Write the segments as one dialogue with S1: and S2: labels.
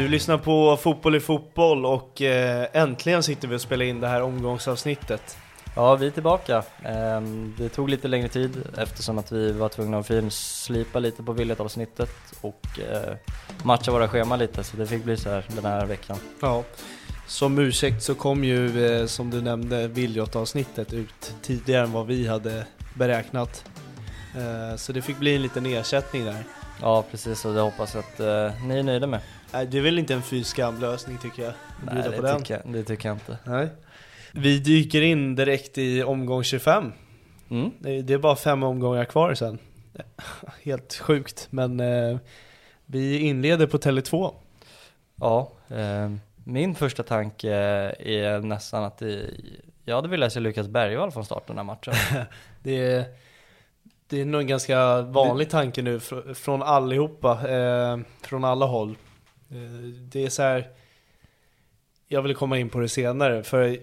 S1: Du lyssnar på Fotboll i fotboll och eh, äntligen sitter vi och spelar in det här omgångsavsnittet.
S2: Ja, vi är tillbaka. Ehm, Det tog lite längre tid eftersom att vi var tvungna att finslipa lite på Willet-avsnittet och eh, matcha våra scheman lite, så det fick bli så här den här veckan.
S1: Ja. Som ursäkt så kom ju, eh, som du nämnde, Viljot-avsnittet ut tidigare än vad vi hade beräknat. Så det fick bli en liten ersättning där.
S2: Ja, precis, och det hoppas att ni är nöjda med.
S1: Nej, det är väl inte en fy skam-lösning tycker jag.
S2: Nej, det
S1: på den.
S2: tycker, jag, det tycker jag inte.
S1: Nej. Vi dyker in direkt i omgång 25.
S2: Mm.
S1: Det är bara fem omgångar kvar sen. Helt sjukt, men eh, vi inleder på Tele2.
S2: Ja, eh, min första tanke är nästan att det, jag hade velat se Lukas Bergvall från start den här matchen.
S1: Det är, det är nog en ganska vanlig tanke nu fr- från allihopa, eh, från alla håll. Eh, det är så här, jag vill komma in på det senare, för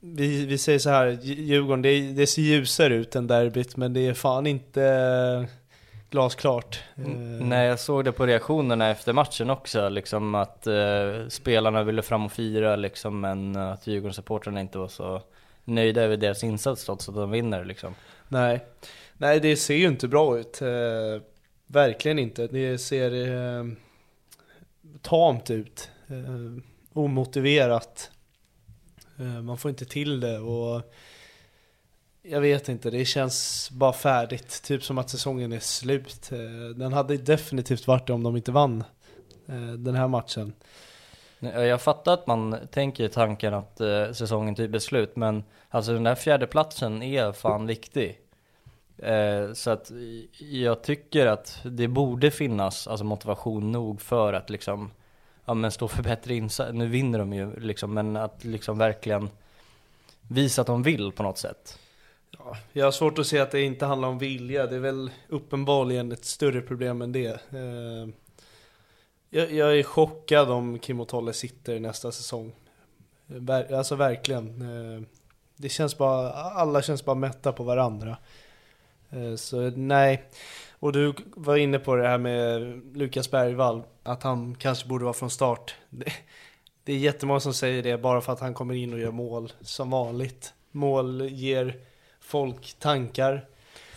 S1: vi, vi säger så här, Dj- Djurgården, det, det ser ljusare ut än derbyt, men det är fan inte eh, glasklart. Eh,
S2: Nej, jag såg det på reaktionerna efter matchen också, liksom att eh, spelarna ville fram och fira liksom, men att Djurgårdssupportrarna inte var så nöjda över deras insats trots att de vinner liksom.
S1: Nej. Nej, det ser ju inte bra ut. Eh, verkligen inte. Det ser eh, tamt ut. Eh, omotiverat. Eh, man får inte till det och jag vet inte, det känns bara färdigt. Typ som att säsongen är slut. Eh, den hade definitivt varit det om de inte vann eh, den här matchen.
S2: Jag fattar att man tänker tanken att eh, säsongen typ är slut, men alltså den där fjärde platsen är fan viktig. Eh, så att jag tycker att det borde finnas alltså motivation nog för att liksom, ja men stå för bättre insatser. Nu vinner de ju liksom, men att liksom verkligen visa att de vill på något sätt.
S1: Ja, jag har svårt att se att det inte handlar om vilja. Det är väl uppenbarligen ett större problem än det. Eh, jag, jag är chockad om Kim och Tolle sitter nästa säsong. Ver, alltså verkligen. Eh, det känns bara, alla känns bara mätta på varandra. Eh, så nej. Och du var inne på det här med Lukas Bergvall, att han kanske borde vara från start. Det, det är jättemånga som säger det bara för att han kommer in och gör mål som vanligt. Mål ger folk tankar.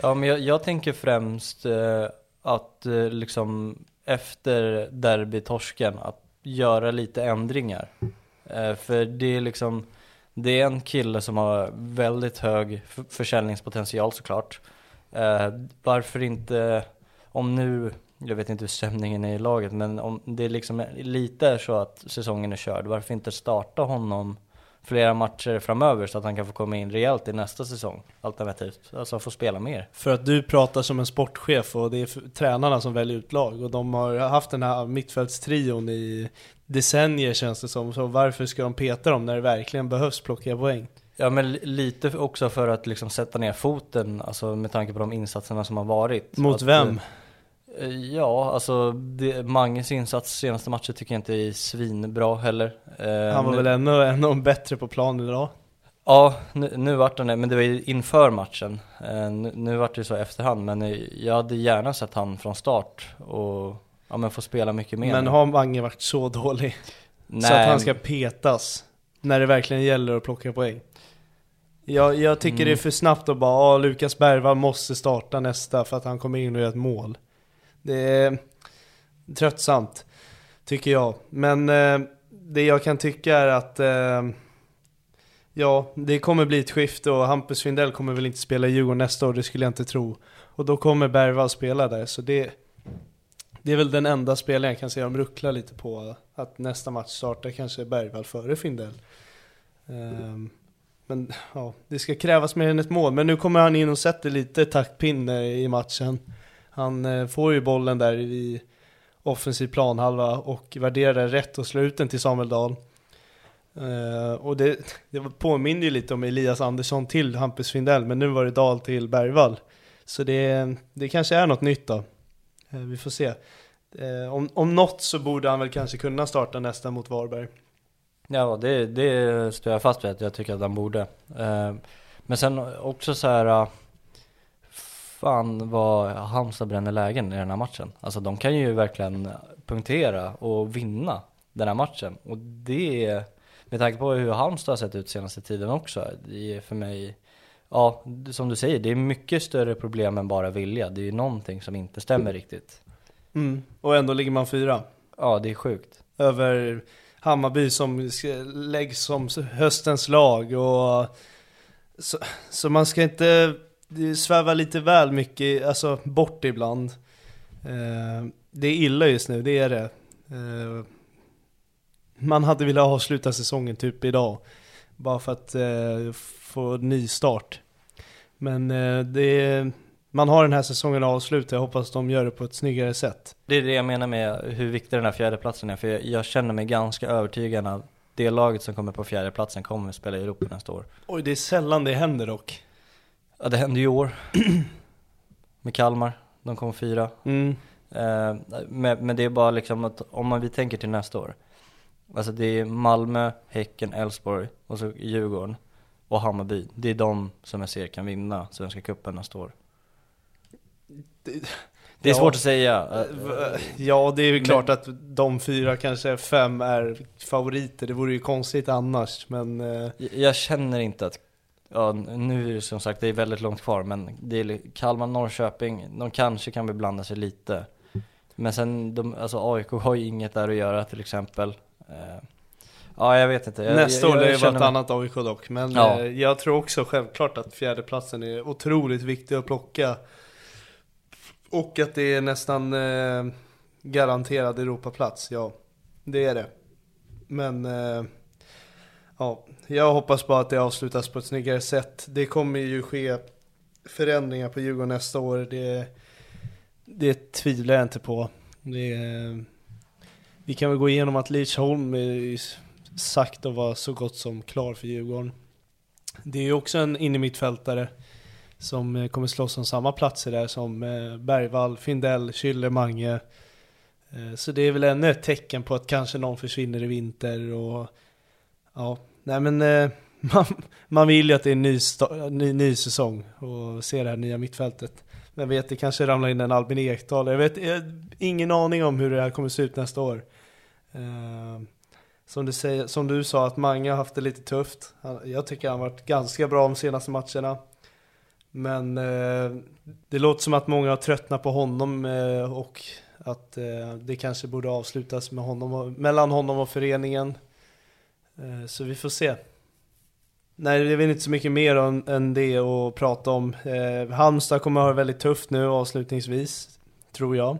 S2: Ja men jag, jag tänker främst eh, att eh, liksom efter derbytorsken att göra lite ändringar. Eh, för det är liksom, det är en kille som har väldigt hög försäljningspotential såklart. Eh, varför inte, om nu, jag vet inte hur stämningen är i laget, men om det liksom är- lite är så att säsongen är körd, varför inte starta honom flera matcher framöver så att han kan få komma in rejält i nästa säsong, alternativt. Alltså få spela mer.
S1: För att du pratar som en sportchef och det är tränarna som väljer ut lag och de har haft den här mittfältstrion i decennier känns det som. Så varför ska de peta dem när det verkligen behövs plocka poäng?
S2: Ja men li- lite också för att liksom sätta ner foten, alltså med tanke på de insatserna som har varit.
S1: Mot
S2: Att,
S1: vem?
S2: eh, Ja, alltså det, Manges insats senaste matchen tycker jag inte är svinbra heller. Eh,
S1: Han var
S2: nu,
S1: väl ännu, ännu bättre på planen idag?
S2: Ja, nu, nu vart han det, men det var ju inför matchen. Eh, nu, nu vart det så efterhand, men eh, jag hade gärna sett han från start och ja, men få spela mycket mer.
S1: Men har Mange varit så dålig?
S2: Nej,
S1: Så att han ska petas när det verkligen gäller att plocka poäng. Jag, jag tycker
S2: Mm.
S1: det är för snabbt att bara, ah, Lukas Bergvall måste starta nästa för att han kommer in och gör ett mål. Det är tröttsamt, tycker jag. Men eh, det jag kan tycka är att eh, Ja, det kommer bli ett skifte och Hampus Findell kommer väl inte spela i Djurgården nästa år, det skulle jag inte tro. Och då kommer Bergvall spela där, så det Det är väl den enda spelaren jag kan säga de rucklar lite på att nästa match startar kanske Bergvall före Findell. Ehm, men ja, det ska krävas mer än ett mål. Men nu kommer han in och sätter lite taktpinne i matchen. Han eh, får ju bollen där i offensiv planhalva och värderar den rätt och slår ut den till Samuel Dahl. Eh, och det, det påminner ju lite om Elias Andersson till Hampus Findell, men nu var det Dahl till Bergvall. Så det, det kanske är något nytt då. Eh, vi får se. Eh, om, om något så borde han väl kanske kunna starta nästa mot Varberg.
S2: Ja, det, det står jag fast vid att jag tycker att han borde. Eh, Men sen också så här. eh, Fan vad Halmstad bränner lägen i den här matchen. Alltså de kan ju verkligen punktera och vinna den här matchen. Och det, med tanke på hur Halmstad har sett ut senaste tiden också, det är för mig, ja som du säger, det är mycket större problem än bara vilja. Det är ju någonting som inte stämmer riktigt.
S1: Mm. Och ändå ligger man fyra.
S2: Ja, det är sjukt.
S1: Över Hammarby som läggs som höstens lag och så, så man ska inte sväva lite väl mycket, alltså bort ibland. Eh, det är illa just nu, det är det. Eh, man hade velat avsluta säsongen typ idag. Bara för att eh, få ny start. Men eh, det det man har den här säsongen avslutad, jag hoppas de gör det på ett snyggare sätt.
S2: Det är det jag menar med hur viktig den här fjärdeplatsen är, för jag, jag känner mig ganska övertygad att det laget som kommer på fjärdeplatsen kommer att spela i Europa nästa år.
S1: Oj, det är sällan det händer dock.
S2: Ja, det hände ju i år. med Kalmar, de kom fyra.
S1: Mm.
S2: Eh, men, men det är bara liksom att om man, vi tänker till nästa år. Alltså det är Malmö, Häcken, Elfsborg och så Djurgården och Hammarby. Det är de som jag ser kan vinna Svenska cupen nästa år. Det är
S1: Ja.
S2: svårt att säga.
S1: Ja, det är ju klart att de fyra, kanske fem, är favoriter. Det vore ju konstigt annars, men... eh,
S2: Jag- känner inte att, ja nu är det som sagt, det är väldigt långt kvar men det är Kalmar, Norrköping, de kanske kan beblanda sig lite. Men sen, de, alltså AIK har ju inget där att göra till exempel. Eh, ja, jag vet inte. Jag,
S1: Nästa år lär
S2: jag
S1: det vara ett annat AIK dock. Men
S2: Ja.
S1: eh, jag tror också självklart att fjärdeplatsen är otroligt viktig att plocka. Och att det är nästan eh, garanterad Europaplats, ja. Det är det. Men... Eh, ja, jag hoppas bara att det avslutas på ett snyggare sätt. Det kommer ju ske förändringar på Djurgården nästa år. Det, det tvivlar jag inte på. Det, vi kan väl gå igenom att Leach Holm är sagt att vara så gott som klar för Djurgården. Det är ju också en innermittfältare som eh, kommer slåss om samma platser där som eh, Bergvall, Findell, Schüller, Mange. Eh, så det är väl ännu ett tecken på att kanske någon försvinner i vinter och ja, nej men man, man vill ju att det är en ny, ny, ny säsong och se det här nya mittfältet. Men vet, det kanske ramlar in en Albin Ekdal. Jag vet jag har ingen aning om hur det här kommer se ut nästa år. Som, du säger, som du sa, att Mange har haft det lite tufft. Jag tycker han har varit ganska bra de senaste matcherna. Men eh, det låter som att många har tröttnat på honom eh, och att eh, det kanske borde avslutas med honom och, mellan honom och föreningen. Eh, så vi får se. Nej, det är väl inte så mycket mer än, än det att prata om. Eh, Halmstad kommer att ha det väldigt tufft nu avslutningsvis, tror jag.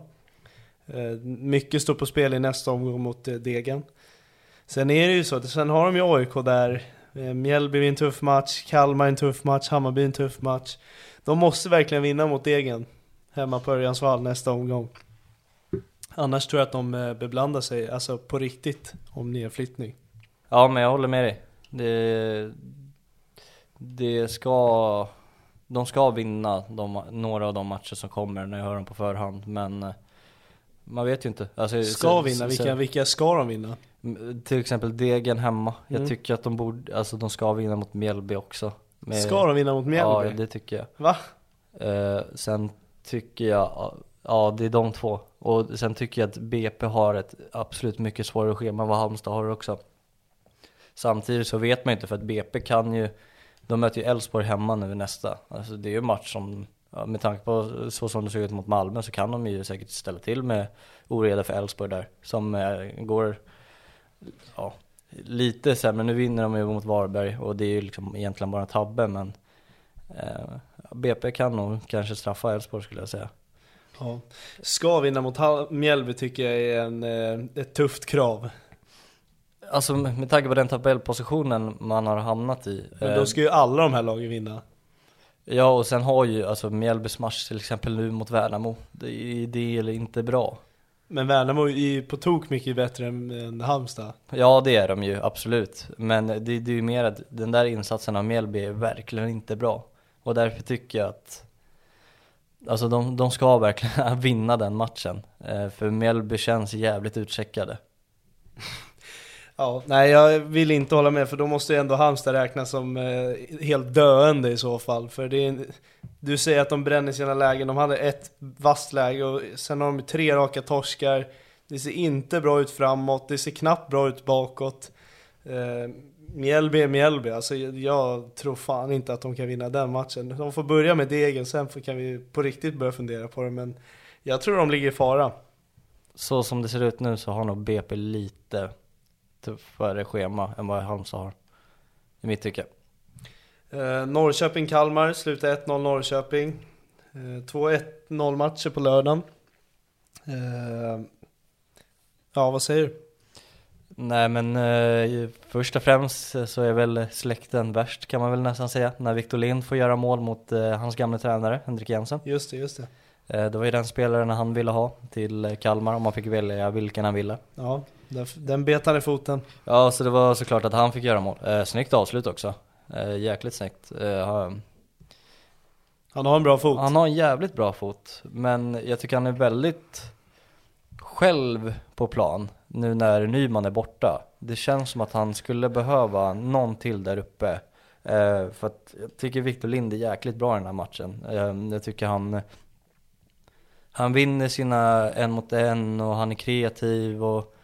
S1: Eh, mycket står på spel i nästa omgång mot eh, Degen. Sen är det ju så att sen har de ju AIK där Mjällby är en tuff match, Kalmar är en tuff match, Hammarby är en tuff match. De måste verkligen vinna mot Degen hemma på Örjansvall nästa omgång. Annars tror jag att de eh, beblandar sig, alltså på riktigt, om nedflyttning.
S2: Ja, men jag håller med dig. Det, det ska, de ska vinna de, några av de matcher som kommer när jag hör dem på förhand, men eh, man vet ju inte. Alltså,
S1: Ska
S2: så-
S1: vinna,
S2: så-
S1: vilka, vilka ska de vinna?
S2: Till exempel Degen hemma.
S1: Mm.
S2: Jag tycker att de borde, alltså de ska vinna mot Mjällby också. Med-
S1: Ska de vinna mot
S2: Ja,
S1: Mjällby?
S2: det tycker jag.
S1: Va?
S2: Eh, sen tycker jag, ja det är de två. Och sen tycker jag att BP har ett absolut mycket svårare schema än vad Halmstad har också. Samtidigt så vet man inte för att BP kan ju, de möter ju Elfsborg hemma nu nästa. Alltså det är ju en match som, ja, med tanke på så som det såg ut mot Malmö så kan de ju säkert ställa till med oreda för Elfsborg där. Som eh, går, ja, lite sämre. Nu vinner de ju mot Varberg och det är ju liksom egentligen bara en tabbe men eh, BP kan nog kanske straffa Elfsborg skulle jag säga.
S1: Ja. Ska vinna mot Mjällby tycker jag är en, eh, ett tufft krav.
S2: Alltså med tanke på den tabellpositionen man har hamnat i.
S1: Men
S2: eh,
S1: då ska ju alla de här lagen vinna.
S2: Ja och sen har ju alltså Mjällbys match till exempel nu mot Värnamo. Det det är inte bra.
S1: Men Värnamo är ju på tok mycket bättre än, än Halmstad.
S2: Ja det är de ju absolut. Men det, det är ju mer att den där insatsen av Mjällby är verkligen inte bra. Och därför tycker jag att Alltså de, de ska verkligen vinna den matchen. Eh, för Mjällby känns jävligt utcheckade.
S1: Ja, nej jag vill inte hålla med för då måste ju ändå Halmstad räknas som eh, helt döende i så fall. För det är, du säger att de bränner sina lägen, de hade ett vasst läge och sen har de tre raka torskar. Det ser inte bra ut framåt, det ser knappt bra ut bakåt. Eh, Mjällby är Mjällby, alltså jag, jag tror fan inte att de kan vinna den matchen. De får börja med degen, sen får, kan vi på riktigt börja fundera på det. Men jag tror de ligger i fara.
S2: Så som det ser ut nu så har nog BP lite tuffare schema än vad Halmstad har. I mitt tycke.
S1: Eh, Norrköping-Kalmar, slutar 1-0 Norrköping. Eh, 2-1-0 matcher på lördagen. Eh, ja, vad säger du?
S2: Nej men eh, först och främst så är väl släkten värst kan man väl nästan säga. När Victor Lind får göra mål mot eh, hans gamla tränare Henrik Jensen.
S1: Just det, just det.
S2: Eh, det var ju den spelaren han ville ha till Kalmar om man fick välja vilken han ville.
S1: Ja, den, den bet han i foten.
S2: Ja så det var såklart att han fick göra mål. Eh, snyggt avslut också. Eh, jäkligt snyggt. Eh, han-
S1: Han har en bra fot.
S2: Han har en jävligt bra fot, men jag tycker han är väldigt själv på plan nu när Nyman är borta. Det känns som att han skulle behöva någon till där uppe. Eh, för att jag tycker Victor Lind är jäkligt bra i den här matchen. Eh, jag tycker han han vinner sina en mot en och han är kreativ och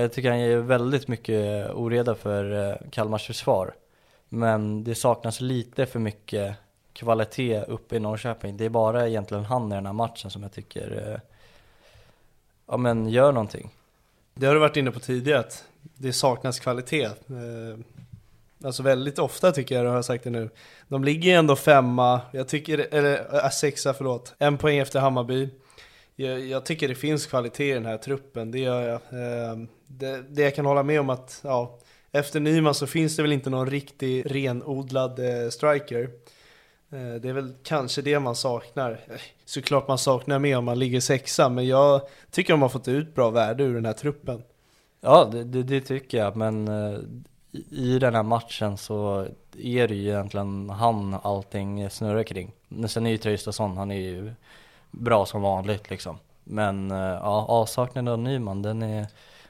S2: jag tycker han ger väldigt mycket oreda för eh, Kalmars försvar. Men det saknas lite för mycket kvalitet uppe i Norrköping. Det är bara egentligen han i den här matchen som jag tycker, eh, ja men gör någonting.
S1: Det har du varit inne på tidigare, att det saknas kvalitet. Eh, alltså väldigt ofta tycker jag, det har jag sagt det nu. De ligger ju ändå femma, jag tycker, eller äh, sexa förlåt, en poäng efter Hammarby. Jag, jag tycker det finns kvalitet i den här truppen, det gör jag. Ehm, det, det jag kan hålla med om att, ja, efter Nyman så finns det väl inte någon riktig renodlad eh, striker. Eh, det är väl kanske det man saknar. Eh, såklart man saknar mer om man ligger sexa, men jag tycker de har fått ut bra värde ur den här truppen.
S2: Ja, det, det, det tycker jag, men i, den här matchen så är det ju egentligen han allting snurrar kring. Men Sen är ju Traustason, han är ju bra som vanligt liksom. Men eh, ja, avsaknaden av Nyman, den är,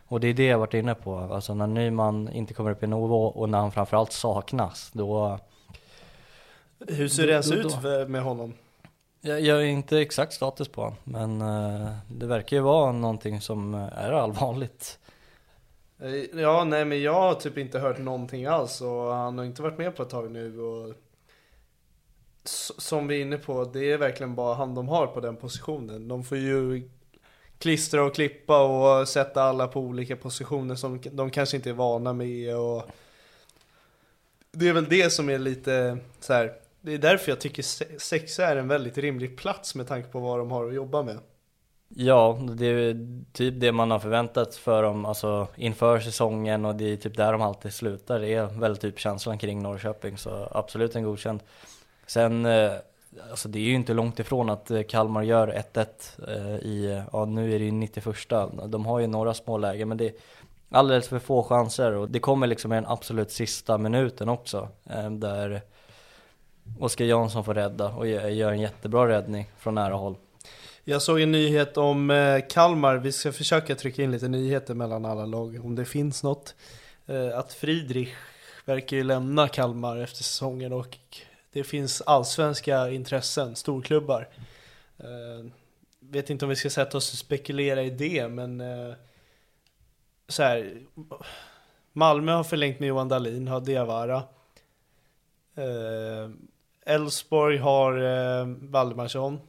S2: och det är det jag varit inne på. Alltså när Nyman inte kommer upp i nivå och när han framförallt saknas, då
S1: Hur ser det ens ut med honom?
S2: Jag, jag är inte exakt status på honom, men eh, det verkar ju vara någonting som är allvarligt.
S1: Eh, Ja, nej men jag har typ inte hört någonting alls och han har inte varit med på ett tag nu och som vi är inne på, det är verkligen bara han de har på den positionen. De får ju klistra och klippa och sätta alla på olika positioner som de kanske inte är vana med och Det är väl det som är lite så här. Det är därför jag tycker sexa är en väldigt rimlig plats med tanke på vad de har att jobba med.
S2: Ja, det är typ det man har förväntat för dem, alltså inför säsongen och det är typ där de alltid slutar. Det är väl typ känslan kring Norrköping, så absolut en godkänd. Sen, eh, alltså det är ju inte långt ifrån att eh, Kalmar gör 1-1 eh, i, ja nu är det ju 91 De har ju några små lägen men det är alldeles för få chanser och det kommer liksom i den absolut sista minuten också. Där Oskar Jansson får rädda och gör en jättebra räddning från nära håll.
S1: Jag såg en nyhet om Kalmar, vi ska försöka trycka in lite nyheter mellan alla lag om det finns något. Att Friedrich verkar ju lämna Kalmar efter säsongen och det finns allsvenska intressen, storklubbar. Eh, vet inte om vi ska sätta oss och spekulera i det, men eh, så här, Malmö har förlängt med Johan Dahlin, har Diawara. Eh, Elfsborg har eh, Valdemarsson.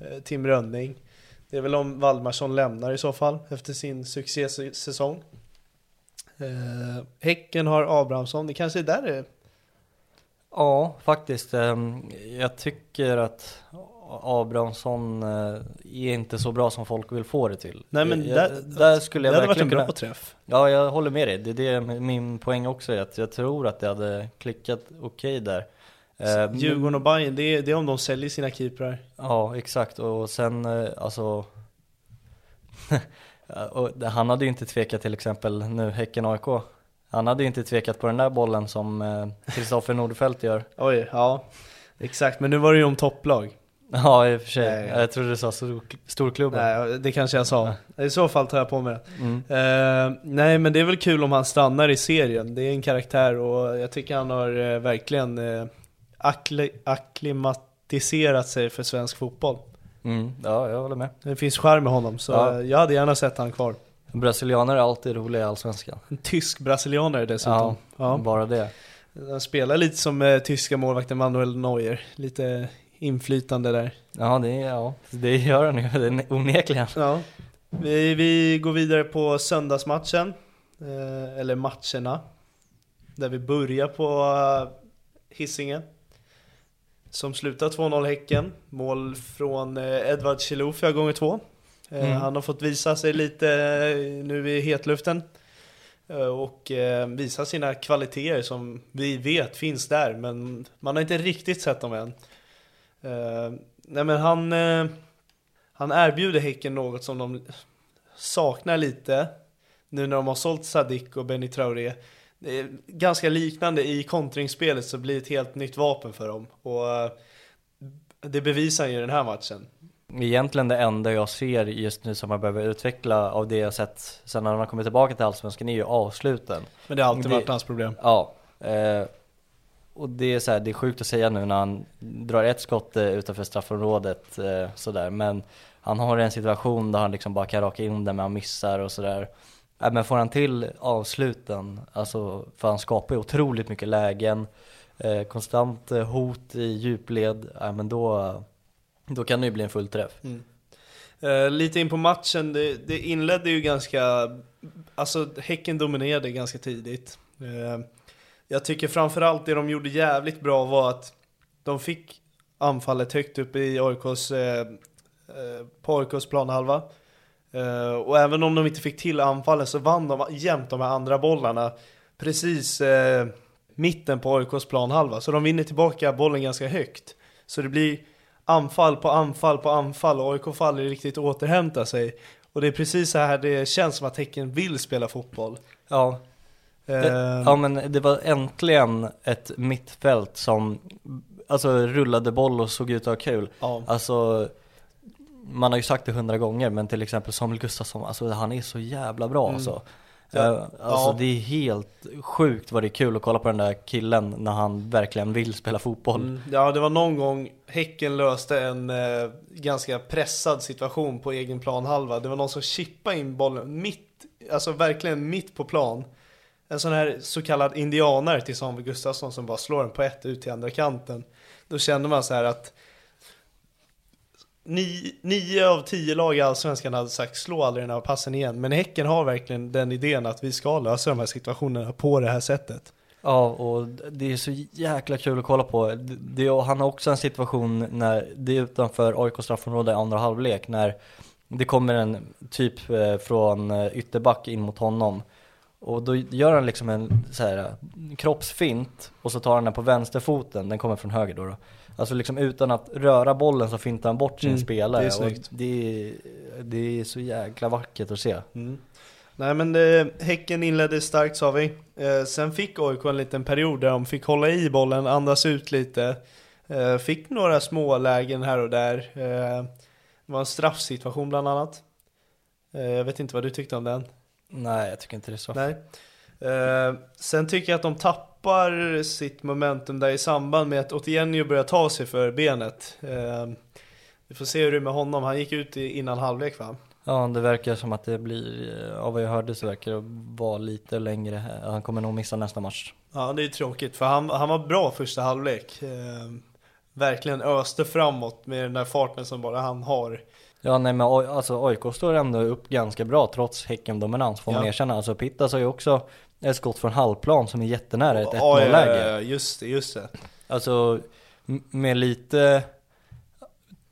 S1: Eh, Tim Rönning. Det är väl om Valdemarsson lämnar i så fall efter sin succésäsong. Eh, häcken har Abrahamsson, det kanske är där det är.
S2: Ja, faktiskt. Ehm, jag tycker att Abrahamsson eh, är inte så bra som folk vill få det till.
S1: Nej men
S2: jag,
S1: där,
S2: där skulle jag
S1: det hade
S2: varit en
S1: bra
S2: kunna...
S1: träff.
S2: Ja, jag håller med dig. Det är det min poäng också är att jag tror att det hade klickat okej okay där.
S1: Eh, Djurgården och Bayern, det är, det är om de säljer sina keeprar.
S2: Ja, exakt. Och sen eh, alltså Han hade ju inte tvekat till exempel nu Häcken-AIK. Han hade ju inte tvekat på den där bollen som Kristoffer eh, Nordfeldt gör.
S1: Oj, ja. Exakt, men nu var det ju om topplag.
S2: Ja i och för sig, nej, jag trodde du sa stor, storklubben
S1: Nej det kanske jag sa, i så fall tar jag på mig det mm. uh, Nej men det är väl kul om han stannar i serien, det är en karaktär och jag tycker han har uh, verkligen uh, akkli, akklimatiserat sig för svensk fotboll.
S2: Mm, ja, jag håller med.
S1: Det finns charm med honom, så ja. jag hade gärna sett han kvar.
S2: Brasilianer är alltid roliga i Allsvenskan.
S1: En tysk brasilianare dessutom.
S2: Ja, ja. bara det.
S1: Han spelar lite som eh, tyska målvakten Manuel Neuer, lite inflytande där.
S2: Ja, det, ja. det gör han ju onekligen.
S1: Ja. Vi, vi går vidare på söndagsmatchen, eh, eller matcherna, där vi börjar på eh, Hisingen. Som slutar 2-0 Häcken, mål från eh, Edvard Chilou gånger två mm. Han har fått visa sig lite eh, nu i hetluften. Och visa sina kvaliteter som vi vet finns där, men man har inte riktigt sett dem än. Nej men han, han erbjuder Häcken något som de saknar lite. Nu när de har sålt Sadik och Benny Traoré ganska liknande i kontringsspelet så blir det ett helt nytt vapen för dem. Och eh, det bevisar han ju den här matchen.
S2: Egentligen det enda jag ser just nu som man behöver utveckla av det jag sett sen när han har kommit tillbaka till Allsvenskan är ju avsluten.
S1: Men det har alltid det, varit hans problem.
S2: Ja. Eh, och det är så här, det är sjukt att säga nu när han drar ett skott eh, utanför straffområdet eh, sådär. Men han har en situation där han liksom bara kan raka in den men han missar och sådär. Ja, men får han till avsluten, alltså för han skapar ju otroligt mycket lägen, eh, konstant eh, hot i djupled, ja, men då, då kan det ju bli en fullträff. Mm.
S1: Eh, lite in på matchen, det, det, inledde ju ganska, alltså Häcken dominerade ganska tidigt. Eh, jag tycker framförallt det de gjorde jävligt bra var att de fick anfallet högt upp i AIKs, eh, eh, på AIKs planhalva. Eh, och även om de inte fick till anfallen så vann de jämt de här andra bollarna precis eh, mitten på AIKs planhalva. Så de vinner tillbaka bollen ganska högt. Så det blir anfall på anfall på anfall och AIK faller riktigt återhämta sig. Och det är precis så här det känns som att Häcken vill spela fotboll.
S2: Ja. Det, uh, ja men det var äntligen ett mittfält som alltså rullade boll och såg ut att ha kul. Ja. Alltså man har ju sagt det hundra gånger, men till exempel Samuel Gustafsson, alltså han är så jävla bra mm. alltså. Ja. Uh, alltså ja. det är helt sjukt vad det är kul att kolla på den där killen när han verkligen vill spela fotboll. Mm.
S1: Ja, det var någon gång Häcken löste en eh, ganska pressad situation på egen planhalva. Det var någon som chippade in bollen mitt, alltså verkligen mitt på plan. En sån här så kallad indianare till Samuel Gustafsson som bara slår den på ett ut till andra kanten. Då kände man så här att Nio, nio av tio lag i Allsvenskan hade sagt slå aldrig den här passen igen. Men Häcken har verkligen den idén att vi ska lösa de här situationerna på det här sättet.
S2: Ja, och det är så jäkla kul att kolla på. Det, han har också en situation när det är utanför AIK straffområde i andra halvlek när det kommer en typ eh, från eh, ytterback in mot honom. Och då gör han liksom en så här, eh, kroppsfint och så tar han den på vänsterfoten, den kommer från höger då. då. Alltså liksom utan att röra bollen så fintar han bort sin
S1: Mm,
S2: spelare.
S1: det är snyggt.
S2: det, är, det är så jäkla vackert att se.
S1: Mm. Nej men eh, Häcken inledde starkt sa vi. Eh, sen fick AIK en liten period där de fick hålla i bollen, andas ut lite. Eh, fick några små lägen här och där. Eh, det var en straffsituation bland annat. Eh, jag vet inte vad du tyckte om den?
S2: Nej, jag tycker inte det är så.
S1: Nej. Eh, sen tycker jag att de tappar sitt momentum där i samband med att Otienio börjar ta sig för benet. Eh, vi får se hur det är med honom. Han gick ut innan halvlek va?
S2: Ja, det verkar som att det blir, eh, av vad jag hörde så verkar det vara lite längre. Han kommer nog missa nästa match.
S1: Ja, det är tråkigt för han, han var bra första halvlek. Eh, verkligen öste framåt med den där farten som bara han har.
S2: Ja nej men alltså AIK står ändå upp ganska bra trots Häcken-dominans får man
S1: Ja.
S2: erkänna. Alltså Pittas har ju också ett skott från halvplan som är jättenära ett 1-0
S1: Ja, ja, just det, just det.
S2: Alltså med lite,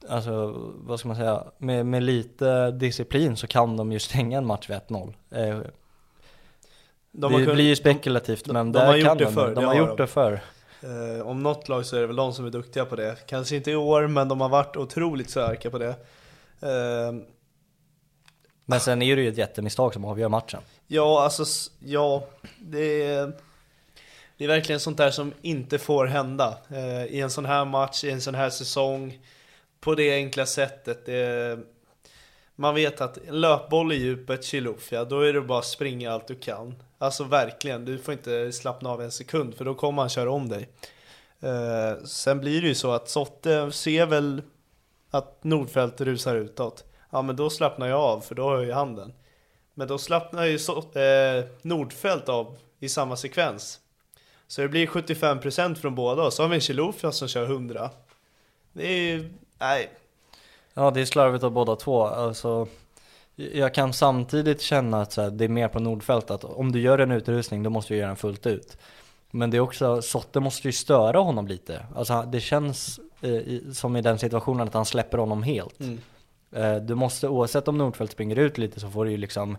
S2: alltså vad ska man säga, med, med lite disciplin så kan de ju stänga en match vid 1-0. Eh,
S1: De
S2: det
S1: har kun-
S2: blir ju spekulativt
S1: de-
S2: men
S1: de
S2: där
S1: har gjort
S2: kan
S1: det
S2: de,
S1: förr,
S2: de
S1: det
S2: har
S1: har
S2: gjort
S1: de.
S2: det förr.
S1: Eh, om något lag så är det väl de som är duktiga på det. Kanske inte i år, men de har varit otroligt starka på det. Eh,
S2: Men sen är det ju ett jättemisstag som avgör matchen.
S1: Ja, alltså, ja, det är, det är verkligen sånt där som inte får hända eh, i en sån här match, i en sån här säsong, på det enkla sättet. Det, man vet att en löpboll i djupet, Chilufya, då är det bara att springa allt du kan. Alltså verkligen, du får inte slappna av en sekund, för då kommer han köra om dig. Eh, sen blir det ju så att Sotte ser väl att Nordfält rusar utåt. Ja, men då slappnar jag av, för då har jag ju handen. Men då slappnar ju så, eh, Nordfält av i samma sekvens. Så det blir 75% från båda och så har vi en Chilufya som kör 100. Det är ju, nej.
S2: Ja det är slarvigt av båda två. Alltså, jag kan samtidigt känna att här, det är mer på Nordfält att om du gör en utrustning då måste du göra den fullt ut. Men det är också, Sotte måste ju störa honom lite. Alltså det känns eh, som i den situationen att han släpper honom helt.
S1: Mm.
S2: Eh, du måste, oavsett om Nordfält springer ut lite så får du ju liksom,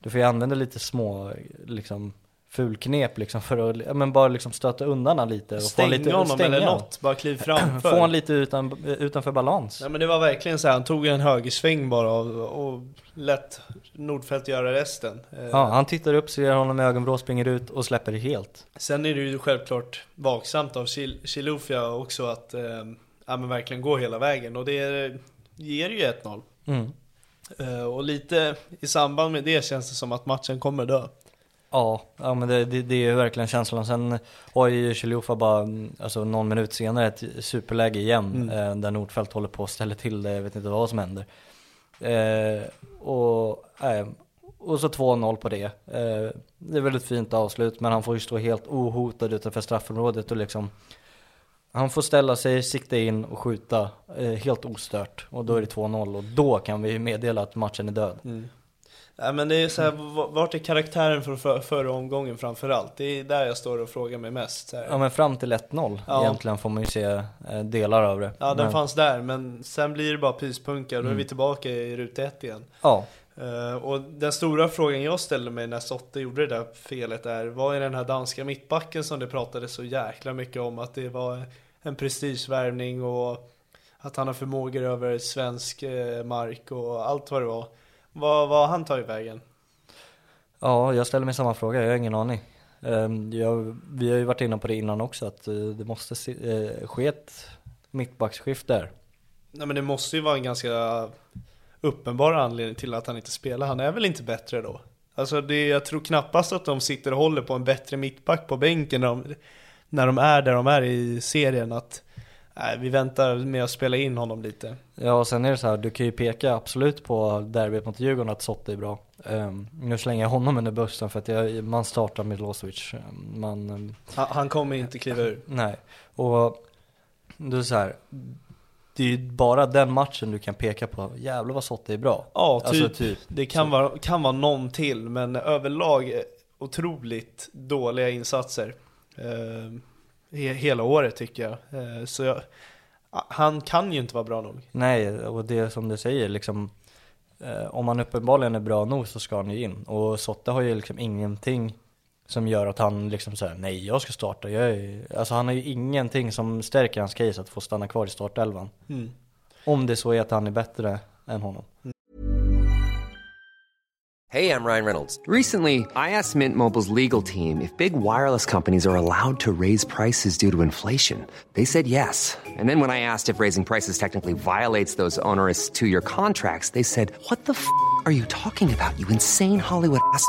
S2: du får ju använda lite små liksom fulknep liksom för att, ja, men bara liksom stöta undan han lite. Och få
S1: Stänga
S2: lite,
S1: honom eller
S2: stänga.
S1: något, bara kliv framför.
S2: Få honom lite utan, utanför balans.
S1: Nej men det var verkligen så här, han tog en högersväng bara och, och lät Nordfält göra resten. Eh,
S2: Ja, han tittar upp, ser honom med ögonvrå, springer ut och släpper det helt.
S1: Sen är det ju självklart vaksamt av Chil- Chilufya också att eh, ja, men verkligen gå hela vägen och det ger ju 1-0.
S2: Mm.
S1: Eh, och lite i samband med det känns det som att matchen kommer dö.
S2: Ja, ja men det, det, det är ju verkligen känslan. Sen har ju Chiliofa bara, mm, alltså någon minut senare ett superläge igen.
S1: Mm.
S2: Eh, där Nordfeldt håller på att ställa till det, jag vet inte vad som händer. Eh, och, eh, och så 2-0 på det. Eh, det är väl ett fint avslut, men han får ju stå helt ohotad utanför straffområdet och liksom han får ställa sig, sikta in och skjuta eh, helt ostört. Och då är det 2-0 och då kan vi meddela att matchen är död.
S1: Nej men det är så här, vart är karaktären från för, förra omgången framförallt? Det är där jag står och frågar mig mest.
S2: Ja men fram till 1-0
S1: Ja.
S2: egentligen får man ju se eh, delar av det.
S1: Ja den
S2: men,
S1: fanns där, men sen blir det bara pyspunka, då är
S2: Mm.
S1: vi tillbaka i ruta ett igen.
S2: Ja,
S1: och den stora frågan jag ställde mig när Sotte gjorde det där felet är, vad är den här danska mittbacken som det pratades så jäkla mycket om att det var en prestigevärvning och att han har förmågor över svensk eh, mark och allt vad det var. Vad, har han tagit vägen?
S2: ja, jag ställer mig samma fråga, jag har ingen aning. Ehm, jag, vi har ju varit inne på det innan också att eh, det måste eh, ske ett mittbacksskift där.
S1: Nej men det måste ju vara en ganska uppenbar anledning till att han inte spelar. Han är väl inte bättre då? Alltså det, jag tror knappast att de sitter och håller på en bättre mittback på bänken när de, när de är där de är i serien. Att nej, vi väntar med att spela in honom lite.
S2: Ja, och sen är det så här, du kan ju peka absolut på derbyt mot Djurgården att Sotte är bra. Ehm, nu slänger jag honom under bussen för att jag, man startar med Milosevic. Man, ehm,
S1: Han, han kommer inte kliva ur.
S2: nej, och det är så här, det är ju bara den matchen du kan peka på, jävlar vad Sotte är bra.
S1: Ja, typ.
S2: Alltså typ.
S1: Det kan vara, kan vara någon till, men överlag eh, otroligt dåliga insatser. Eh, he, hela året tycker jag. Eh, så jag, han kan ju inte vara bra nog.
S2: Nej, och det som du säger liksom eh, om han uppenbarligen är bra nog så ska han ju in. Och Sotte har ju liksom ingenting som gör att han liksom säger nej jag ska starta. Jag är, alltså han har ju ingenting som stärker hans case att få stanna kvar i startelvan.
S1: Mm.
S2: Om det så är att han är bättre än honom.
S3: Hey, I'm Ryan Reynolds. Recently, I asked Mint Mobile's legal team if big wireless companies are allowed to raise prices due to inflation. They said yes. And then when I asked if raising prices technically violates those onerous two year contracts, they said, What the f are you talking about, you insane Hollywood ass?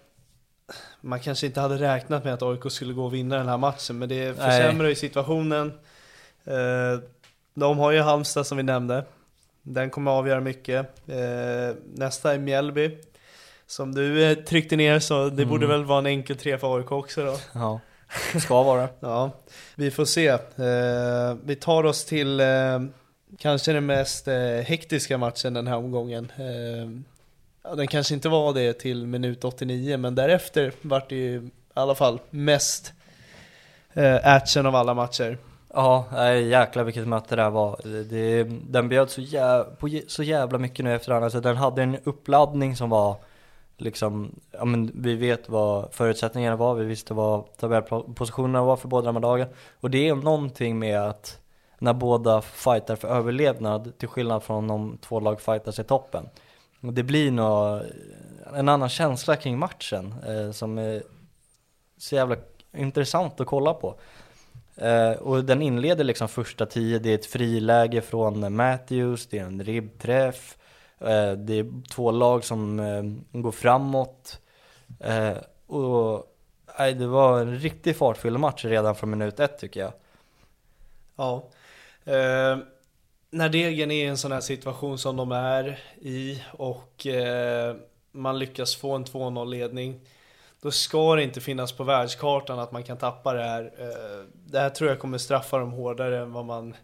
S1: Man kanske inte hade räknat med att AIK skulle gå och vinna den här matchen, men det försämrar ju situationen. Eh, de har ju Halmstad som vi nämnde. Den kommer avgöra mycket. Eh, nästa är Mjällby. Som du eh, tryckte ner så det borde väl vara en enkel tre för AIK också då.
S2: Ja, ska vara.
S1: Ja, vi får se. Vi tar oss till kanske den mest hektiska matchen den här omgången. Ja, den kanske inte var det till minut 89, men därefter vart det ju i alla fall mest eh, action av alla matcher.
S2: Ja, jäklar vilket möte det här var. Det, den bjöd så, jä, på så jävla mycket nu efterhand. Alltså den hade en uppladdning som var liksom, ja men vi vet vad förutsättningarna var, vi visste vad tabellpositionerna var för båda de här dagarna Och det är någonting med att när båda fightar för överlevnad, till skillnad från om två lag fightas i toppen. Det blir nog en annan känsla kring matchen eh, som är så jävla intressant att kolla på. Eh, och den inleder liksom första tio, det är ett friläge från Matthews, det är en ribbträff, eh, det är två lag som eh, går framåt. Eh, och nej, det var en riktigt fartfylld match redan från minut ett tycker jag.
S1: Ja. Eh, när Degen är i en sån här situation som de är i och eh, man lyckas få en 2-0 ledning. Då ska det inte finnas på världskartan att man kan tappa det här. Eh, det här tror jag kommer straffa dem hårdare än vad man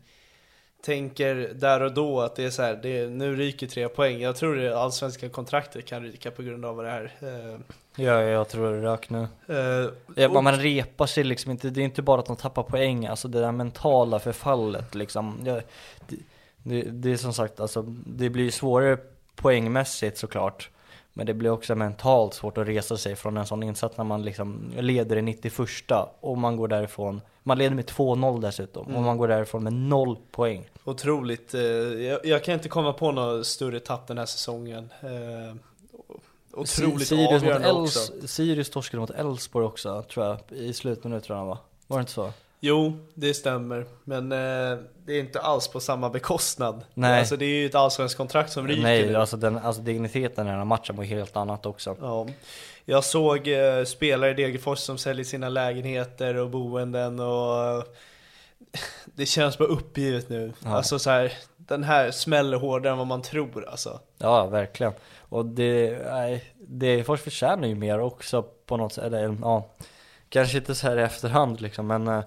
S1: tänker där och då. Att det är så här, det är, nu ryker tre poäng. Jag tror det allsvenska kontraktet kan ryka på grund av det här. Eh,
S2: Ja, jag tror det rök nu.
S1: eh,
S2: Ja,
S1: och-
S2: man repar sig liksom inte, det är inte bara att de tappar poäng, alltså det där mentala förfallet liksom. Ja, det, det, det är som sagt, alltså det blir svårare poängmässigt såklart. Men det blir också mentalt svårt att resa sig från en sån insats när man liksom leder i 91 och man går därifrån, man leder med 2-0 dessutom, och man går därifrån med noll poäng.
S1: Otroligt. eh, Jag, jag kan inte komma på något större tapp den här säsongen. Eh, Otroligt
S2: Sirius, mot
S1: avgörande också.
S2: Els, Sirius torskade mot Elfsborg också, tror jag, i slutminuterna va? Var det inte så?
S1: Jo, det stämmer. Men eh, det är inte alls på samma bekostnad.
S2: Nej.
S1: Alltså det är ju ett allsvenskt kontrakt som ryker
S2: Nej,
S1: nu.
S2: alltså, den, alltså digniteten i den här matchen var helt annat också.
S1: Ja. Jag såg eh, spelare i Degerfors som säljer sina lägenheter och boenden och eh, det känns bara uppgivet nu.
S2: Ja.
S1: Alltså så här, den här smäller hårdare än vad man tror alltså.
S2: Ja, verkligen. Och det, nej, Degerfors förtjänar ju mer också på något sätt, eller ja, kanske inte så här i efterhand liksom, men eh,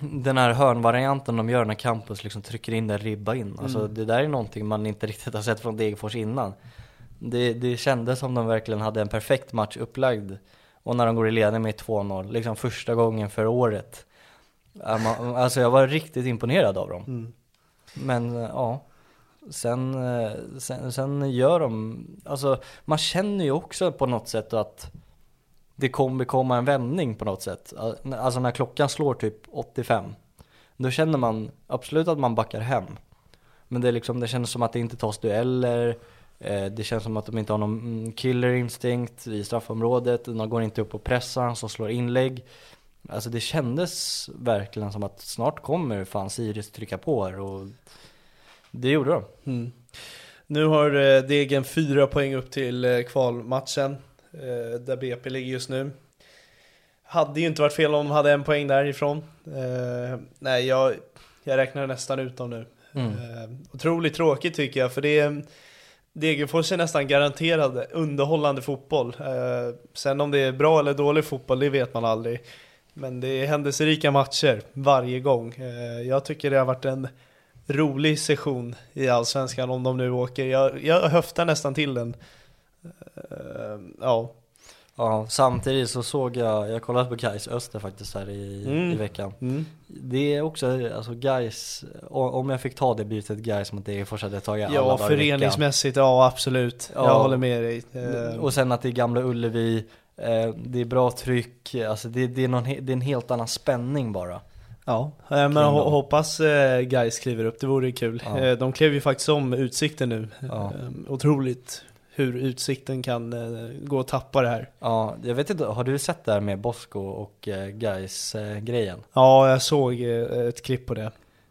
S2: den här hörnvarianten de gör när Campus liksom trycker in den ribba in, alltså det där är någonting man inte riktigt har sett från Degerfors innan. Det, det kändes som de verkligen hade en perfekt match upplagd. Och när de går i ledning med 2-0, liksom första gången för året. Alltså jag var riktigt imponerad av dem. Men eh, ja, sen, eh, sen, sen gör de, alltså man känner ju också på något sätt att det kommer komma en vändning på något sätt. Alltså när klockan slår typ 85, då känner man absolut att man backar hem. Men det är liksom, det känns som att det inte tas dueller, eh, det känns som att de inte har någon mm, killer instinkt i straffområdet, de går inte upp och pressar, som slår inlägg. Alltså det kändes verkligen som att snart kommer fan Sirius trycka på här och det gjorde de.
S1: Mm. Nu har eh, Degen fyra poäng upp till eh, kvalmatchen, där BP ligger just nu. Hade ju inte varit fel om de hade en poäng därifrån. Eh, nej, jag, jag räknar nästan ut dem nu.
S2: Mm.
S1: Eh, otroligt tråkigt tycker jag, för det är Degerfors är nästan garanterad underhållande fotboll. Eh, sen om det är bra eller dålig fotboll, det vet man aldrig. Men det är händelserika matcher varje gång. Eh, jag tycker det har varit en rolig session i Allsvenskan om de nu åker. Jag, jag höftar nästan till den. Eh, ja.
S2: Ja, samtidigt så såg jag, jag kollade på Gais Öster faktiskt här i,
S1: Mm.
S2: i veckan.
S1: Mm.
S2: Det är också, alltså Gais, om jag fick ta det bytet Gais mot Degerfors hade jag tagit alla
S1: Ja,
S2: dagar i veckan.
S1: föreningsmässigt, ja absolut.
S2: Ja.
S1: Jag håller med dig. Eh,
S2: Och sen att det är Gamla Ullevi, eh, det är bra tryck, alltså det, det, är någon, det är en helt annan spänning bara.
S1: Ja, men hoppas guys kliver upp, det vore kul.
S2: Ja.
S1: De klev ju faktiskt om Utsikten nu.
S2: Ja.
S1: Otroligt hur Utsikten kan eh, gå och tappa det här.
S2: Ja, jag vet inte, har du sett det här med Bosko och eh, Gais eh, grejen?
S1: Ja, jag såg ett klipp på det.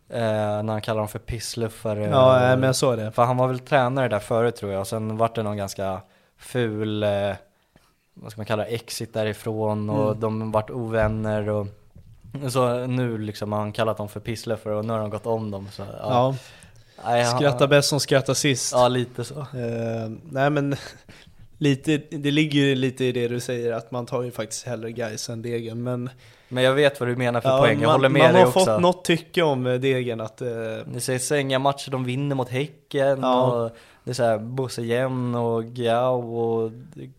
S2: Eh, när han kallar dem för pissluffare.
S1: Ja,
S2: och-
S1: men jag såg det.
S2: För han var väl tränare där förut tror jag, och sen vart det någon ganska ful, eh, vad ska man kalla det, exit därifrån och
S1: Mm.
S2: de vart ovänner och så nu liksom har han kallat dem för pissluffare och nu har de gått om dem så ja.
S1: Ja,
S2: Nej,
S1: skratta bäst som skrattar sist.
S2: Ja, lite så.
S1: Eh, nej men, lite, det ligger ju lite i det du säger att man tar ju faktiskt hellre guys än Degen. Men
S2: Men jag vet vad du menar för
S1: ja,
S2: poäng, jag
S1: man,
S2: håller med
S1: man
S2: dig
S1: har
S2: också.
S1: fått något tycke om eh, Degen att eh,
S2: Ni säger Sänga-matcher, de vinner mot Häcken
S1: Ja.
S2: och det är såhär Bosse Jämn och Giao och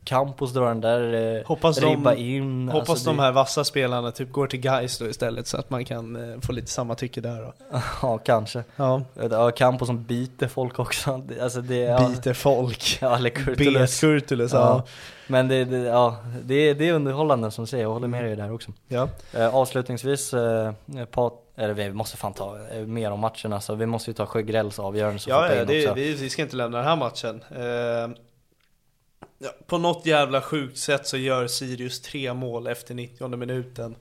S2: Campos drar den där eh,
S1: Hoppas de-
S2: ribba in.
S1: Hoppas
S2: Alltså,
S1: de
S2: det-
S1: här vassa spelarna typ går till guys då istället så att man kan eh, få lite samma tycke där då.
S2: Ja, kanske.
S1: Ja,
S2: Ja, Campos som biter folk också. Alltså det, ja.
S1: biter folk.
S2: Ja, eller Kurtulus.
S1: Kurtulus,
S2: Ja.
S1: ja.
S2: Men det, det, ja, det, är- det är underhållande som säger, jag håller med dig där också.
S1: ja.
S2: Eh, avslutningsvis, eh, Pat, eller vi måste fan ta eh, mer om matcherna, så vi måste ju ta Sjögrells avgörande så
S1: Ja, ja det, vi, vi ska inte lämna den här matchen. Eh, ja, på något jävla sjukt sätt så gör Sirius tre mål efter 90 minuten.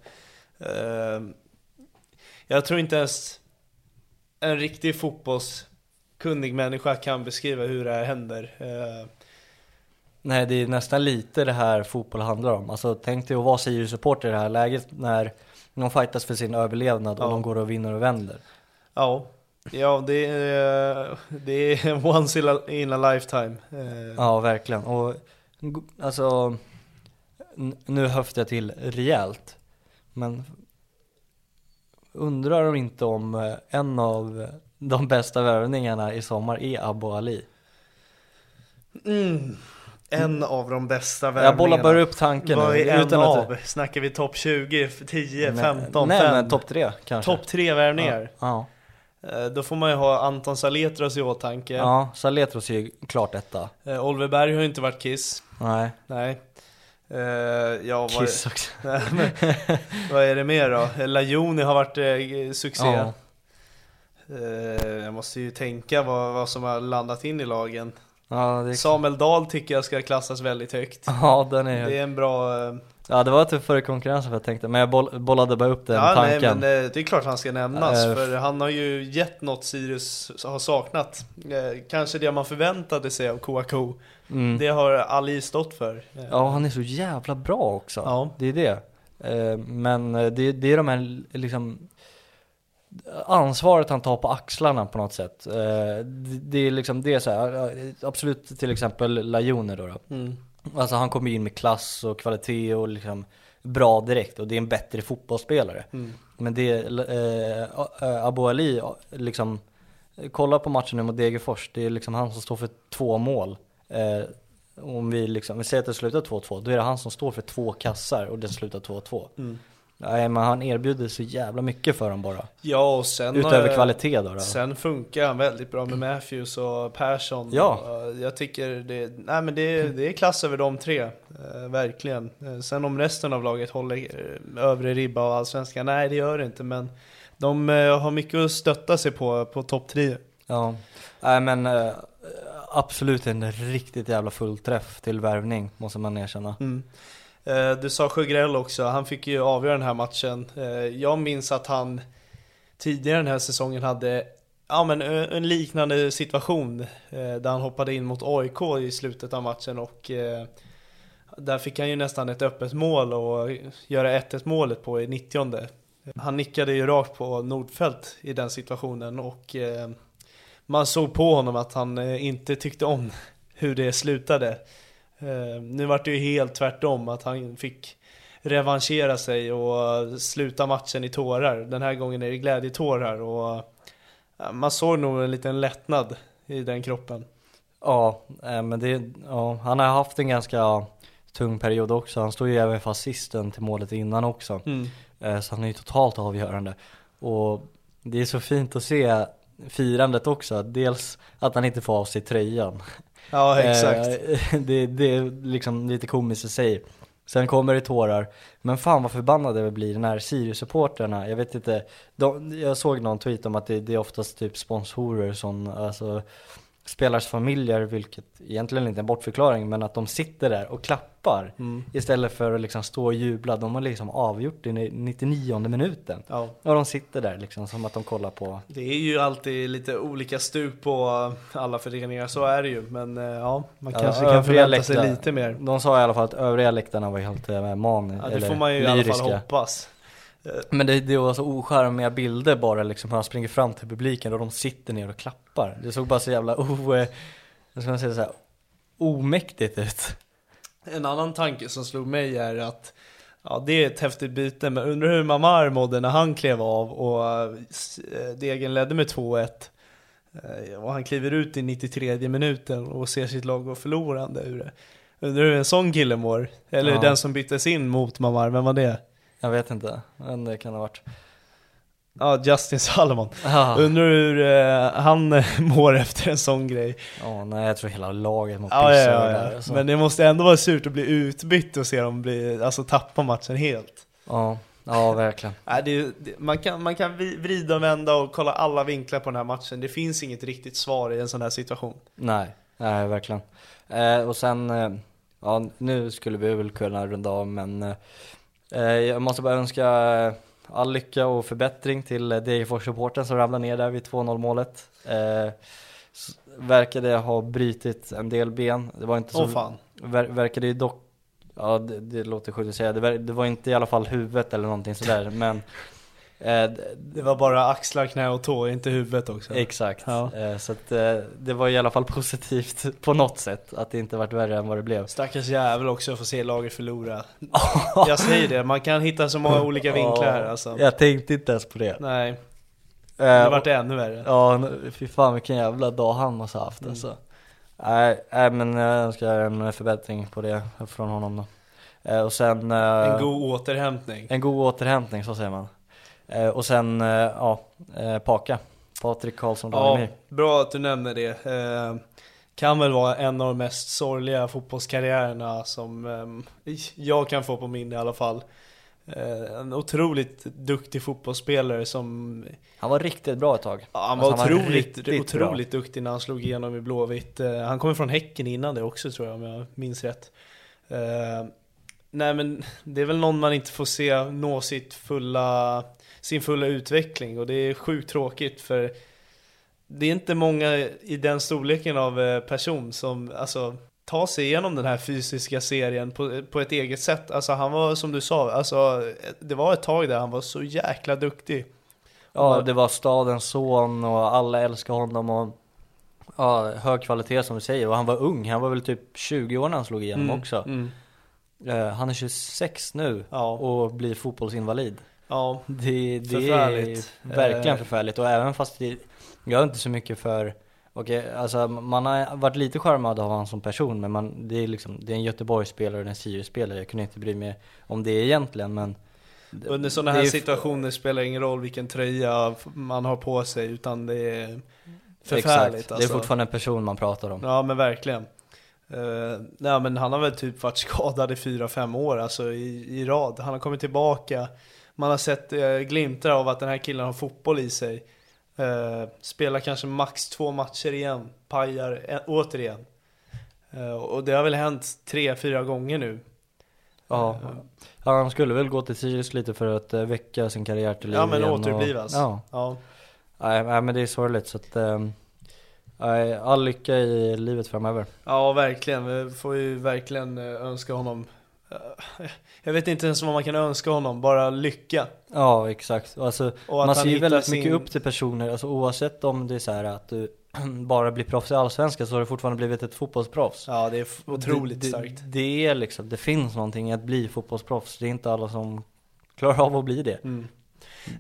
S1: Eh, jag tror inte ens en riktig fotbollskunnig människa kan beskriva hur det här händer. Eh,
S2: Nej, det är nästan lite det här fotboll handlar om. Alltså tänk dig att vara Sirius-supporter i det här läget när de fightas för sin överlevnad och
S1: Ja.
S2: de går och vinner och vänder.
S1: ja, ja det, är, det är once in a, lifetime. Eh,
S2: Ja, verkligen. Och alltså, nu höftar jag till rejält. Men undrar om inte om eh, en av de bästa värvningarna i sommar är Abu Ali.
S1: Mm. En av de bästa
S2: Jag
S1: värvningarna.
S2: bollar bara upp tanken nu. utan att-
S1: av? Snackar vi topp 20, 10,
S2: Nej,
S1: 15,
S2: Nej
S1: 5?
S2: men topp tre kanske.
S1: Topp 3 värvningar.
S2: Ja,
S1: Eh, Då får man ju ha Anton Saletros i åtanke.
S2: ja. ja Saletros är ju klart etta.
S1: Eh, Oliver Berg har ju inte varit Kiss.
S2: Nej,
S1: Nej. Eh, ja,
S2: Kiss också.
S1: Nej, men, vad är det mer då? Lajoni har varit eh, succé.
S2: Ja.
S1: Jag måste ju tänka vad, vad som har landat in i lagen.
S2: Ja, det,
S1: Samuel Dahl tycker jag ska klassas väldigt högt.
S2: ja, den är
S1: Det är en bra... eh,
S2: Ja det var tuffare konkurrens för jag tänkte, men jag boll, bollade bara upp den
S1: ja, nej,
S2: tanken.
S1: men eh, det är klart han ska nämnas,
S2: Eh,
S1: för han har ju gett något Sirius har saknat. Kanske det man förväntade sig av Kouakou.
S2: Mm.
S1: Det har Ali stått för.
S2: Ja han är så jävla bra också.
S1: Ja.
S2: Det är det. Men det, det är de här liksom ansvaret han tar på axlarna på något sätt. Eh, Det är liksom det är så här, absolut till exempel Lajone då. då.
S1: Mm.
S2: Alltså han kommer in med klass och kvalitet och liksom bra direkt och det är en bättre fotbollsspelare.
S1: Mm.
S2: Men det, eh, eh, Abu Ali, liksom, kolla på matchen nu mot Degerfors, det är liksom han som står för två mål. Eh, om vi liksom, vi säger att det slutar 2-2, då är det han som står för två kassar och det slutar 2-2.
S1: Mm.
S2: Nej men han erbjuder så jävla mycket för dem bara.
S1: Ja, och sen...
S2: Utöver
S1: eh,
S2: kvalitet då. då.
S1: Sen funkar han väldigt bra med Matthews och Persson.
S2: Ja.
S1: Och Jag tycker det, nej men det, det är klass över de tre. Eh, verkligen. Eh, sen om resten av laget håller eh, övre ribba av allsvenskan, nej det gör det inte. Men de eh, har mycket att stötta sig på, på topp tre.
S2: Ja, nej men eh, absolut en riktigt jävla fullträff till värvning måste man erkänna.
S1: Mm. Eh, du sa Sjögrell också, han fick ju avgöra den här matchen. Eh, jag minns att han tidigare den här säsongen hade ja, men en liknande situation eh, där han hoppade in mot AIK i slutet av matchen och där fick han ju nästan ett öppet mål och göra 1-1 målet på i 90 Han nickade ju rakt på Nordfält i den situationen och man såg på honom att han inte tyckte om hur det slutade. Eh, nu vart det ju helt tvärtom, att han fick revanschera sig och sluta matchen i tårar. Den här gången är det glädjetårar och man såg nog en liten lättnad i den kroppen.
S2: Ja, eh, men det, ja, han har haft en ganska tung period också. Han stod ju även fast sisten till målet innan också. Mm. Eh, så han är ju totalt avgörande. Och det är så fint att se firandet också. Dels att han inte får av sig tröjan.
S1: Ja exakt.
S2: Eh, det, det är liksom lite komiskt i sig. Sen kommer det tårar. Men fan vad förbannade vi blir när Sirius-supporterna, jag vet inte, de, jag såg någon tweet om att det, det är oftast typ sponsorer som, alltså spelares familjer, vilket egentligen inte är en bortförklaring, men att de sitter där och klappar mm. istället för att liksom stå och jubla. De har liksom avgjort i 99 minuten. Ja. Och de sitter där liksom som att de kollar på.
S1: Det är ju alltid lite olika stuk på alla föreningar, så är det ju. Men eh, ja, man kanske ja, kan förvänta läktar, sig lite mer.
S2: De sa i alla fall att övriga läktarna var helt eh, man,
S1: ja, det eller får man ju lyriska. i alla fall hoppas.
S2: Men det, det var så ocharmiga bilder bara liksom han springer fram till publiken och de sitter ner och klappar. Det såg bara så jävla o, eh, ska man säga så här, omäktigt ut.
S1: En annan tanke som slog mig är att Ja det är ett häftigt byte, men undrar hur Mamar mådde när han klev av och eh, Degen ledde med 2-1 eh, Och han kliver ut i 93 minuten och ser sitt lag gå förlorande ur det Undrar hur en sån kille mår? Eller ja. den som byttes in mot Mamar, vem var det?
S2: Jag vet inte, men det kan ha varit
S1: Ja, Justin Salomon. Ja. Undrar hur uh, han eh, mår efter en sån grej.
S2: Ja, nej jag tror hela laget mår
S1: ja, ja, ja, där, alltså. Men det måste ändå vara surt att bli utbytt och se dem bli, alltså tappa matchen helt.
S2: Ja, ja verkligen.
S1: Nej, det, det, man, kan, man kan vrida och vända och kolla alla vinklar på den här matchen. Det finns inget riktigt svar i en sån här situation.
S2: Nej, nej verkligen. Eh, och sen, eh, ja nu skulle vi väl kunna runda av men eh, Eh, jag måste bara önska eh, all lycka och förbättring till eh, Degerfors-supporten som ramlade ner där vid 2-0 målet. verkade ha brutit en del ben. Det var inte så...
S1: Åh fan.
S2: Ver, verkade ju dock Ja det, det låter sjukt att säga, det, det, var inte i alla fall huvudet eller någonting sådär men
S1: Eh, det var bara axlar, knä och tå, inte huvudet också.
S2: Exakt, ja. Eh, så att, eh, det var i alla fall positivt på något sätt att det inte varit värre än vad det blev.
S1: Stackars jävel också att få se laget förlora. jag säger det, man kan hitta så många olika vinklar här alltså.
S2: Jag tänkte inte ens på det.
S1: Nej. Det har varit ännu värre.
S2: Ja, fy fan vilken jävla dag han måste ha haft mm. alltså. Nej, nej men jag önskar en förbättring på det från honom då. Och sen...
S1: En god återhämtning.
S2: En god återhämtning, så säger man. Eh, och sen, eh, ja, eh, Paka. Patrik Karlsson
S1: Ja, bra att du nämner det. kan väl vara en av de mest sorgliga fotbollskarriärerna som jag kan få på minne i alla fall. En otroligt duktig fotbollsspelare som
S2: Han var riktigt bra ett tag
S1: ja, Han var alltså, otroligt, han var otroligt duktig när han slog igenom i Blåvitt Han kommer från Häcken innan det också tror jag om jag minns rätt Nej men det är väl någon man inte får se nå sitt fulla sin fulla utveckling och det är sjukt tråkigt för det är inte många i den storleken av eh, person som alltså tar sig igenom den här fysiska serien på, på ett eget sätt. Alltså han var som du sa, alltså det var ett tag där han var så jäkla duktig.
S2: Ja, det var stadens son och alla älskade honom och ja, hög kvalitet som du säger och han var ung, han var väl typ 20 år när han slog igenom mm, också. Mm. Uh, han är 26 nu ja. och blir fotbollsinvalid.
S1: Ja,
S2: det, det förfärligt. är verkligen förfärligt och även fast det, jag är inte så mycket för Okej, okay, alltså man har varit lite charmad av honom som person men man, det är liksom, det är en Göteborgsspelare och en Sirius-spelare, jag kunde inte bry mig om det egentligen men
S1: Under sådana här situationer spelar det ingen roll vilken tröja man har på sig utan det är förfärligt Exakt,
S2: alltså. det är fortfarande en person man pratar om
S1: Ja men verkligen Uh, nej men han har väl typ varit skadad i 4-5 år alltså i, i rad. Han har kommit tillbaka man har sett eh, glimtar av att den här killen har fotboll i sig. Eh, spelar kanske max två matcher igen, pajar eh, återigen. Eh, och det har väl hänt tre, fyra gånger nu.
S2: Ja, ja han skulle väl gå till Sirius lite för att eh, väcka sin karriär till liv
S1: Ja men
S2: igen
S1: återupplivas.
S2: Och, ja,
S1: ja.
S2: nej, nej men det är sorgligt så att eh, nej, all lycka i livet framöver.
S1: Ja, verkligen. Vi får ju verkligen eh, önska honom eh, Jag vet inte ens vad man kan önska honom, bara lycka.
S2: Ja exakt, alltså,
S1: Och
S2: man ser ju väldigt
S1: sin-
S2: mycket upp till personer, alltså oavsett om det är så här att du bara blir proffs i Allsvenskan så har du fortfarande blivit ett fotbollsproffs.
S1: Ja, det är otroligt
S2: det,
S1: starkt.
S2: Det, det är liksom, det finns någonting i att bli fotbollsproffs, det är inte alla som klarar av att bli det.
S1: Mm.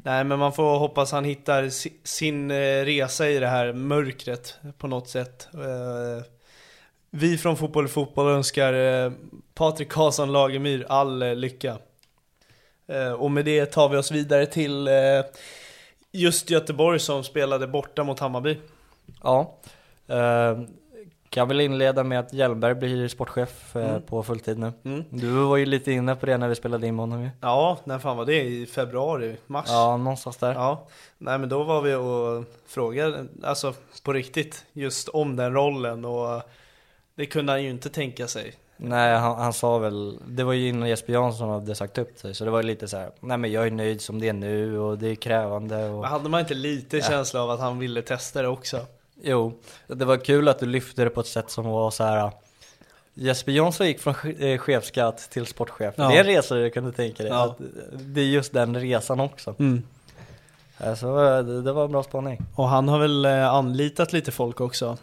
S1: Nej, men man får hoppas han hittar si- sin eh, resa i det här mörkret på något sätt. Vi från Fotboll Fotboll önskar eh, Patrik Karlsson Lagemyr all eh, lycka. Eh, Och med det tar vi oss vidare till eh, just Göteborg som spelade borta mot Hammarby.
S2: Ja, kan väl inleda med att Hjelmberg blir sportchef
S1: Mm.
S2: på fulltid nu.
S1: Mm.
S2: Du var ju lite inne på det när vi spelade in med honom ju.
S1: Ja, när fan var det? I februari? Mars?
S2: Ja, någonstans där.
S1: Ja, nej men då var vi och frågade, alltså på riktigt, just om den rollen och det kunde han ju inte tänka sig.
S2: Nej, han, han sa väl, det var ju innan Jesper Jansson hade sagt upp sig, så det var ju lite så här, nej men jag är nöjd som det är nu och det är krävande och...
S1: Men hade man inte lite känsla av att han ville testa det också?
S2: Jo, det var kul att du lyfte det på ett sätt som var så här. Jesper Jansson gick från eh, chefskatt till sportchef.
S1: Ja.
S2: Det är en resa du kunde tänka dig.
S1: Ja.
S2: Det är just den resan också.
S1: Mm.
S2: Så det, det var en bra spaning.
S1: Och han har väl eh, anlitat lite folk också?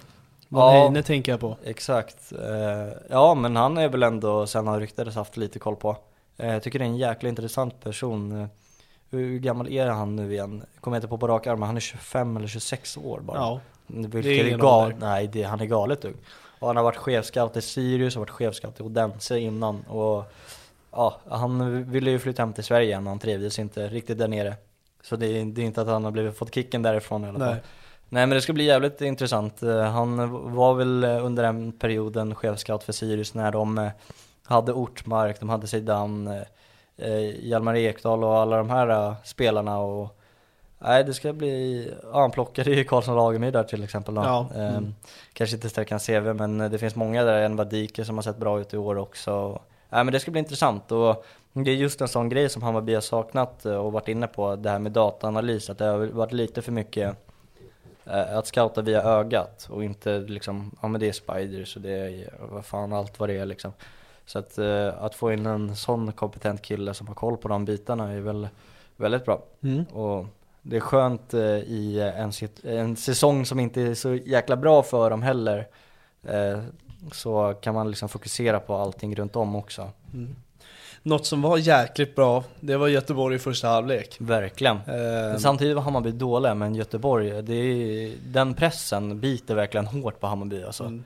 S2: Ja.
S1: Von Heine tänker jag på.
S2: Exakt. Eh, Ja, men han är väl ändå, sen han ryktades, haft lite koll på. Eh, Jag tycker det är en jäkla intressant person. Eh, Hur gammal är han nu igen? Kommer jag inte på på rak arm, men han är 25 eller 26 år bara.
S1: Ja.
S2: Vilket
S1: Det är
S2: är, gal... Nej, det, han är galet ung. Och han har varit chefscout i Sirius och varit chefscout i Odense innan. Och ja, han ville ju flytta hem till Sverige igen, han trivdes inte riktigt där nere. Så det är, det är inte att han har blivit, fått kicken därifrån i alla fall.
S1: Nej.
S2: Nej men det ska bli jävligt intressant. Eh, Han var väl eh, under den perioden chefscout för Sirius när de eh, hade Ortmark, de hade eh, Hjalmar Ekdal och alla de här spelarna och Nej det ska bli, ja han plockade ju Karlsson Lagemyr där till exempel då.
S1: Ja, mm.
S2: Kanske inte sträcka en CV men det finns många där, en Vadike som har sett bra ut i år också. Nej men det ska bli intressant och det är just en sån grej som Hammarby har saknat och varit inne på, det här med dataanalys, att det har varit lite för mycket att scouta via ögat och inte liksom, ja men det är spiders och det är vad fan allt vad det är liksom. Så att, eh, att få in en sån kompetent kille som har koll på de bitarna är väl väldigt bra.
S1: Mm.
S2: Och det är skönt eh, i en, en säsong som inte är så jäkla bra för dem heller. Eh, så kan man liksom fokusera på allting runt om också.
S1: Något som var jäkligt bra, det var Göteborg i första halvlek.
S2: Verkligen.
S1: Eh,
S2: Samtidigt var Hammarby dåliga, men Göteborg, det är, den pressen biter verkligen hårt på Hammarby alltså.
S1: Mm.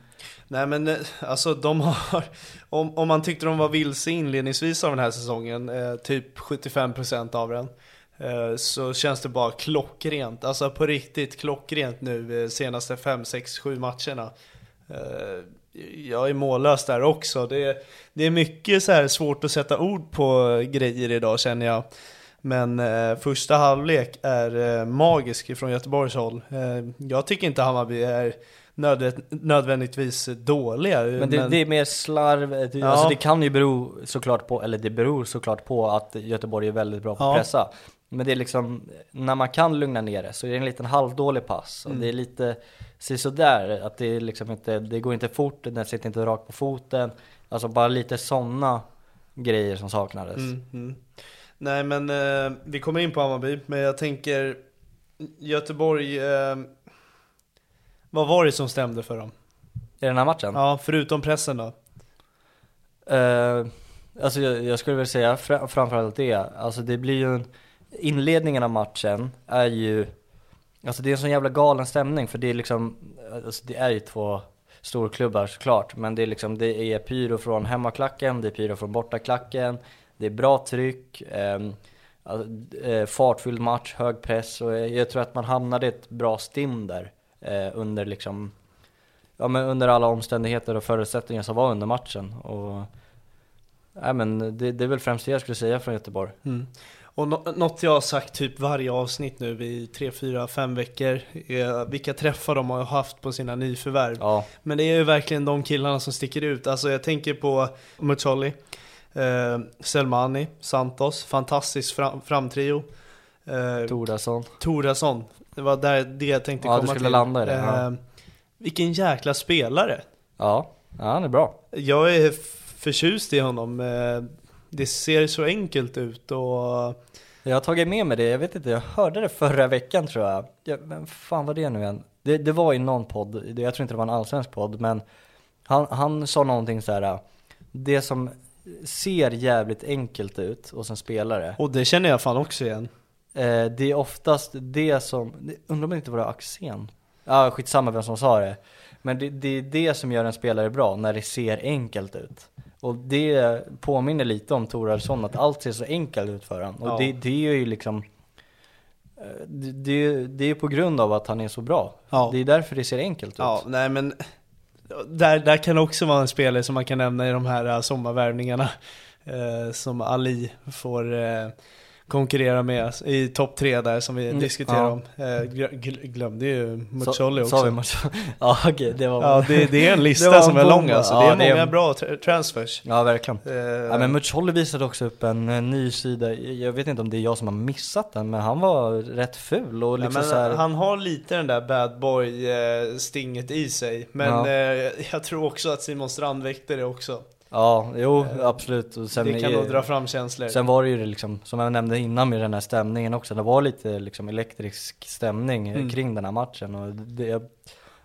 S1: Nej men eh, alltså de har, om, om man tyckte de var vilse inledningsvis av den här säsongen, eh, typ 75% av den, eh, så känns det bara klockrent. Alltså på riktigt klockrent nu eh, senaste 5, 6, 7 matcherna. Jag är mållös där också. Det är, det är mycket så här svårt att sätta ord på grejer idag känner jag. Men eh, första halvlek är eh, magisk från Göteborgs håll. Eh, jag tycker inte Hammarby är nödvä- nödvändigtvis dåliga.
S2: Men det, det är mer slarv, det,
S1: Ja.
S2: alltså det kan ju bero såklart på, eller det beror såklart på att Göteborg är väldigt bra på
S1: Ja.
S2: att pressa. Men det är liksom, när man kan lugna ner det så är det en liten halvdålig pass. Och
S1: Mm.
S2: det är lite, se sådär, att det är liksom inte, det går inte fort, den sitter inte rakt på foten. Alltså bara lite sådana grejer som saknades.
S1: Mm, mm. Nej men eh, vi kommer in på Hammarby, men jag tänker Göteborg, eh, vad var det som stämde för dem?
S2: I den här matchen?
S1: Ja, förutom pressen då?
S2: Eh, alltså jag, jag skulle väl säga fra, framförallt det. Alltså det blir ju en, inledningen av matchen är ju, alltså det är en sån jävla galen stämning för det är liksom, alltså det är ju två storklubbar såklart. Men det är liksom, det är pyro från hemmaklacken, det är pyro från bortaklacken, det är bra tryck, ehm, alltså, eh, fartfylld match, hög press och jag, jag tror att man hamnade i ett bra stim där eh, under liksom Ja men under alla omständigheter och förutsättningar som var under matchen och Nej men det, det är väl främst det jag skulle säga från Göteborg
S1: Mm. Och nå- något jag har sagt typ varje avsnitt nu i 3, 4, 5 veckor är vilka träffar de har haft på sina nyförvärv.
S2: Ja,
S1: Men det är ju verkligen de killarna som sticker ut. Alltså jag tänker på Muccioli. Eh, Selmani, Santos, fantastisk fram, framtrio. Eh,
S2: Tordason.
S1: Torasson, det var där, det jag tänkte
S2: Ja, du
S1: komma
S2: skulle
S1: till.
S2: landa i det, ja.
S1: Eh, vilken jäkla spelare!
S2: Ja, ja han är bra.
S1: Jag är förtjust i honom. Eh, det ser så enkelt ut och
S2: Jag har tagit med mig det, jag vet inte, jag hörde det förra veckan tror jag. jag men fan var det nu igen? Det, det var i någon podd, jag tror inte det var en allsvensk podd, men han, han sa någonting så här. det som ser jävligt enkelt ut och sen spelar det,
S1: Och det känner jag fan också igen.
S2: Eh, det är oftast det som, undrar om det inte var Axén? Ja, skitsamma vem som sa det. Men det, det är det som gör en spelare bra, när det ser enkelt ut. Och det påminner lite om Thoraldsson, att allt ser så enkelt ut för honom. Och
S1: Ja.
S2: det, det är ju liksom eh, det, det, är på grund av att han är så bra.
S1: Ja.
S2: Det är därför det ser enkelt
S1: Ja,
S2: ut.
S1: nej men där, där kan också vara en spelare som man kan nämna i de här eh, sommarvärvningarna. Eh, som Ali får eh, konkurrera med i topp tre där som vi
S2: Mm,
S1: diskuterar
S2: ja.
S1: om. Eh, gl- gl- glömde ju Muccioli också.
S2: Sa vi Muccioli? Ja okej, det var
S1: Ja, det, det är en lista som är lång alltså.
S2: Ja,
S1: det är
S2: det är
S1: många
S2: en-
S1: bra tra- transfers.
S2: Ja verkligen.
S1: Eh,
S2: Ja men Muccioli visade också upp en, ny sida, jag vet inte om det är jag som har missat den, men han var rätt ful och liksom
S1: men
S2: så här,
S1: Han har lite den där bad boy eh, stinget i sig. Men
S2: Ja.
S1: jag tror också att Simon Strand väckte det också.
S2: Ja, jo absolut. Och sen,
S1: det kan nog dra fram känslor.
S2: Sen var det ju liksom, som jag nämnde innan med den här stämningen också, det var lite liksom elektrisk stämning eh,
S1: Mm.
S2: kring den här matchen och det,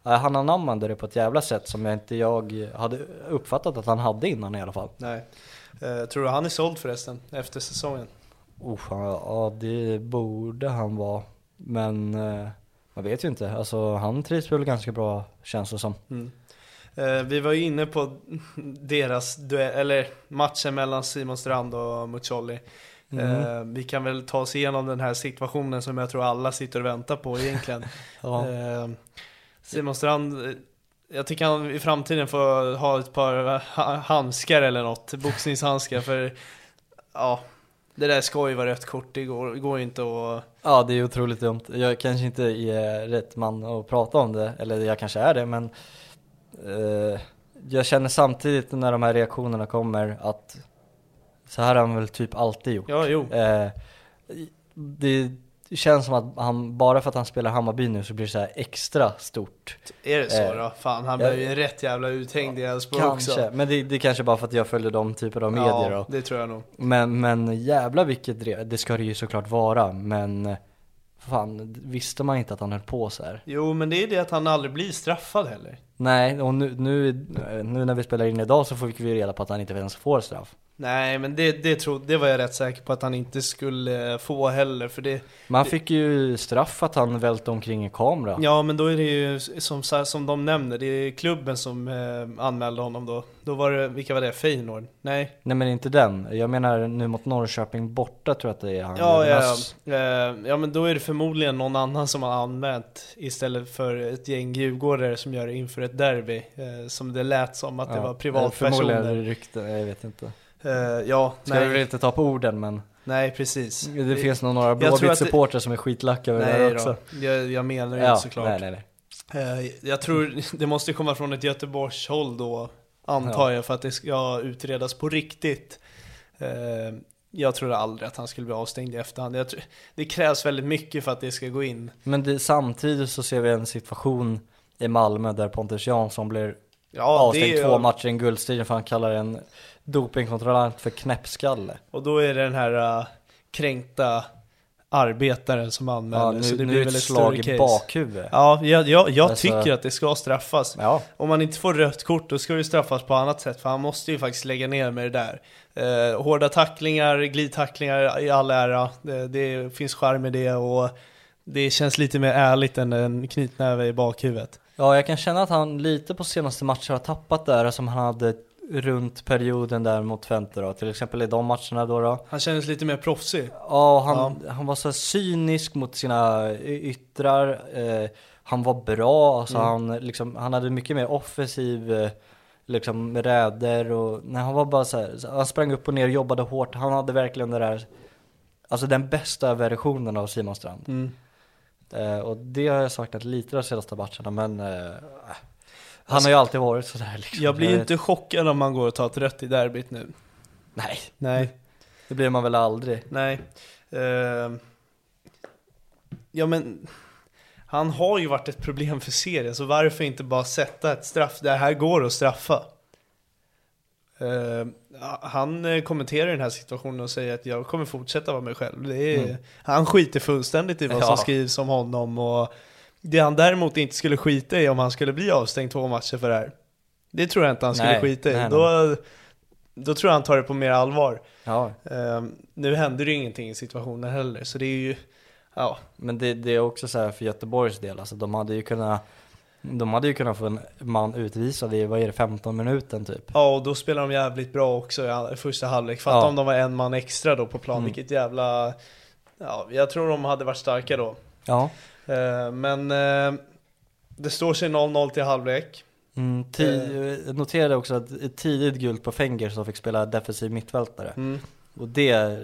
S2: ja, han anammade det på ett jävla sätt som jag inte jag hade uppfattat att han hade innan i alla fall.
S1: Nej. Eh, tror du han är såld förresten efter säsongen?
S2: Oh, ja, ja, det borde han vara, men eh, man vet ju inte. Alltså han trivs väl ganska bra känns det som.
S1: Mm. Eh, vi var ju inne på deras duell, eller matchen mellan Simon Strand och Muccioli.
S2: Mm.
S1: Eh, vi kan väl ta oss igenom den här situationen som jag tror alla sitter och väntar på egentligen.
S2: Ja.
S1: Eh, Simon Strand, jag tycker han i framtiden får ha ett par ha- handskar eller något, boxningshandskar för ja, det där ska ju vara rött kort, det går, går ju inte att
S2: Ja, det är otroligt dumt. Jag kanske inte är rätt man att prata om det, eller jag kanske är det, men eh, jag känner samtidigt när de här reaktionerna kommer att så här har han väl typ alltid gjort.
S1: Ja, jo.
S2: Eh, det känns som att han, bara för att han spelar Hammarby nu så blir det så här extra stort.
S1: Är det så
S2: Eh,
S1: då? Fan, han
S2: ja.
S1: blev ju rätt jävla uthängd i Elfsborg
S2: Kanske,
S1: också.
S2: men det, det är kanske bara för att jag följer de typer av medier
S1: ja,
S2: då.
S1: det tror jag nog.
S2: Men, men jävla vilket drev, det ska det ju såklart vara, men fan, visste man inte att han höll på så här?
S1: Jo, men det är det att han aldrig blir straffad heller.
S2: Nej, och nu, nu, nu när vi spelar in idag så fick vi reda på att han inte ens får straff.
S1: Nej, men det, det, tro, det var jag rätt säker på att han inte skulle få heller, för det...
S2: Men han fick ju straff att han välte omkring i kamera.
S1: Ja, men då är det ju som, som de nämner, det är klubben som eh, anmälde honom då. Då var det, vilka var det? Feyenoord? Nej?
S2: Nej men inte den, jag menar nu mot Norrköping borta tror jag att det är han.
S1: Ja, ja, ja. Eh, ja, men då är det förmodligen någon annan som har anmält istället för ett gäng djurgårdare som gör det inför ett derby. Eh, som det lät som att det
S2: ja,
S1: var
S2: Förmodligen
S1: privatpersoner.
S2: rykten, jag vet inte.
S1: Eh, ja,
S2: Ska vi väl
S1: nej,
S2: inte ta på orden men
S1: nej precis.
S2: det finns nog några
S1: att det-
S2: Blåvitt-supportrar som är skitlacka över det
S1: Nej
S2: här också.
S1: då, jag, jag menar det
S2: Ja,
S1: inte såklart.
S2: nej nej nej.
S1: Eh, Jag tror det måste komma från ett Göteborgs håll då, antar
S2: Ja.
S1: jag, för att det ska utredas på riktigt. Jag tror aldrig att han skulle bli avstängd i efterhand. Tror, det krävs väldigt mycket för att det ska gå in.
S2: Men det, samtidigt så ser vi en situation i Malmö där Pontus Jansson blir
S1: Ja,
S2: avstängd
S1: är,
S2: två matcher i en guldstriden för han kallar en dopingkontrollant för knäppskalle.
S1: Och då är det den här uh, kränkta arbetaren som anmäler.
S2: Ja, nu,
S1: så det blir väl
S2: ett slag i bakhuvudet.
S1: Ja, jag, jag, jag
S2: Alltså-
S1: tycker att det ska straffas.
S2: Ja.
S1: Om man inte får rött kort då ska det straffas på annat sätt för han måste ju faktiskt lägga ner med det där. Eh, hårda tacklingar, glidtacklingar i all ära, det, det finns charm i det och det känns lite mer ärligt än en knytnäve i bakhuvudet.
S2: Ja, jag kan känna att han lite på senaste matcher har tappat det här som han hade runt perioden där mot Twente då. Till exempel i de matcherna då. då.
S1: Han känns lite mer proffsig.
S2: Ja, han, han var så cynisk mot sina yttrar. Eh, han var bra, alltså han, liksom, han hade mycket mer offensiv eh, liksom räder och nej, han var bara så här, han sprang upp och ner, jobbade hårt. Han hade verkligen det där, alltså den bästa versionen av Simon Strand.
S1: Mm.
S2: Eh, och det har jag saknat lite de senaste matcherna, men eh, han har ju alltid varit sådär liksom.
S1: Jag blir ju inte chockad om man går och tar ett rött i derbyt nu.
S2: Nej,
S1: Nej,
S2: det blir man väl aldrig.
S1: nej. Eh, ja men, han har ju varit ett problem för serien, så varför inte bara sätta ett straff? Det här går att straffa. Eh, han eh, kommenterar den här situationen och säger att jag kommer fortsätta vara mig själv. Det är,
S2: Mm.
S1: Han skiter fullständigt i vad som
S2: Ja.
S1: skrivs om honom och det han däremot inte skulle skita i om han skulle bli avstängd två matcher för det här. Det tror jag inte han skulle
S2: Nej,
S1: skita i.
S2: nej, nej.
S1: Då, då tror jag han tar det på mer allvar.
S2: Ja,
S1: Ehm, nu händer det ju ingenting i situationen heller, så det är ju, ja,
S2: men det, det är också så här för Göteborgs del, alltså de hade ju kunnat de hade ju kunnat få en man utvisad i, vad är det, 15 minuten typ?
S1: ja och då spelar de jävligt bra också i första halvlek. Fatta
S2: Ja.
S1: om de var en man extra då på plan,
S2: Mm.
S1: vilket jävla, ja, jag tror de hade varit starka då.
S2: Ja.
S1: Ehm, men eh, det står sig 0-0 till halvlek.
S2: Mm, jag noterade också att tidigt gult på Fenger som fick spela defensiv mittfältare.
S1: Mm.
S2: Och det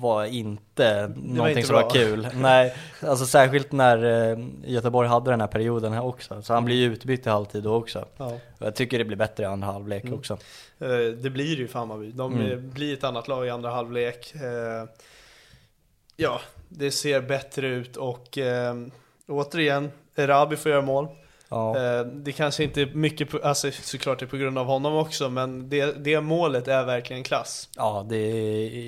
S2: var inte någonting
S1: inte
S2: som var kul. Nej, alltså särskilt när eh, Göteborg hade den här perioden här också. Så han blir ju utbytt i halvtid då också.
S1: Ja.
S2: Jag tycker det blir bättre i andra halvlek
S1: Mm.
S2: också.
S1: Eh, Det blir det ju för Hammarby. De
S2: Mm.
S1: eh, blir ett annat lag i andra halvlek. Ja, det ser bättre ut och återigen, Erabi får göra mål.
S2: Ja,
S1: Eh, Det kanske inte är mycket, alltså såklart det är på grund av honom också, men det, det målet är verkligen klass.
S2: ja det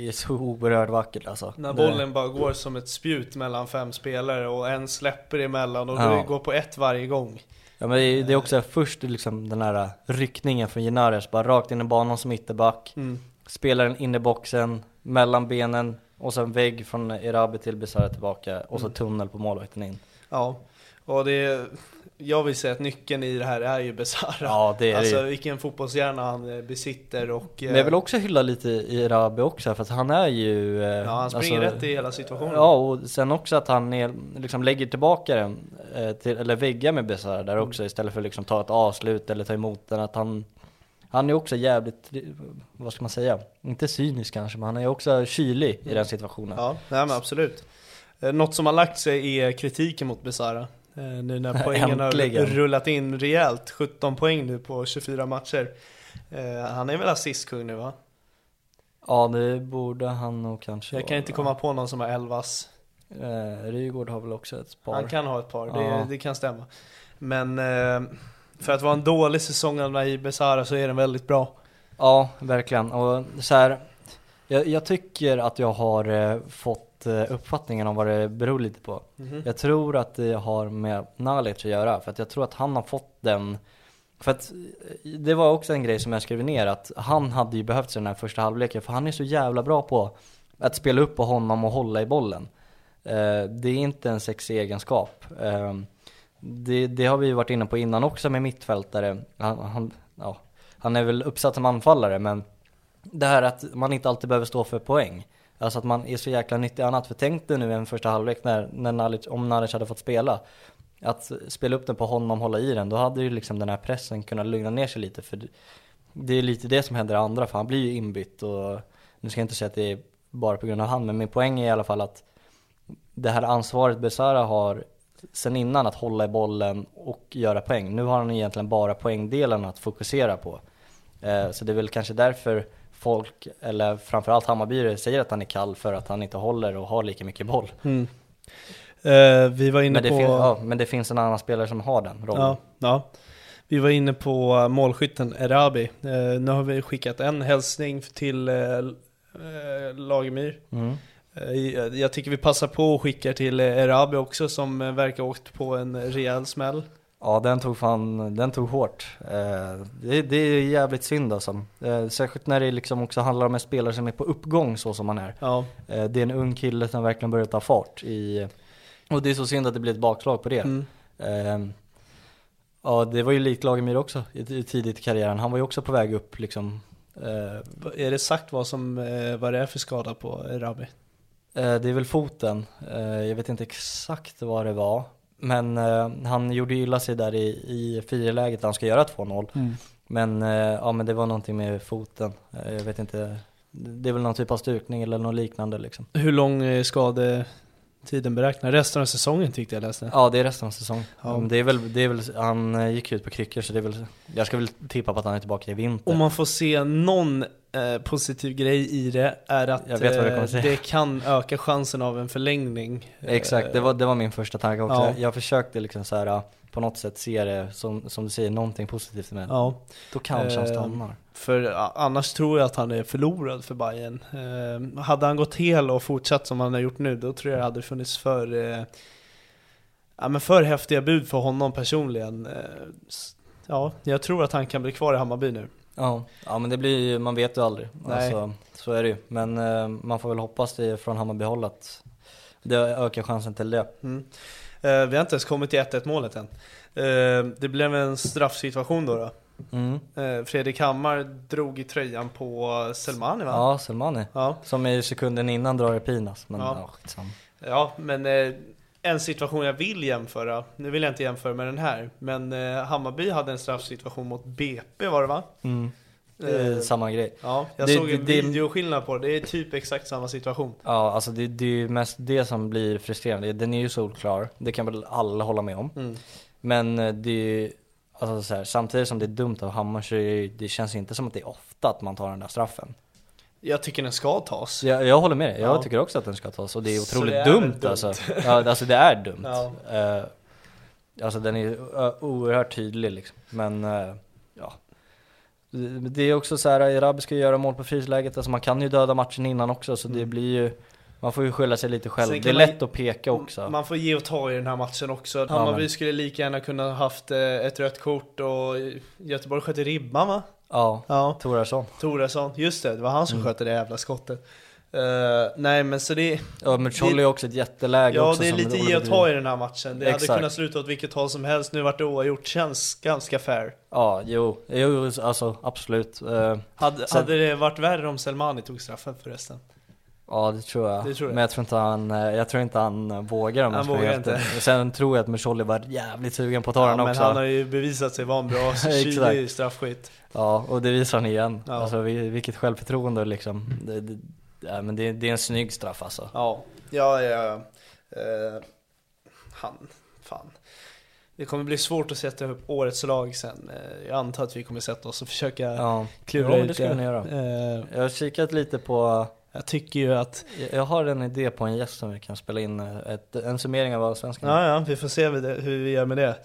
S2: är så oerhört vackert alltså.
S1: När
S2: Det-
S1: bollen bara går som ett spjut mellan fem spelare och en släpper emellan och
S2: Ja.
S1: det går på ett varje gång.
S2: Ja men det är, det är också först liksom den här ryckningen från Genares, bara rakt in i banan som ytterback.
S1: Mm.
S2: Spelar den in i boxen, mellan benen och sen vägg från Erabi till Besara tillbaka och så
S1: Mm.
S2: tunnel på målvakten in.
S1: Ja, och det jag vill säga att nyckeln i det här är ju Besara.
S2: Ja det är
S1: Alltså
S2: det
S1: vilken fotbollshjärna han eh, besitter och...
S2: Men jag vill också hylla lite i Erabi också för att han är ju... eh,
S1: Ja, han springer
S2: alltså-
S1: rätt i hela situationen.
S2: Ja och sen också att han är, liksom lägger tillbaka den, eh, till, eller väggar med Besara där
S1: Mm.
S2: också istället för att liksom ta ett avslut eller ta emot den. Att han, han är också jävligt, vad ska man säga, inte cynisk kanske men han är också kylig i den situationen.
S1: Ja, nej men absolut. Eh, Något som har lagt sig är kritiken mot Besara. Eh, Nu när poängen har
S2: Äntligen.
S1: rullat in rejält. 17 poäng nu på 24 matcher. Eh, Han är väl assistkung nu va?
S2: Ja det borde han nog kanske
S1: Jag kan inte komma på någon som har 11
S2: Eh, Rygaard har väl också ett par.
S1: Han kan ha ett par,
S2: Ja.
S1: det, det kan stämma. Men eh, för att vara en dålig säsong av Naib Besara så är den väldigt bra.
S2: Ja, verkligen. Och så här, jag, jag tycker att jag har eh, fått eh, uppfattningen om vad det beror lite på.
S1: Mhm.
S2: Jag tror att det har med Nalic att göra, för att jag tror att han har fått den för att eh, det var också en grej som jag skrev ner, att han hade ju behövt sig den här första halvleken, för han är så jävla bra på att spela upp på honom och hålla i bollen. Eh, det är inte en sexig egenskap. Eh, det, det har vi ju varit inne på innan också med mittfältare. Han, han, ja, han är väl uppsatt som anfallare, men det här att man inte alltid behöver stå för poäng. Alltså att man är så jäkla nyttig annat. För tänk dig nu en första halvlek när, när Nalic, om Nalic hade fått spela. Att spela upp den på honom, hålla i den, då hade ju liksom den här pressen kunnat lugna ner sig lite. För det- är lite det som händer i andra, för han blir ju inbytt och nu ska jag inte säga att det är bara på grund av han, men min poäng är i alla fall att det här ansvaret Besara har sen innan att hålla i bollen och göra poäng. Nu har han egentligen bara poängdelen att fokusera på. Eh, så det är väl kanske därför folk, eller framförallt Hammarbyare, säger att han är kall för att han inte håller och har lika mycket boll.
S1: Eh, vi var inne
S2: Men det,
S1: på...
S2: fin- ja, men det finns en annan spelare som har den rollen.
S1: Ja, ja. Vi var inne på eh, målskytten Erabi. Eh, nu har vi skickat en hälsning till eh, eh, Lagemyr.
S2: Mm.
S1: Eh, jag tycker vi passar på och skickar till Erabi också som verkar ha åkt på en rejäl smäll.
S2: Ja den tog fan, den tog hårt. Eh, det, det är jävligt synd alltså. Eh, särskilt när det liksom också handlar om en spelare som är på uppgång så som han är.
S1: Ja,
S2: Eh, det är en ung kille som verkligen börjar ta fart i, och det är så synd att det blir ett bakslag på det.
S1: mm.
S2: Eh, ja det var ju likt Lagemyr också i, i tidigt i karriären. Han var ju också på väg upp liksom. Eh,
S1: Är det sagt vad, som, eh, vad det är för skada på Erabi?
S2: Eh, Det är väl foten. Jag vet inte exakt vad det var. Men eh, han gjorde ju illa sig där i, i friläget där han ska göra 2-0. Men, eh, ja, men det var någonting med foten. Eh, Jag vet inte. Det är väl någon typ av styrkning eller något liknande liksom.
S1: Hur lång eh, skade, tiden beräknad. Resten av säsongen tyckte jag läste.
S2: Ja, det är resten av säsongen.
S1: Ja.
S2: Det är väl, det är väl, han eh, gick ut på kryckor så det är väl, jag ska väl tippa på att han är tillbaka i vinter.
S1: Om man får se någon eh, positiv grej i det är att eh, det kan öka chansen av en förlängning.
S2: Exakt, det var, det var min första tanke också.
S1: Ja.
S2: Jag, jag försökte liksom så här på något sätt se det som, som du säger, någonting positivt med.
S1: Ja,
S2: Då kanske han
S1: Eh,
S2: stannar.
S1: för annars tror jag att han är förlorad för Bayern. Eh, hade han gått hel och fortsatt som han har gjort nu, då tror jag det hade funnits för, eh, ja, men för häftiga bud för honom personligen. Eh, ja, jag tror att han kan bli kvar i Hammarby nu.
S2: Ja, ja men det blir ju, man vet ju aldrig.
S1: Nej.
S2: Alltså, så är det ju. Men eh, man får väl hoppas det från Hammarby håll att det ökar chansen till det.
S1: Mm. Eh, vi har inte ens kommit till 1-1 målet än. Eh, det blev en straffsituation då. då.
S2: Mm.
S1: Eh, Fredrik Hammar drog i tröjan på Selmani va?
S2: Ja, Selmani.
S1: Ja,
S2: Som i sekunden innan drar i Pinas. Men
S1: Ja.
S2: ja,
S1: ja men en situation jag vill jämföra, nu vill jag inte jämföra med den här, men Hammarby hade en straffsituation mot BP var det va?
S2: Mm.
S1: Eh,
S2: samma grej.
S1: Ja, jag
S2: Det-
S1: såg en
S2: det-
S1: videoskillnad på det, det är typ exakt samma situation.
S2: Ja, alltså det, det är ju mest det som blir frustrerande. Den är ju solklar, det kan väl alla hålla med om.
S1: Mm.
S2: Men eh, det är alltså så här, samtidigt som det är dumt av Hammar så det, det känns inte som att det är ofta att man tar den där straffen.
S1: Jag tycker den ska tas.
S2: Jag, jag håller med dig, jag
S1: Ja.
S2: tycker också att den ska tas och det är otroligt
S1: det är
S2: dumt,
S1: dumt.
S2: alltså. Ja, alltså det är dumt.
S1: Ja.
S2: Eh, alltså den är oerhört tydlig liksom. Men ja. Det- är också så här, Erabi ska göra mål på frisläget, alltså man kan ju döda matchen innan också så det blir ju Man får ju skylla sig lite själv,
S1: Mm.
S2: Det är
S1: kan man-
S2: lätt att peka också
S1: Man får ge och ta i den här matchen också.
S2: Ja,
S1: Hammarby
S2: men-
S1: skulle lika gärna kunna ha haft eh, ett rött kort och Göteborg sköt i ribban va?
S2: Ja,
S1: Ja.
S2: Torarsson
S1: Toresson, just det, det var han som
S2: Mm.
S1: sköt det jävla skottet. Eh, nej men så det,
S2: Ja men Charlie är också ett jätteläge
S1: ja
S2: också
S1: det är lite ge och ta i den här matchen. Det hade
S2: Exakt.
S1: kunnat sluta åt vilket håll som helst, nu vart det oavgjort, känns ganska fair.
S2: Ja, jo, jo alltså absolut Eh,
S1: Hade,
S2: Sen-
S1: hade det varit värre om Selmani tog straffen förresten?
S2: Ja det tror jag.
S1: Det tror jag.
S2: Men jag tror inte han, eh, jag tror inte han vågar om
S1: Han vågar inte.
S2: Sen tror jag att Musolli var jävligt sugen på att ta
S1: Ja,
S2: den
S1: men
S2: också.
S1: han har ju bevisat sig vara en bra kylig straffskytt.
S2: Ja, och det visar han igen.
S1: Ja.
S2: Alltså vi- vilket självförtroende liksom. Det, det, ja, men det, det är en snygg straff alltså.
S1: Ja, ja, ja. Eh, han, fan. Det kommer bli svårt att sätta upp årets lag sen. Eh, jag antar att vi kommer sätta oss och försöka
S2: Ja,
S1: klura
S2: Ja,
S1: ut
S2: det ska ni göra.
S1: Eh,
S2: jag har kikat lite på,
S1: jag tycker ju att,
S2: jag- har en idé på en gäst som vi kan spela in, eh, ett, en summering av Allsvenskan.
S1: ja ja, vi får se hur vi gör med det.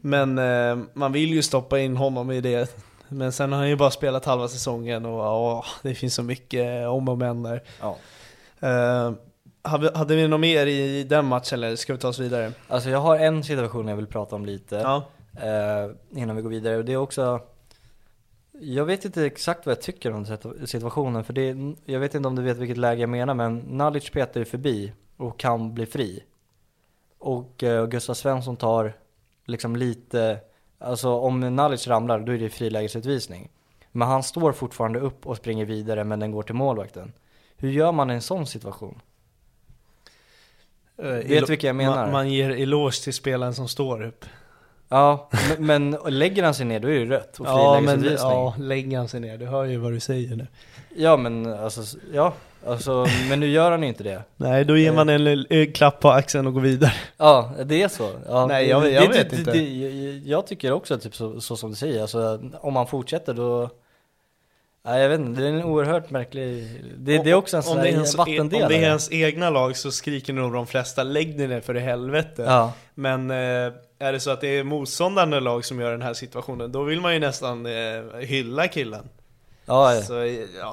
S1: Men eh, man vill ju stoppa in honom i det. Men sen har han ju bara spelat halva säsongen och åh, det finns så mycket om och men där.
S2: Ja.
S1: Eh, hade, vi något mer i den matchen eller ska vi ta oss vidare?
S2: Alltså jag har en situation jag vill prata om lite.
S1: Ja,
S2: eh, innan vi går vidare. Och det är också, jag vet inte exakt vad jag tycker om situ- situationen, för det är, jag vet inte om du vet vilket läge jag menar, men Nalic petar ju förbi och kan bli fri. Och eh, Gustav Svensson tar liksom lite, alltså om Nalic ramlar då är det frilägesutvisning. Men han står fortfarande upp och springer vidare men den går till målvakten. Hur gör man i en sån situation?
S1: Eh,
S2: Vet vilka jag menar?
S1: Man, man ger eloge till spelaren som står upp.
S2: Ja, men, men lägger han sig ner då är det rött och
S1: Ja men ja, lägger han sig ner, du hör ju vad du säger nu.
S2: Ja men alltså, ja, alltså, men nu gör han ju inte det.
S1: Nej, då ger
S2: Eh.
S1: man en lill- eh, klapp på axeln och går vidare.
S2: Ja, det är så. Ja,
S1: Nej, jag- jag
S2: det-
S1: vet
S2: det-
S1: inte.
S2: Det, jag, tycker också typ så, så som du säger, alltså om man fortsätter då Nej jag vet inte, det är en oerhört märklig, det, det är också en sån
S1: om
S2: här
S1: ens,
S2: vattendelare.
S1: Om det är ens egna lag så skriker nog de flesta lägg ner för i helvete.
S2: Ja,
S1: Men eh, är det så att det är motståndande lag som gör den här situationen, då vill man ju nästan eh, hylla killen.
S2: ja, ja.
S1: Så, eh, ja.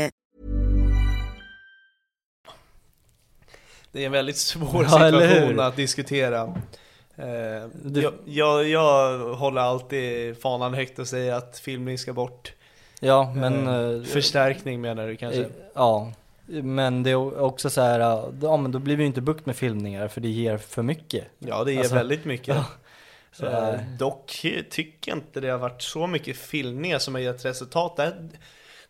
S1: Det är en väldigt svår situation att diskutera. Eh,
S2: Du-
S1: jag, jag, jag håller alltid fanan högt och säger att filmning ska bort.
S2: Ja, men...
S1: Eh,
S2: eh,
S1: förstärkning menar du kanske?
S2: eh, Ja, men det är också så här, eh, ja men då blir vi ju inte bukt med filmningar för det ger för mycket.
S1: Ja, det ger
S2: Alltså,
S1: väldigt mycket.
S2: ja. Så,
S1: eh, dock tycker jag inte det har varit så mycket filmningar som har gett resultat. Det,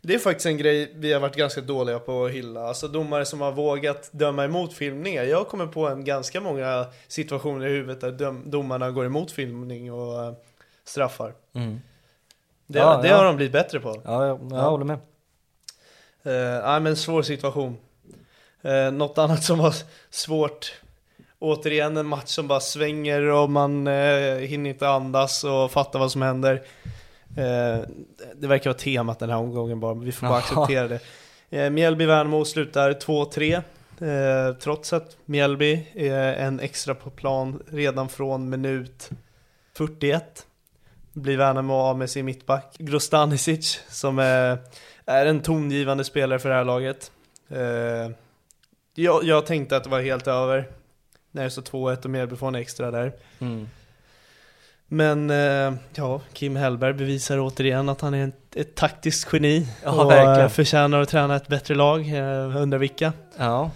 S1: det är faktiskt en grej vi har varit ganska dåliga på att hylla. Alltså domare som har vågat döma emot filmningar. Jag kommer på en ganska många situationer i huvudet där döm, domarna går emot filmning och eh, straffar.
S2: Mm.
S1: Det,
S2: Ja,
S1: det
S2: ja.
S1: har de blivit bättre på.
S2: Ja, jag, jag
S1: Ja.
S2: håller med.
S1: Eh, nej men svår situation. Eh, något annat som var svårt. Återigen en match som bara svänger och man eh, hinner inte andas och fatta vad som händer. Eh, det verkar vara temat den här omgången bara, vi får bara acceptera det. Eh, Mjällby-Värnamo slutar 2-3. Eh, trots att Mjällby är en extra på plan redan från minut 41. Blir Värnamo av med sin mittback Grostanisic som är, är en tongivande spelare för det här laget. Eh, jag, jag tänkte att det var helt över när det stod 2-1 och Mjällby får en extra där.
S2: Mm.
S1: Men eh, ja, Kim Hellberg bevisar återigen att han är ett, ett taktiskt geni
S2: Ja,
S1: och
S2: verkligen.
S1: eh, förtjänar att träna ett bättre lag. Eh, undrar vilka.
S2: Ja.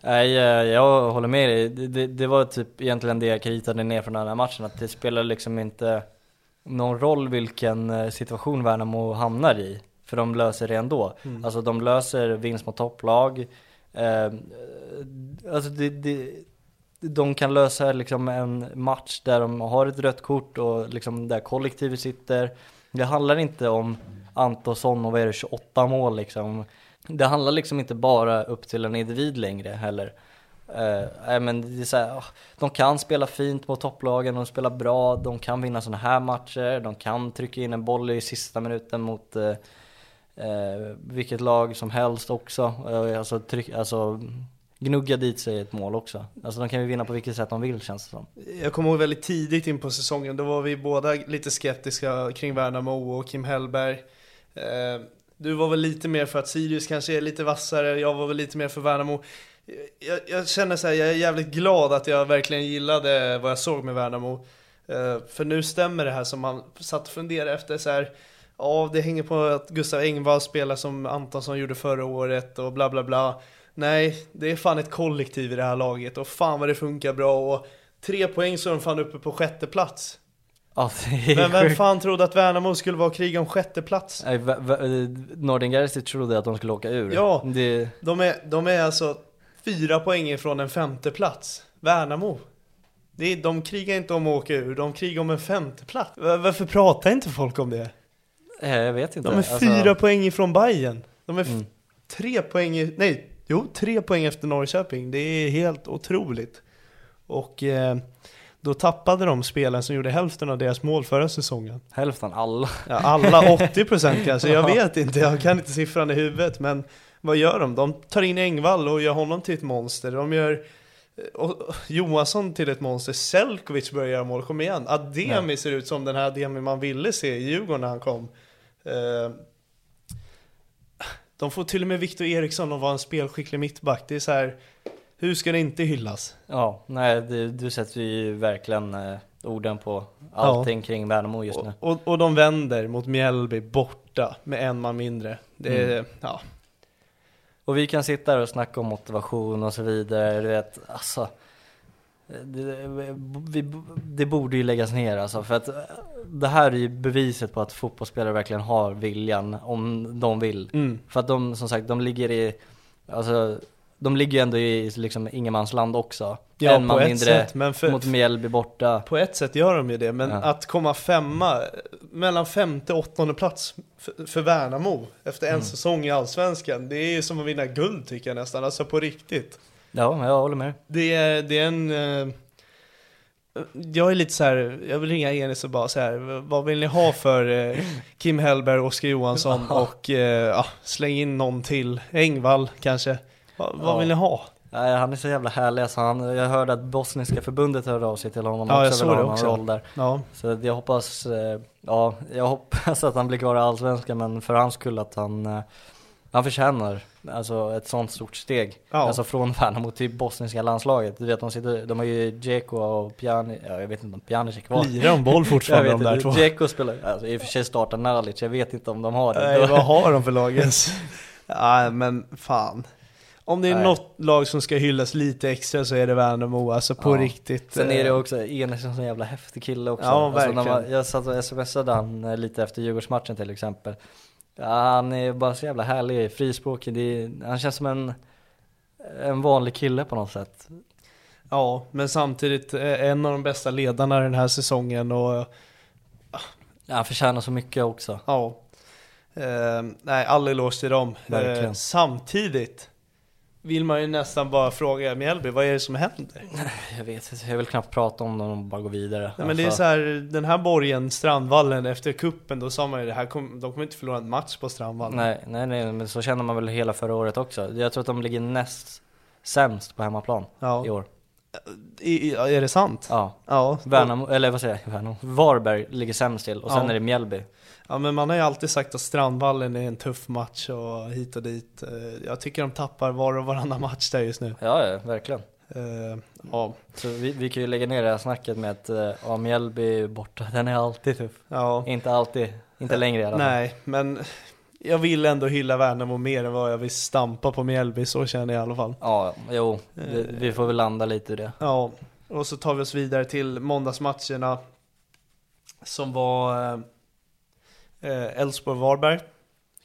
S2: Nej, jag håller med dig. Det, det, det var typ egentligen det jag kritade ner från den här matchen, att det spelar liksom inte någon roll vilken situation Värnamo hamnar i, för de löser det ändå.
S1: Mm.
S2: Alltså de löser vinst mot topplag, eh, alltså det, de kan lösa liksom en match där de har ett rött kort och liksom där kollektivet sitter. Det handlar inte om Antonsson och vad är det, 28 mål liksom. Det handlar liksom inte bara upp till en individ längre heller. Uh, I men det är så här, ah, de kan spela fint mot topplagen, de spelar bra, de kan vinna sådana här matcher, de kan trycka in en boll i sista minuten mot uh, uh, vilket lag som helst också. Uh, alltså, tryck, alltså gnugga dit sig ett mål också. Alltså de kan ju vinna på vilket sätt de vill känns det som.
S1: Jag kommer ihåg väldigt tidigt in på säsongen, då var vi båda lite skeptiska kring Värnamo och Kim Hellberg. Eh, du var väl lite mer för att Sirius kanske är lite vassare, jag var väl lite mer för Värnamo. Jag, jag känner så här, jag är jävligt glad att jag verkligen gillade vad jag såg med Värnamo. Eh, för nu stämmer det här som man satt och funderade efter så här. Ja, det hänger på att Gustav Engvall spelar som Antonsson gjorde förra året och bla bla bla. Nej, det är fan ett kollektiv i det här laget och fan vad det funkar bra och tre poäng så är de fan uppe på sjätte plats.
S2: Ja,
S1: Men vem fan trodde att Värnamo skulle vara och kriga om sjätte plats?
S2: Nej, eh, Nordin Gerzic trodde att de skulle åka ur.
S1: Ja.
S2: Det,
S1: De är, de är alltså fyra poäng ifrån en femte plats. Värnamo. Det är, de krigar inte om att åka ur, de krigar om en femte plats. Va- Varför pratar inte folk om det?
S2: eh, jag vet inte.
S1: De är
S2: Alltså,
S1: fyra poäng ifrån Bayern. De är
S2: Mm.
S1: tre poäng, i, nej, jo, tre poäng efter Norrköping. Det är helt otroligt. Och eh, då tappade de spelaren som gjorde hälften av deras mål förra säsongen.
S2: Hälften, alla.
S1: Ja, alla 80% kanske, jag vet inte, jag kan inte siffran i huvudet men vad gör de? De tar in Engvall och gör honom till ett monster, de gör eh, Johansson till ett monster, Selkovic börjar göra mål, kom igen! Ademi ser ut som den här Ademi man ville se i Djurgården när han kom. Eh, De får till och med Viktor Eriksson att vara en spelskicklig mittback, det är så här. hur ska det inte hyllas?
S2: Ja, nej det, du sätter ju verkligen eh, orden på allting kring Värnamo just nu.
S1: Och, och, och de vänder mot Mjällby borta med en man mindre. Det
S2: Mm.
S1: ja.
S2: Och vi kan sitta här och snacka om motivation och så vidare, du vet, alltså. Det, vi, det borde ju läggas ner alltså, för att det här är ju beviset på att fotbollsspelare verkligen har viljan om de vill.
S1: Mm.
S2: För att de, som sagt, de ligger i, alltså, de ligger ju ändå i liksom ingenmansland också.
S1: Ja,
S2: en man
S1: ett
S2: mindre
S1: sätt, men för-
S2: mot Mjällby borta.
S1: På ett sätt gör de ju det, men
S2: Ja.
S1: att komma femma, mellan femte och åttonde plats för, för Värnamo efter en
S2: Mm.
S1: säsong i Allsvenskan, det är ju som att vinna guld tycker jag nästan, alltså på riktigt.
S2: Ja, jag håller med.
S1: Det är, det är en... eh, jag är lite så här, jag vill ringa Enis och bara så här, vad vill ni ha för eh, Kim Hellberg, Oskar Johansson och eh, ja, släng in någon till, Engvall kanske. Va, vad
S2: Ja.
S1: vill ni ha?
S2: Nej, han är så jävla härlig alltså, han, Jag hörde att bosniska förbundet hörde av sig till honom
S1: Ja, jag
S2: också,
S1: såg
S2: vill
S1: det också.
S2: roll där.
S1: Ja,
S2: Så jag hoppas, ja, jag hoppas att han blir kvar i Allsvenskan men för hans skull att han, han förtjänar alltså ett sånt stort steg.
S1: Ja.
S2: Alltså från Värnamo till bosniska landslaget. Du vet de sitter, de har ju Dzeko och Pjani, ja, jag vet inte om Pjanic är kvar.
S1: lirar de boll fortfarande de där två?
S2: Dzeko spelar, alltså i och för sig startar Nalic, jag vet inte om de har det.
S1: Nej, vad har de för lag ens? Nej, men fan. Om det är
S2: Nej.
S1: något lag som ska hyllas lite extra så är det Värnamo, alltså på
S2: Ja.
S1: riktigt.
S2: Sen är det
S1: eh,
S2: också, Enes en sån jävla häftig kille också.
S1: Ja,
S2: Alltså, när man,
S1: verkligen.
S2: jag satt och smsade han lite efter Djurgårdsmatchen till exempel. Ja, han är bara så jävla härlig, frispråkig. Är, han känns som en, en vanlig kille på något sätt.
S1: Ja, men samtidigt eh, en av de bästa ledarna den här säsongen och
S2: Ja, han förtjänar så mycket också.
S1: ja. Eh, nej, all eloge till dem.
S2: Verkligen.
S1: Eh, samtidigt vill man ju nästan bara fråga Mjällby, vad är det som händer?
S2: Jag vet inte, jag vill knappt prata om dem och bara gå vidare.
S1: Nej, men det är
S2: Alltså,
S1: så här, den här borgen, Strandvallen, efter kuppen då sa man ju det här kom, de kommer inte förlora en match på Strandvallen.
S2: nej, nej, nej, men så känner man väl hela förra året också. Jag tror att de ligger näst sämst på hemmaplan
S1: Ja.
S2: i år.
S1: I, är det sant?
S2: Ja.
S1: Ja.
S2: Värnamo, eller vad säger jag? Värnamo. Varberg ligger sämst till och sen
S1: Ja.
S2: är det Mjällby.
S1: Ja men man har ju alltid sagt att Strandvallen är en tuff match och hit och dit. Eh, Jag tycker de tappar var och varannan match där just nu.
S2: Ja, ja, verkligen.
S1: Eh, Ja,
S2: Så vi, vi kan ju lägga ner det här snacket med att eh, ja, Mjällby borta, den är alltid tuff.
S1: ja.
S2: Inte alltid, inte längre i alla fall.
S1: Nej, men jag vill ändå hylla Värnamo mer än vad jag vill stampa på Mjällby, så känner jag i alla fall.
S2: Ja, jo, vi, vi får väl landa lite i det.
S1: Ja, och så tar vi oss vidare till måndagsmatcherna som var Elfsborg-Varberg.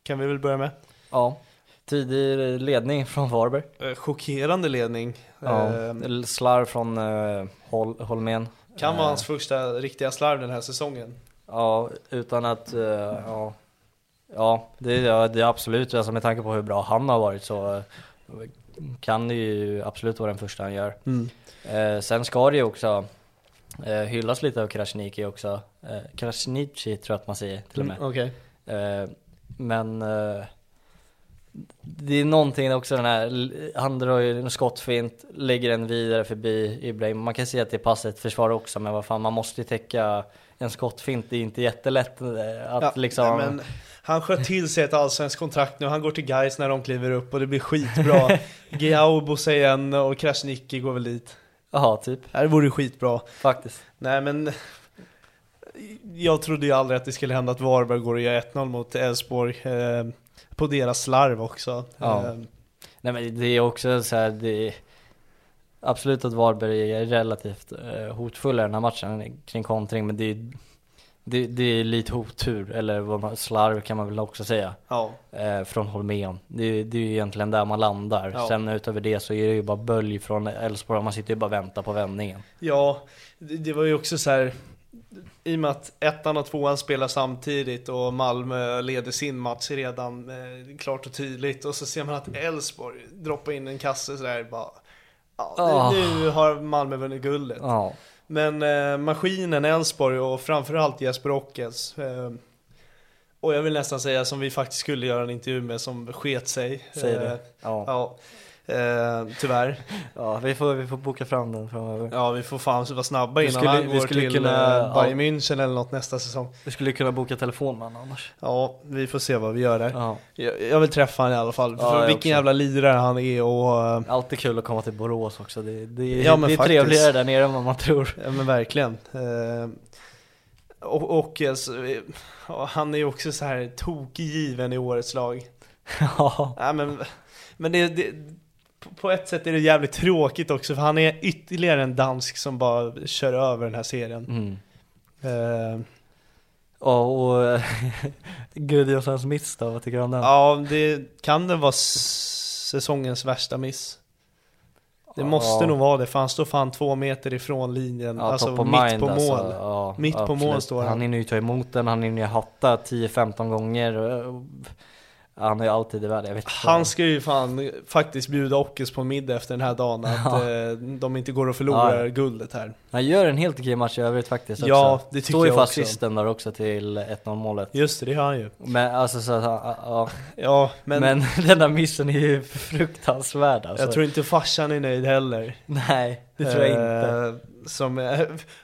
S1: Kan vi väl börja med.
S2: Ja, tidig ledning från Varberg.
S1: Eh, Chockerande ledning.
S2: Ja,
S1: Eh,
S2: slarv från uh, Hol Holmén.
S1: Kan vara
S2: Eh,
S1: hans första riktiga slarv den här säsongen.
S2: Ja, utan att, eh, ja, ja, det, ja, det är absolut, alltså med tanke på hur bra han har varit så eh, kan det ju absolut vara den första han gör. Eh, sen ska det ju också eh, hyllas lite av Krasniqi också. Eh, Krasniqi tror jag att man säger till och med.
S1: Mm, Okej.
S2: Eh, men eh, det är någonting också den här, han drar ju en skottfint, lägger den vidare förbi Ibrahim. Man kan säga att det passar ett försvar också, men vad fan, man måste ju täcka en skottfint. Det är inte jättelätt eh, att
S1: Ja,
S2: liksom...
S1: men han sköt till sig ett allsvenskt kontrakt nu, han går till Gais när de kliver upp och det blir skitbra. Giao, Boseyen och Krasniqi går väl dit.
S2: Jaha, typ.
S1: Det vore skitbra.
S2: Faktiskt.
S1: Nej men, jag trodde ju aldrig att det skulle hända att Varberg går och gör 1-0 mot Elfsborg. Eh, på deras slarv också.
S2: Ja.
S1: Eh,
S2: Nej men det är också så här, det är absolut att Varberg är relativt eh, hotfulla i den här matchen kring kontring, men det är, det, det är lite otur, eller vad man, slarv kan man väl också säga,
S1: ja.
S2: eh, från Holmén. Det, det är ju egentligen där man landar.
S1: Ja.
S2: Sen utöver det så är det ju bara bölj från Elfsborg, man sitter ju bara och väntar på vändningen.
S1: Ja, det, det var ju också så här. I och med att ettan och tvåan spelar samtidigt och Malmö leder sin match redan eh, klart och tydligt och så ser man att Elfsborg droppar in en kasse sådär bara Ja,
S2: Ah.
S1: nu, har Malmö vunnit guldet.
S2: Ja,
S1: Men eh, maskinen Elfsborg och framförallt Jesper Ockels eh, Och jag vill nästan säga som vi faktiskt skulle göra en intervju med som sket sig
S2: säg
S1: Eh,
S2: det. Ja.
S1: Ja, eh, tyvärr
S2: ja, vi får, vi får boka fram den framöver.
S1: Ja vi får fan vara snabba
S2: Vi
S1: innan
S2: skulle-
S1: han
S2: vi
S1: går
S2: skulle
S1: till
S2: kunna-
S1: eh, Bayern München eller något nästa säsong
S2: Vi skulle kunna boka telefon med honom annars.
S1: Ja, vi får se vad vi gör där
S2: Ja.
S1: jag, jag vill träffa honom i alla fall,
S2: Ja,
S1: vilken
S2: också.
S1: jävla lirare han är och eh,
S2: Alltid kul att komma till Borås också, det, det,
S1: Ja, men
S2: det är
S1: faktiskt.
S2: trevligare där nere än vad man tror.
S1: Ja men verkligen. Eh, och, och alltså, han är ju också så här tokgiven i årets lag.
S2: Ja.
S1: Nej men Men det, det, på- ett sätt är det jävligt tråkigt också för han är ytterligare en dansk som bara kör över den här serien.
S2: Mm.
S1: Eh,
S2: Ja, och Gudjonssons miss då, vad tycker du om den?
S1: ja, det kan det vara säsongens värsta miss. Det måste
S2: Ja.
S1: nog vara det, för han står fan två meter ifrån linjen,
S2: Ja,
S1: alltså mitt
S2: mind,
S1: på mål.
S2: alltså. Ja,
S1: Mitt på mål står han.
S2: Han hinner ju ta emot den, han hinner ju hatta 10-15 gånger. Han är ju alltid i världen, jag vet inte.
S1: Han ska ju fan faktiskt bjuda Ockes på middag efter den här dagen, att
S2: Ja.
S1: eh, de inte går och förlorar
S2: Ja,
S1: guldet här.
S2: Han gör en helt okej match i övrigt faktiskt också.
S1: Ja, det tycker
S2: Står ju
S1: jag också.
S2: assisten där också till 1-0 målet.
S1: Just det, det har han ju.
S2: Men alltså så att han, ja.
S1: Ja, men,
S2: Men, den där missen är ju fruktansvärd alltså.
S1: jag tror inte farsan är nöjd heller.
S2: Nej, det tror jag inte.
S1: Eh, Som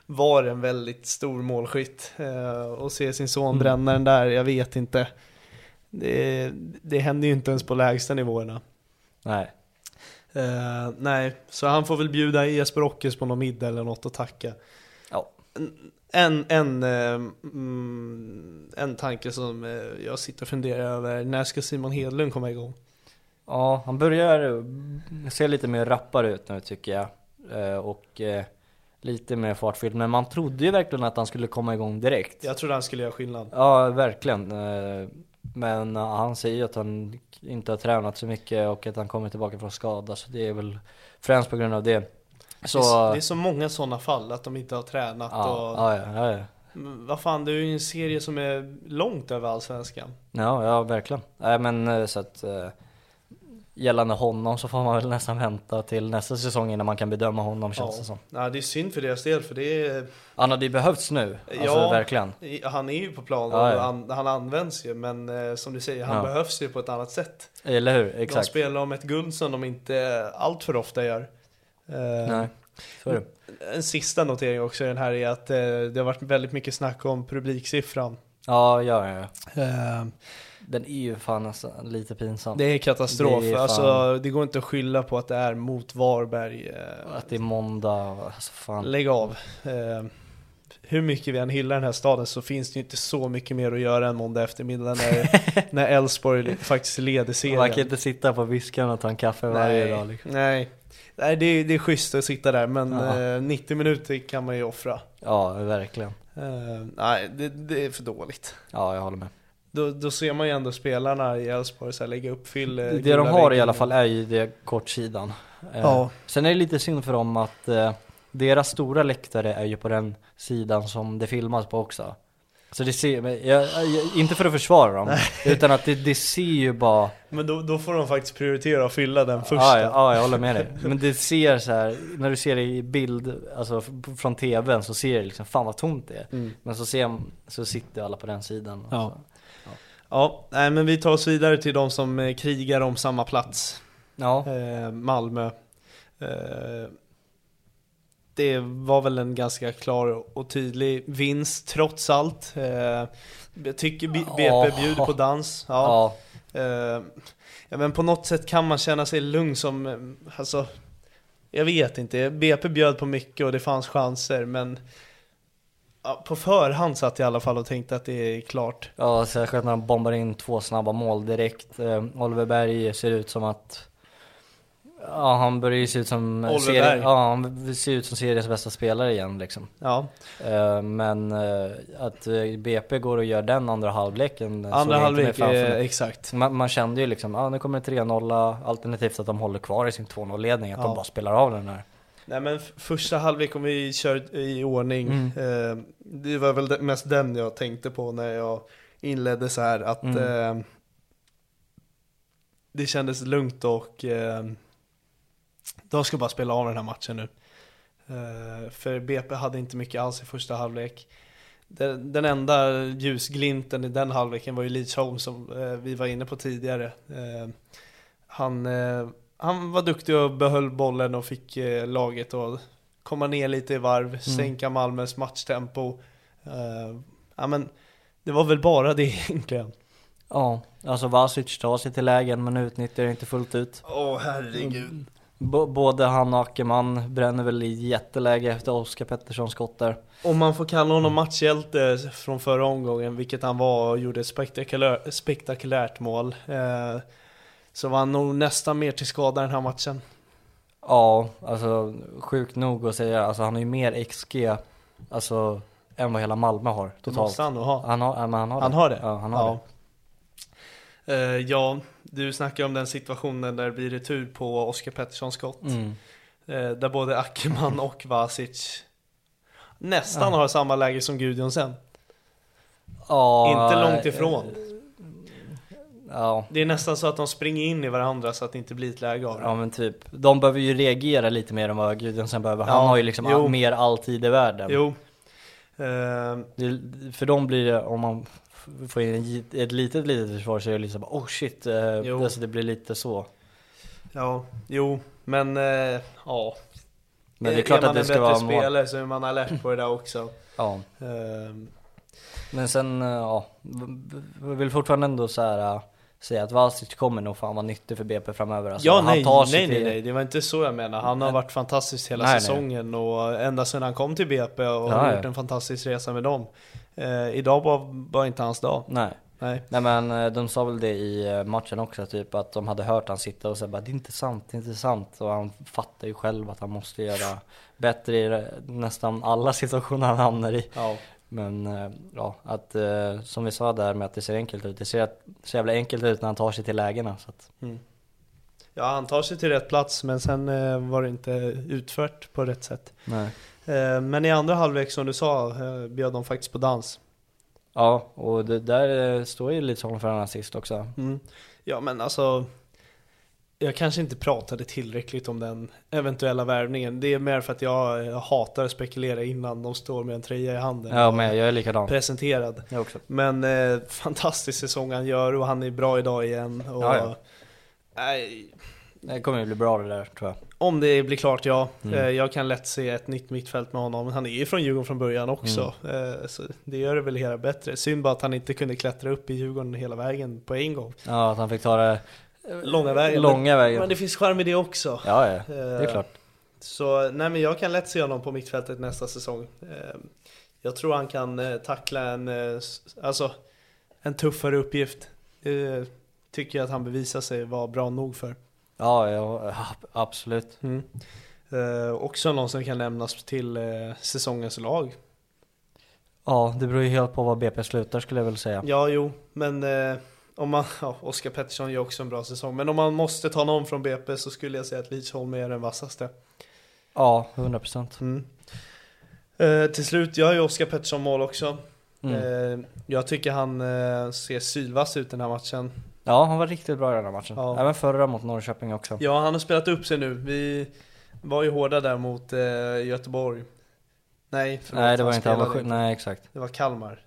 S1: var en väldigt stor målskytt. Eh, och se sin son
S2: Mm.
S1: bränna den där, jag vet inte. Det, det händer ju inte ens på lägsta nivåerna.
S2: Nej.
S1: Eh, nej, så han får väl bjuda Jesper Ockes på någon middag eller något och tacka.
S2: Ja.
S1: En, en, mm, en tanke som eh, jag sitter och funderar över, när ska Simon Hedlund komma igång?
S2: Ja, han börjar se lite mer rappare ut nu tycker jag. Och lite mer fartfylld. Men man trodde ju verkligen att han skulle komma igång direkt.
S1: Jag trodde han skulle göra skillnad.
S2: Ja, verkligen. Eh, Men eh, han säger ju att han inte har tränat så mycket och att han kommer tillbaka från skada. Så det är väl främst på grund av det. Så,
S1: Det, är, det är så många sådana fall, att de inte har tränat
S2: ja,
S1: och...
S2: ja, ja, ja.
S1: Men Vad fan, det är ju en serie som är långt över allsvenskan.
S2: Ja, ja verkligen. Nej men eh, så att eh, gällande honom så får man väl nästan vänta till nästa säsong innan man kan bedöma honom känns det som.
S1: Ja, det är synd för deras del, för det är...
S2: Han hade ju behövts nu, alltså
S1: Ja.
S2: verkligen.
S1: Han är ju på plan och
S2: Ja, ja.
S1: Han, han används ju, men eh, som du säger, han
S2: Ja.
S1: behövs ju på ett annat sätt.
S2: Eller hur?
S1: De
S2: Exakt.
S1: spelar om ett guld som de inte allt för ofta gör. Eh,
S2: Nej, så är det.
S1: En sista notering också i den här är att eh, det har varit väldigt mycket snack om publiksiffran.
S2: Ja, ja, ja.
S1: Eh,
S2: Den är ju fan alltså lite pinsam.
S1: det är katastrof.
S2: Det är
S1: Alltså, det går inte att skylla på att det är mot Varberg. Eh,
S2: Att det är måndag, alltså fan.
S1: Lägg av. Eh, hur mycket vi än hyllar den här staden så finns det ju inte så mycket mer att göra än måndag eftermiddag när Elfsborg faktiskt leder serien.
S2: Man kan inte sitta på viskan och ta en kaffe varje dag liksom.
S1: nej. nej det, är, det är schysst att sitta där men
S2: Ja.
S1: eh, 90 minuter kan man ju offra.
S2: Ja, verkligen.
S1: Eh, nej, det, det är för dåligt.
S2: Ja, jag håller med.
S1: Då, då ser man ju ändå spelarna i Elfsborg lägga upp fyll eh,
S2: Det de har i
S1: väggen.
S2: alla fall är ju det kortsidan. Eh,
S1: Ja.
S2: Sen är det lite synd för dem att eh, deras stora läktare är ju på den sidan som det filmas på också. Så det ser, jag, jag, inte för att försvara dem, utan att det, det ser ju bara
S1: Men då, då får de faktiskt prioritera att fylla den första.
S2: Ja, ja, ja, jag håller med dig. Men det ser så här, när du ser det i bild, alltså från tvn så ser det liksom, fan vad tomt det är.
S1: Mm.
S2: Men så ser så sitter alla på den sidan.
S1: Ja. Ja, nej men vi tar oss vidare till de som eh, krigar om samma plats.
S2: Ja,
S1: Eh, Malmö. Eh, det var väl en ganska klar och tydlig vinst trots allt. Eh, jag tycker BP bjuder på dans. Ja.
S2: ja,
S1: Eh, ja, men på något sätt kan man känna sig lugn som, eh, alltså, jag vet inte. BP bjöd på mycket och det fanns chanser men ja, på förhand satt jag i alla fall och tänkte att det är klart.
S2: ja, särskilt när de bombar in två snabba mål direkt. Eh, Oliver Berg ser ut som att Ja, han börjar ju se ut som
S1: Oliver Berg.
S2: Ja, han ser ut som seriens bästa spelare igen liksom.
S1: Ja,
S2: Eh, Men eh, att eh, BP går och gör den andra halvleken
S1: andra halvlek, exakt.
S2: Man, man kände ju liksom, ja nu kommer det 3-0 alternativt att de håller kvar i sin 2-0-ledning, att
S1: Ja.
S2: de bara spelar av den här.
S1: Nej men första halvlek om vi kör i ordning,
S2: Mm.
S1: eh, det var väl mest den jag tänkte på när jag inledde så här att
S2: Mm.
S1: eh, det kändes lugnt och eh, de ska bara spela av den här matchen nu. Eh, för BP hade inte mycket alls i första halvlek. Den, den enda ljusglimten i den halvleken var ju Leach Holm som eh, vi var inne på tidigare. Eh, han, han var duktig och behöll bollen och fick laget att komma ner lite i varv, sänka Malmös matchtempo. Ja, men det var väl bara det egentligen.
S2: Ja, alltså Vasic tar sig till lägen men utnyttjar inte fullt ut.
S1: Åh herregud.
S2: B- både han och Ackerman bränner väl i jätteläge efter Oskar Petterssons skott där.
S1: Om man får kalla honom matchhjälte från förra omgången, vilket han var och gjorde ett spektakulär, spektakulärt mål. Eh, så var han nog nästan mer till skada den här matchen.
S2: Ja, alltså sjukt nog att säga, alltså han har ju mer XG, alltså än vad hela Malmö har
S1: Det
S2: totalt.
S1: måste han nog ha.
S2: Han har, men han har
S1: Han
S2: det.
S1: har det?
S2: Ja, han har
S1: ja. Eh, ja, du snackar om den situationen där det blir retur på Oskar Petterssons skott.
S2: Mm.
S1: Eh, där både Ackerman och Vasic nästan har samma läge som Gudjonsen.
S2: Ja,
S1: Inte långt
S2: eh,
S1: ifrån.
S2: Ja,
S1: Det är nästan så att de springer in i varandra så att det inte blir ett läge av det.
S2: ja men typ. De behöver ju reagera lite mer än vad Gudjonsen behöver. Han
S1: Ja,
S2: har ju liksom all, mer alltid i världen.
S1: Jo. Eh,
S2: Det, för dem blir det, om man f- får in en ett litet litet försvar så är det liksom oh shit, eh, alltså det blir lite så.
S1: ja, jo, men eh, ja.
S2: Men det är klart
S1: man
S2: att det
S1: en
S2: ska
S1: bättre
S2: vara mål.
S1: spelare så är man alert på det där också.
S2: Ja.
S1: Eh,
S2: Men sen, eh, ja, vill fortfarande ändå så här äh, säga att Vasic kommer nog fan vara nyttig för BP framöver. Alltså,
S1: ja,
S2: han
S1: nej, nej, nej, nej, det var inte så jag menar. Han har varit fantastisk hela
S2: Nej, nej.
S1: säsongen och ända sedan han kom till BP och
S2: Ja,
S1: har gjort en fantastisk resa med dem. Eh, idag var, var inte hans dag.
S2: Nej.
S1: Nej.
S2: Nej men eh, de sa väl det i eh, matchen också, typ att de hade hört han sitta och säga bara det är inte sant, det är inte sant. Och han fattar ju själv att han måste göra bättre i nästan alla situationer han hamnar i.
S1: Ja.
S2: Men eh, ja, att eh, som vi sa där med att det ser enkelt ut, det ser så jävla enkelt ut när han tar sig till lägena. Så att,
S1: ja, han tar sig till rätt plats men sen eh, var det inte utfört på rätt sätt.
S2: nej.
S1: Men i andra halvlek som du sa bjöd de faktiskt på dans.
S2: Ja, och det där står ju lite som för en assist också.
S1: Mm. Ja men alltså Jag kanske inte pratade tillräckligt om den eventuella värvningen Det är mer för att jag, jag hatar att spekulera innan de står med en tröja i handen
S2: Ja men jag är likadan.
S1: Presenterad
S2: Jag också.
S1: Men eh, fantastisk säsong han gör och han är bra idag igen och,
S2: Ja, ja.
S1: Nej,
S2: Det kommer ju bli bra det där tror jag.
S1: Om det blir klart ja,
S2: Mm.
S1: Eh, jag kan lätt se ett nytt mittfält med honom Han är ju från Djurgården från början också
S2: Mm.
S1: Eh, Så det gör det väl hera bättre Synd bara att han inte kunde klättra upp i Djurgården hela vägen på en gång
S2: Ja, att han fick ta det
S1: Långa vägen
S2: Långa vägen.
S1: Men det finns charm i det också
S2: Ja, ja, det är
S1: Eh,
S2: klart.
S1: Så nej men jag kan lätt se honom på mittfältet nästa säsong Eh, Jag tror han kan eh, tackla en, alltså en tuffare uppgift Det tycker jag att han bevisar sig vara bra nog för
S2: Ja, ja, absolut.
S1: mm. Också någon som kan lämnas till säsongens lag
S2: Ja, det beror ju helt på vad BP slutar skulle jag väl säga.
S1: Ja jo, men om man, ja, Oskar Pettersson gör också en bra säsong Men om man måste ta någon från BP så skulle jag säga att Lidsholm är den vassaste
S2: Ja, 100 procent.
S1: Mm. Eh, till slut gör ju Oskar Pettersson mål också.
S2: Mm.
S1: Eh, jag tycker han eh, ser sylvass ut den här matchen.
S2: Ja, han var riktigt bra i den här matchen.
S1: Ja.
S2: Även förra mot Norrköping också.
S1: Ja, han har spelat upp sig nu. Vi var ju hårda där mot eh, Göteborg. Nej, förlåt,
S2: nej, det var inte han var. Nej, exakt.
S1: Det var Kalmar.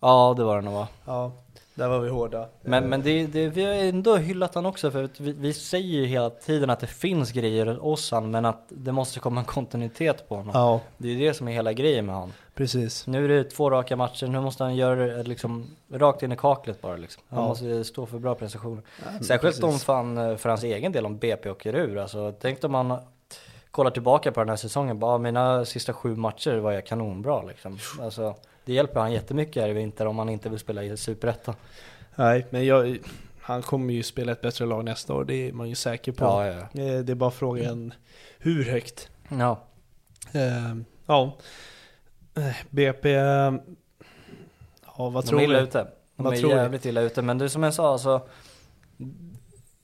S2: Ja, det var det nog va.
S1: Ja, där var vi hårda.
S2: Men,
S1: Eh,
S2: men det, det, vi har ändå hyllat han också för att vi, vi säger ju hela tiden att det finns grejer hos han men att det måste komma en kontinuitet på honom.
S1: Ja,
S2: Det är ju det som är hela grejen med han.
S1: precis.
S2: Nu är det två raka matcher, nu måste han göra det liksom rakt in i kaklet bara liksom. Han
S1: Ja.
S2: måste stå för bra prestationer.
S1: Ja,
S2: Särskilt om fan, eh, för hans egen del om BP åker ur. Alltså, tänk om man kollar tillbaka på den här säsongen, bara mina sista sju matcher var jag kanonbra liksom. Alltså, det hjälper han jättemycket här i vinter om han inte vill spela i Superettan.
S1: Nej, men jag, han kommer ju spela ett bättre lag nästa år. Det är man ju säker på.
S2: Ja, ja,
S1: Eh, Det är bara frågan hur högt.
S2: ja.
S1: Eh, ja. Eh, BP... Ja, vad
S2: De
S1: tror
S2: är illa
S1: du?
S2: ute. De
S1: Vad
S2: är
S1: du?
S2: jävligt illa ute. Men det som jag sa, alltså,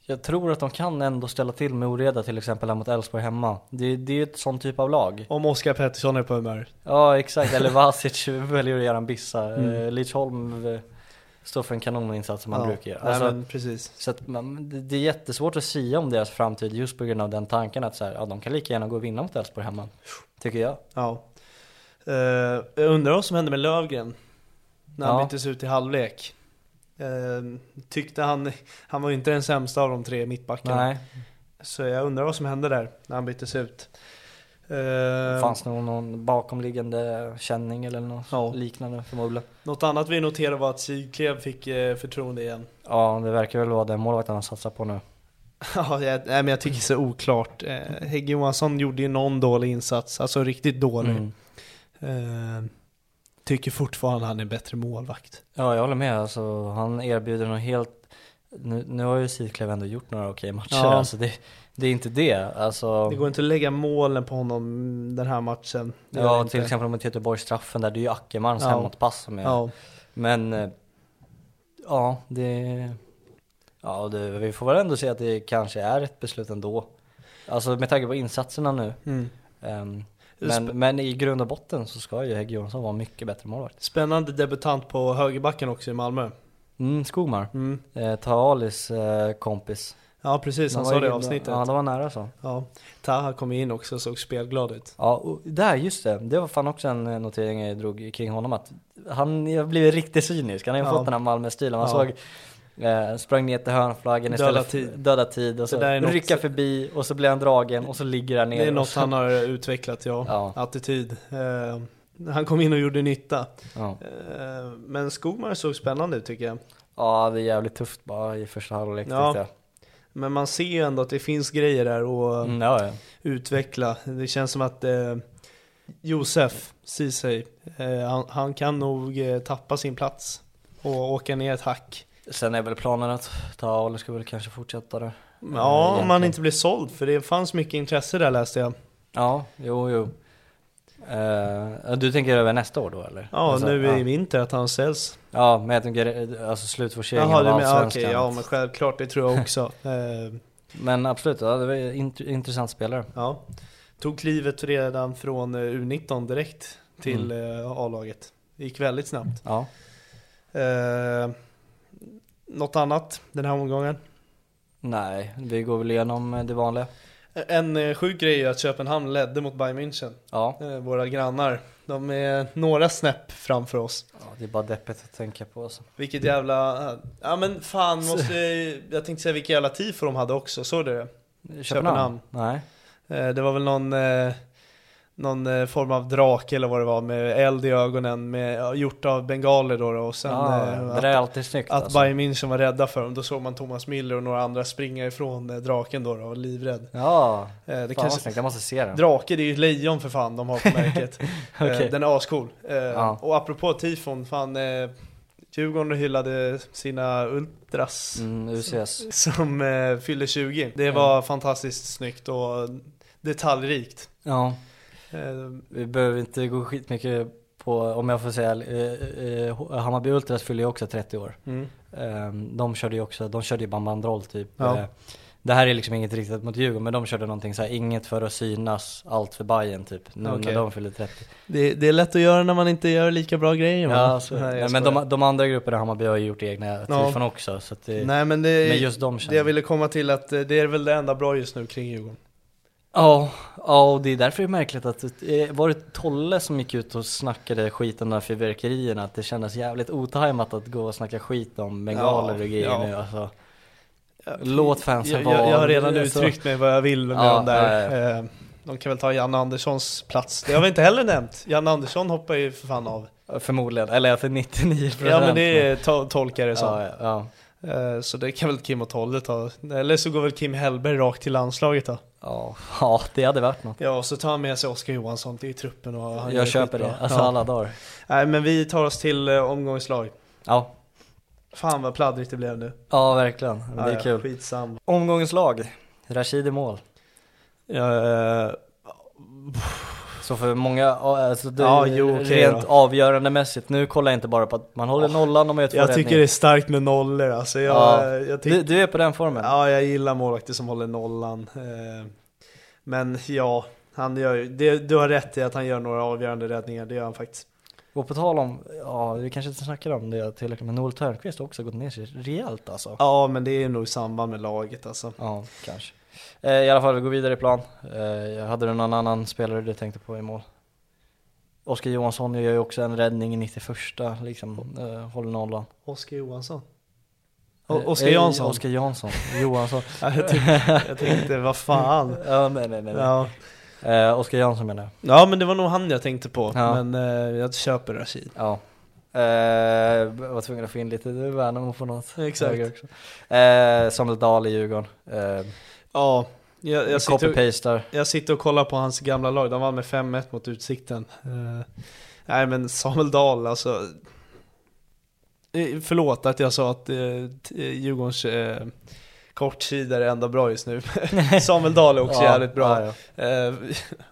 S2: jag tror att de kan ändå ställa till med oreda till exempel här mot Elfsborg hemma. Det, det är ju ett sån typ av lag.
S1: Om Oskar Pettersson är på humör.
S2: Ja exakt, eller Vasic väljer att göra en bissa.
S1: Mm.
S2: Mm. Lidsholm eh, står för en kanoninsats som han
S1: Ja.
S2: brukar göra.
S1: Nej,
S2: Alltså,
S1: men precis.
S2: Så att man, det, det är jättesvårt att säga om deras framtid just på grund av den tanken att så här, ja, de kan lika gärna gå och vinna mot Elfsborg hemma. Tycker jag.
S1: Ja. Eh, jag undrar vad som hände med Lövgren. När han
S2: Ja.
S1: byttes ut i halvlek. Eh, tyckte han, han var ju inte den sämsta av de tre mittbackarna.
S2: Nej,
S1: Så jag undrar vad som hände där när han byttes ut. Eh,
S2: fanns det någon, bakomliggande känning eller något
S1: Ja.
S2: liknande förmodligen.
S1: Något annat vi noterade var att Sigklev fick eh, förtroende igen.
S2: Ja, det verkar väl vara den målvakten han satsar på nu.
S1: Ja, jag, nej, men jag tycker det är så oklart. Eh, Hägg Johansson gjorde ju någon dålig insats, alltså riktigt dålig.
S2: Mm.
S1: Tycker fortfarande han är en bättre målvakt.
S2: Ja, jag håller med. Alltså, han erbjuder något helt Nu, nu har ju Sidklev ändå gjort några okej matcher,
S1: Ja.
S2: alltså det, det är inte det. Alltså,
S1: Det går inte att lägga målen på honom den här matchen. Det
S2: ja, till exempel tittar på Göteborgsstraffen där, det är ju Ackermans
S1: Ja.
S2: hemåtpass som är
S1: Ja.
S2: Men eh, ja, det Ja, det, vi får väl ändå se att det kanske är ett beslut ändå Alltså med tanke på insatserna nu
S1: Mm. Sp-
S2: men, men i grund och botten så ska ju Hägg Jonsson vara mycket bättre målvakt
S1: Spännande debutant på högerbacken också i Malmö.
S2: Mm, Skogmar
S1: Mm.
S2: eh, Taalis eh, kompis
S1: Ja precis, han sa det i avsnittet.
S2: Ja, det var nära så
S1: Ja. Taha kom in också och såg spelglad ut.
S2: Ja, och där just det, det var fan också en eh, notering jag drog kring honom att Han har blivit riktigt cynisk, han har ju
S1: Ja.
S2: fått den här Malmö-stilen, man
S1: Ja.
S2: såg Eh, sprang ner till hörnflaggen
S1: Döda
S2: istället
S1: tid.
S2: döda tid och så rycka förbi och så blir han dragen och så ligger han ner
S1: Det är något
S2: så,
S1: han har utvecklat, ja.
S2: Ja.
S1: Attityd. Eh, han kom in och gjorde nytta.
S2: ja.
S1: Eh, men Skogmar såg spännande ut tycker jag.
S2: ja, det är jävligt tufft bara i första halvlek
S1: Ja.
S2: jag
S1: Men man ser ju ändå att det finns grejer där att
S2: mm, ja, ja.
S1: utveckla. Det känns som att eh, Josef Ceesay, eh, han, han kan nog eh, tappa sin plats och åka ner ett hack.
S2: Sen är väl planen att Taali ska väl kanske fortsätta där
S1: Ja, om han
S2: egentligen.
S1: inte blir såld, för det fanns mycket intresse där läste jag.
S2: Ja, jo, jo Eh, Du tänker över nästa år då eller?
S1: Ja,
S2: Alltså,
S1: nu
S2: ja.
S1: i vinter att han säljs.
S2: Ja, men jag tänker eh, alltså slutforceringen av allsvenskan
S1: okej, ja men självklart, det tror jag också. eh,
S2: Men absolut, ja, det var int- intressant spelare
S1: ja. Tog klivet redan från eh, U19 direkt till eh, A-laget. Gick väldigt snabbt.
S2: Ja
S1: Eh, något annat den här omgången?
S2: Nej, vi går väl igenom eh, det vanliga
S1: En eh, sjuk grej är att Köpenhamn ledde mot Bayern München.
S2: Ja,
S1: Eh, våra grannar. De är några snäpp framför oss.
S2: ja det är bara deppigt att tänka på alltså.
S1: Vilket jävla... Ja men fan måste... Jag tänkte säga vilket jävla tifo de hade också, såg du det? Köpenhamn.
S2: Nej
S1: Eh, Det var väl någon, eh, någon eh, form av drake eller vad det var med eld i ögonen med, gjort av bengaler då, då och sen
S2: ja,
S1: eh, att,
S2: är alltid snyggt
S1: att
S2: alltså.
S1: Bayern München var rädda för dem. Då såg man Thomas Müller och några andra springa ifrån eh, draken då, då och livrädd.
S2: Ja,
S1: Eh, Det kanske,
S2: snyggt, jag måste se den
S1: drake det är ju ett lejon för fan de har på märket. Eh, Den är ascool. Eh,
S2: Ja.
S1: Och apropå tifon, fan Djurgården hyllade sina ultras
S2: mm,
S1: som eh, fyllde 20. Det var fantastiskt snyggt och detaljrikt.
S2: Ja, vi behöver inte gå skitmycket på, om jag får säga, eh, eh, Hammarby Ultras fyller ju också 30 år
S1: mm.
S2: Eh, De körde ju också, de körde ju bandbanderoll typ
S1: Ja.
S2: Eh, Det här är liksom inget riktat mot Djurgården men de körde någonting så här, inget för att synas, allt för Bayern typ Nu
S1: Okej.
S2: när de fyllde 30
S1: det, det är lätt att göra när man inte gör lika bra grejer va?
S2: Ja, så,
S1: Nej,
S2: men de, de andra grupperna Hammarby har ju gjort egna
S1: Ja.
S2: tifon också så det,
S1: Nej men det,
S2: men just de
S1: det
S2: känner
S1: jag ville komma till att eh, det är väl det enda bra just nu kring Djurgården.
S2: Ja, ja och det är därför det är märkligt att det var det Tolle som gick ut och snackade skit om de här fyrverkerierna att det kändes jävligt otajmat att gå och snacka skit om bengaler
S1: Ja,
S2: och grejer
S1: ja.
S2: nu alltså. Låt fansen vara.
S1: jag, jag har redan
S2: Alltså,
S1: uttryckt mig vad jag vill med
S2: Ja,
S1: de där. Eh, De kan väl ta Janne Anderssons plats. Det har vi inte heller nämnt. Janne Andersson hoppar ju för fan av.
S2: Förmodligen, eller för 99%
S1: Ja men det är, to- tolkar det som.
S2: ja, ja.
S1: Eh, Så det kan väl Kim och Tolle ta. Eller så går väl Kim Hellberg rakt till landslaget då.
S2: Ja, ja, det hade varit något.
S1: Ja, och så tar han med sig Oskar Johansson till truppen och han
S2: Jag köper det, alltså
S1: ja.
S2: alla dagar.
S1: Nej men vi tar oss till eh, omgångslag.
S2: Ja,
S1: Fan vad pladdrigt det blev nu.
S2: ja verkligen. Det är
S1: ja,
S2: kul.
S1: Skitsam.
S2: Omgångens lag. Rashid i mål.
S1: Ja, eh,
S2: Så för många, alltså det
S1: Ja, jo, okej
S2: rent
S1: då.
S2: avgörande mässigt. Nu kollar jag inte bara på att man håller nollan och man gör två
S1: jag tycker
S2: räddningar.
S1: det är starkt med nollor alltså. Jag,
S2: Ja.
S1: jag tycker
S2: du, du är på den formen?
S1: Ja, jag gillar målvakter som håller nollan. Eh, Men ja, han gör det, du har rätt i att han gör några avgörande räddningar, det gör han faktiskt.
S2: Och på tal om, ja vi kanske inte snackar om det tillräckligt, men Noel Törnqvist har också gått ner sig rejält alltså.
S1: Ja, men det är nog i samband med laget alltså.
S2: Ja, kanske. Eh, I alla fall, vi går vidare i plan. Eh, hade du någon annan spelare du tänkte på i mål? Oskar Johansson gör ju också en räddning i 91 liksom, eh, håller nollan.
S1: Oskar Johansson. Oskar Jansson.
S2: Oskar Jansson, Johansson.
S1: Ja, jag, tyckte, jag tänkte, vad fan.
S2: ja, nej nej nej.
S1: Ja.
S2: Eh, Oskar Jansson menar jag.
S1: ja, men det var nog han jag tänkte på.
S2: Ja.
S1: Men eh, jag köper Rashid.
S2: Ja. Eh, jag var tvungen att få in lite Värnamo på något
S1: Exakt.
S2: Eh, Samuel Dahl i Djurgården.
S1: Ja, jag, jag, sitter, jag sitter och kollar på hans gamla lag. De vann med 5-1 mot Utsikten. Eh, nej, men Samuel Dahl alltså. Eh, Förlåt att jag sa att eh, eh, Djurgårdens eh, kortsida är ändå bra just nu. Samuel Dahl är också
S2: Ja,
S1: jävligt bra.
S2: ja, ja.
S1: Eh,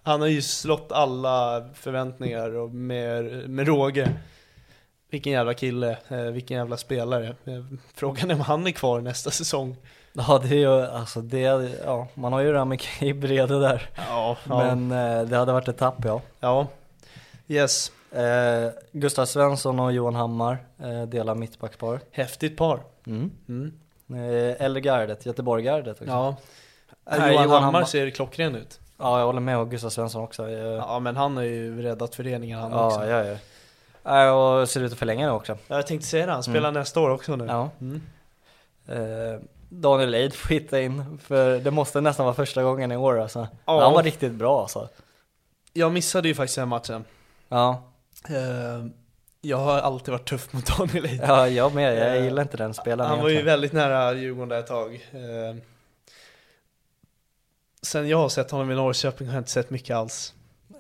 S1: han har ju slått alla förväntningar och med, med råge. Vilken jävla kille, eh, vilken jävla spelare. Eh, frågan är om han är kvar nästa säsong.
S2: Ja det är ju, alltså det, ja man har ju Rami Kaib redo där.
S1: Ja,
S2: Men eh, det hade varit ett tapp ja.
S1: ja. Yes,
S2: Eh, Gustav Svensson och Johan Hammar eh, delar mittbackspar.
S1: häftigt par.
S2: Mm.
S1: Mm.
S2: Eh, eller gardet, Göteborg-gardet också.
S1: Ja.
S2: Eh,
S1: Nej, Johan, Hammar ser klockren ut.
S2: Ja jag håller med och Gustav Svensson också. Eh,
S1: Ja men han har ju räddat föreningen han
S2: ja,
S1: också.
S2: ja, ja. Eh, och ser ut att förlänga det också.
S1: Ja, Jag tänkte säga det, han spelar nästa år också nu.
S2: Ja.
S1: Mm.
S2: Daniel Eid får hitta in, för det måste nästan vara första gången i år alltså.
S1: Ja.
S2: Han var riktigt bra alltså.
S1: Jag missade ju faktiskt den matchen.
S2: Ja,
S1: Eh, Jag har alltid varit tuff mot Daniel Eid.
S2: ja jag med, jag
S1: Eh,
S2: gillar inte den spelaren
S1: Han var ju
S2: egentligen.
S1: väldigt nära Djurgården där ett tag. Eh, Sen jag har sett honom i Norrköping har jag inte sett mycket alls.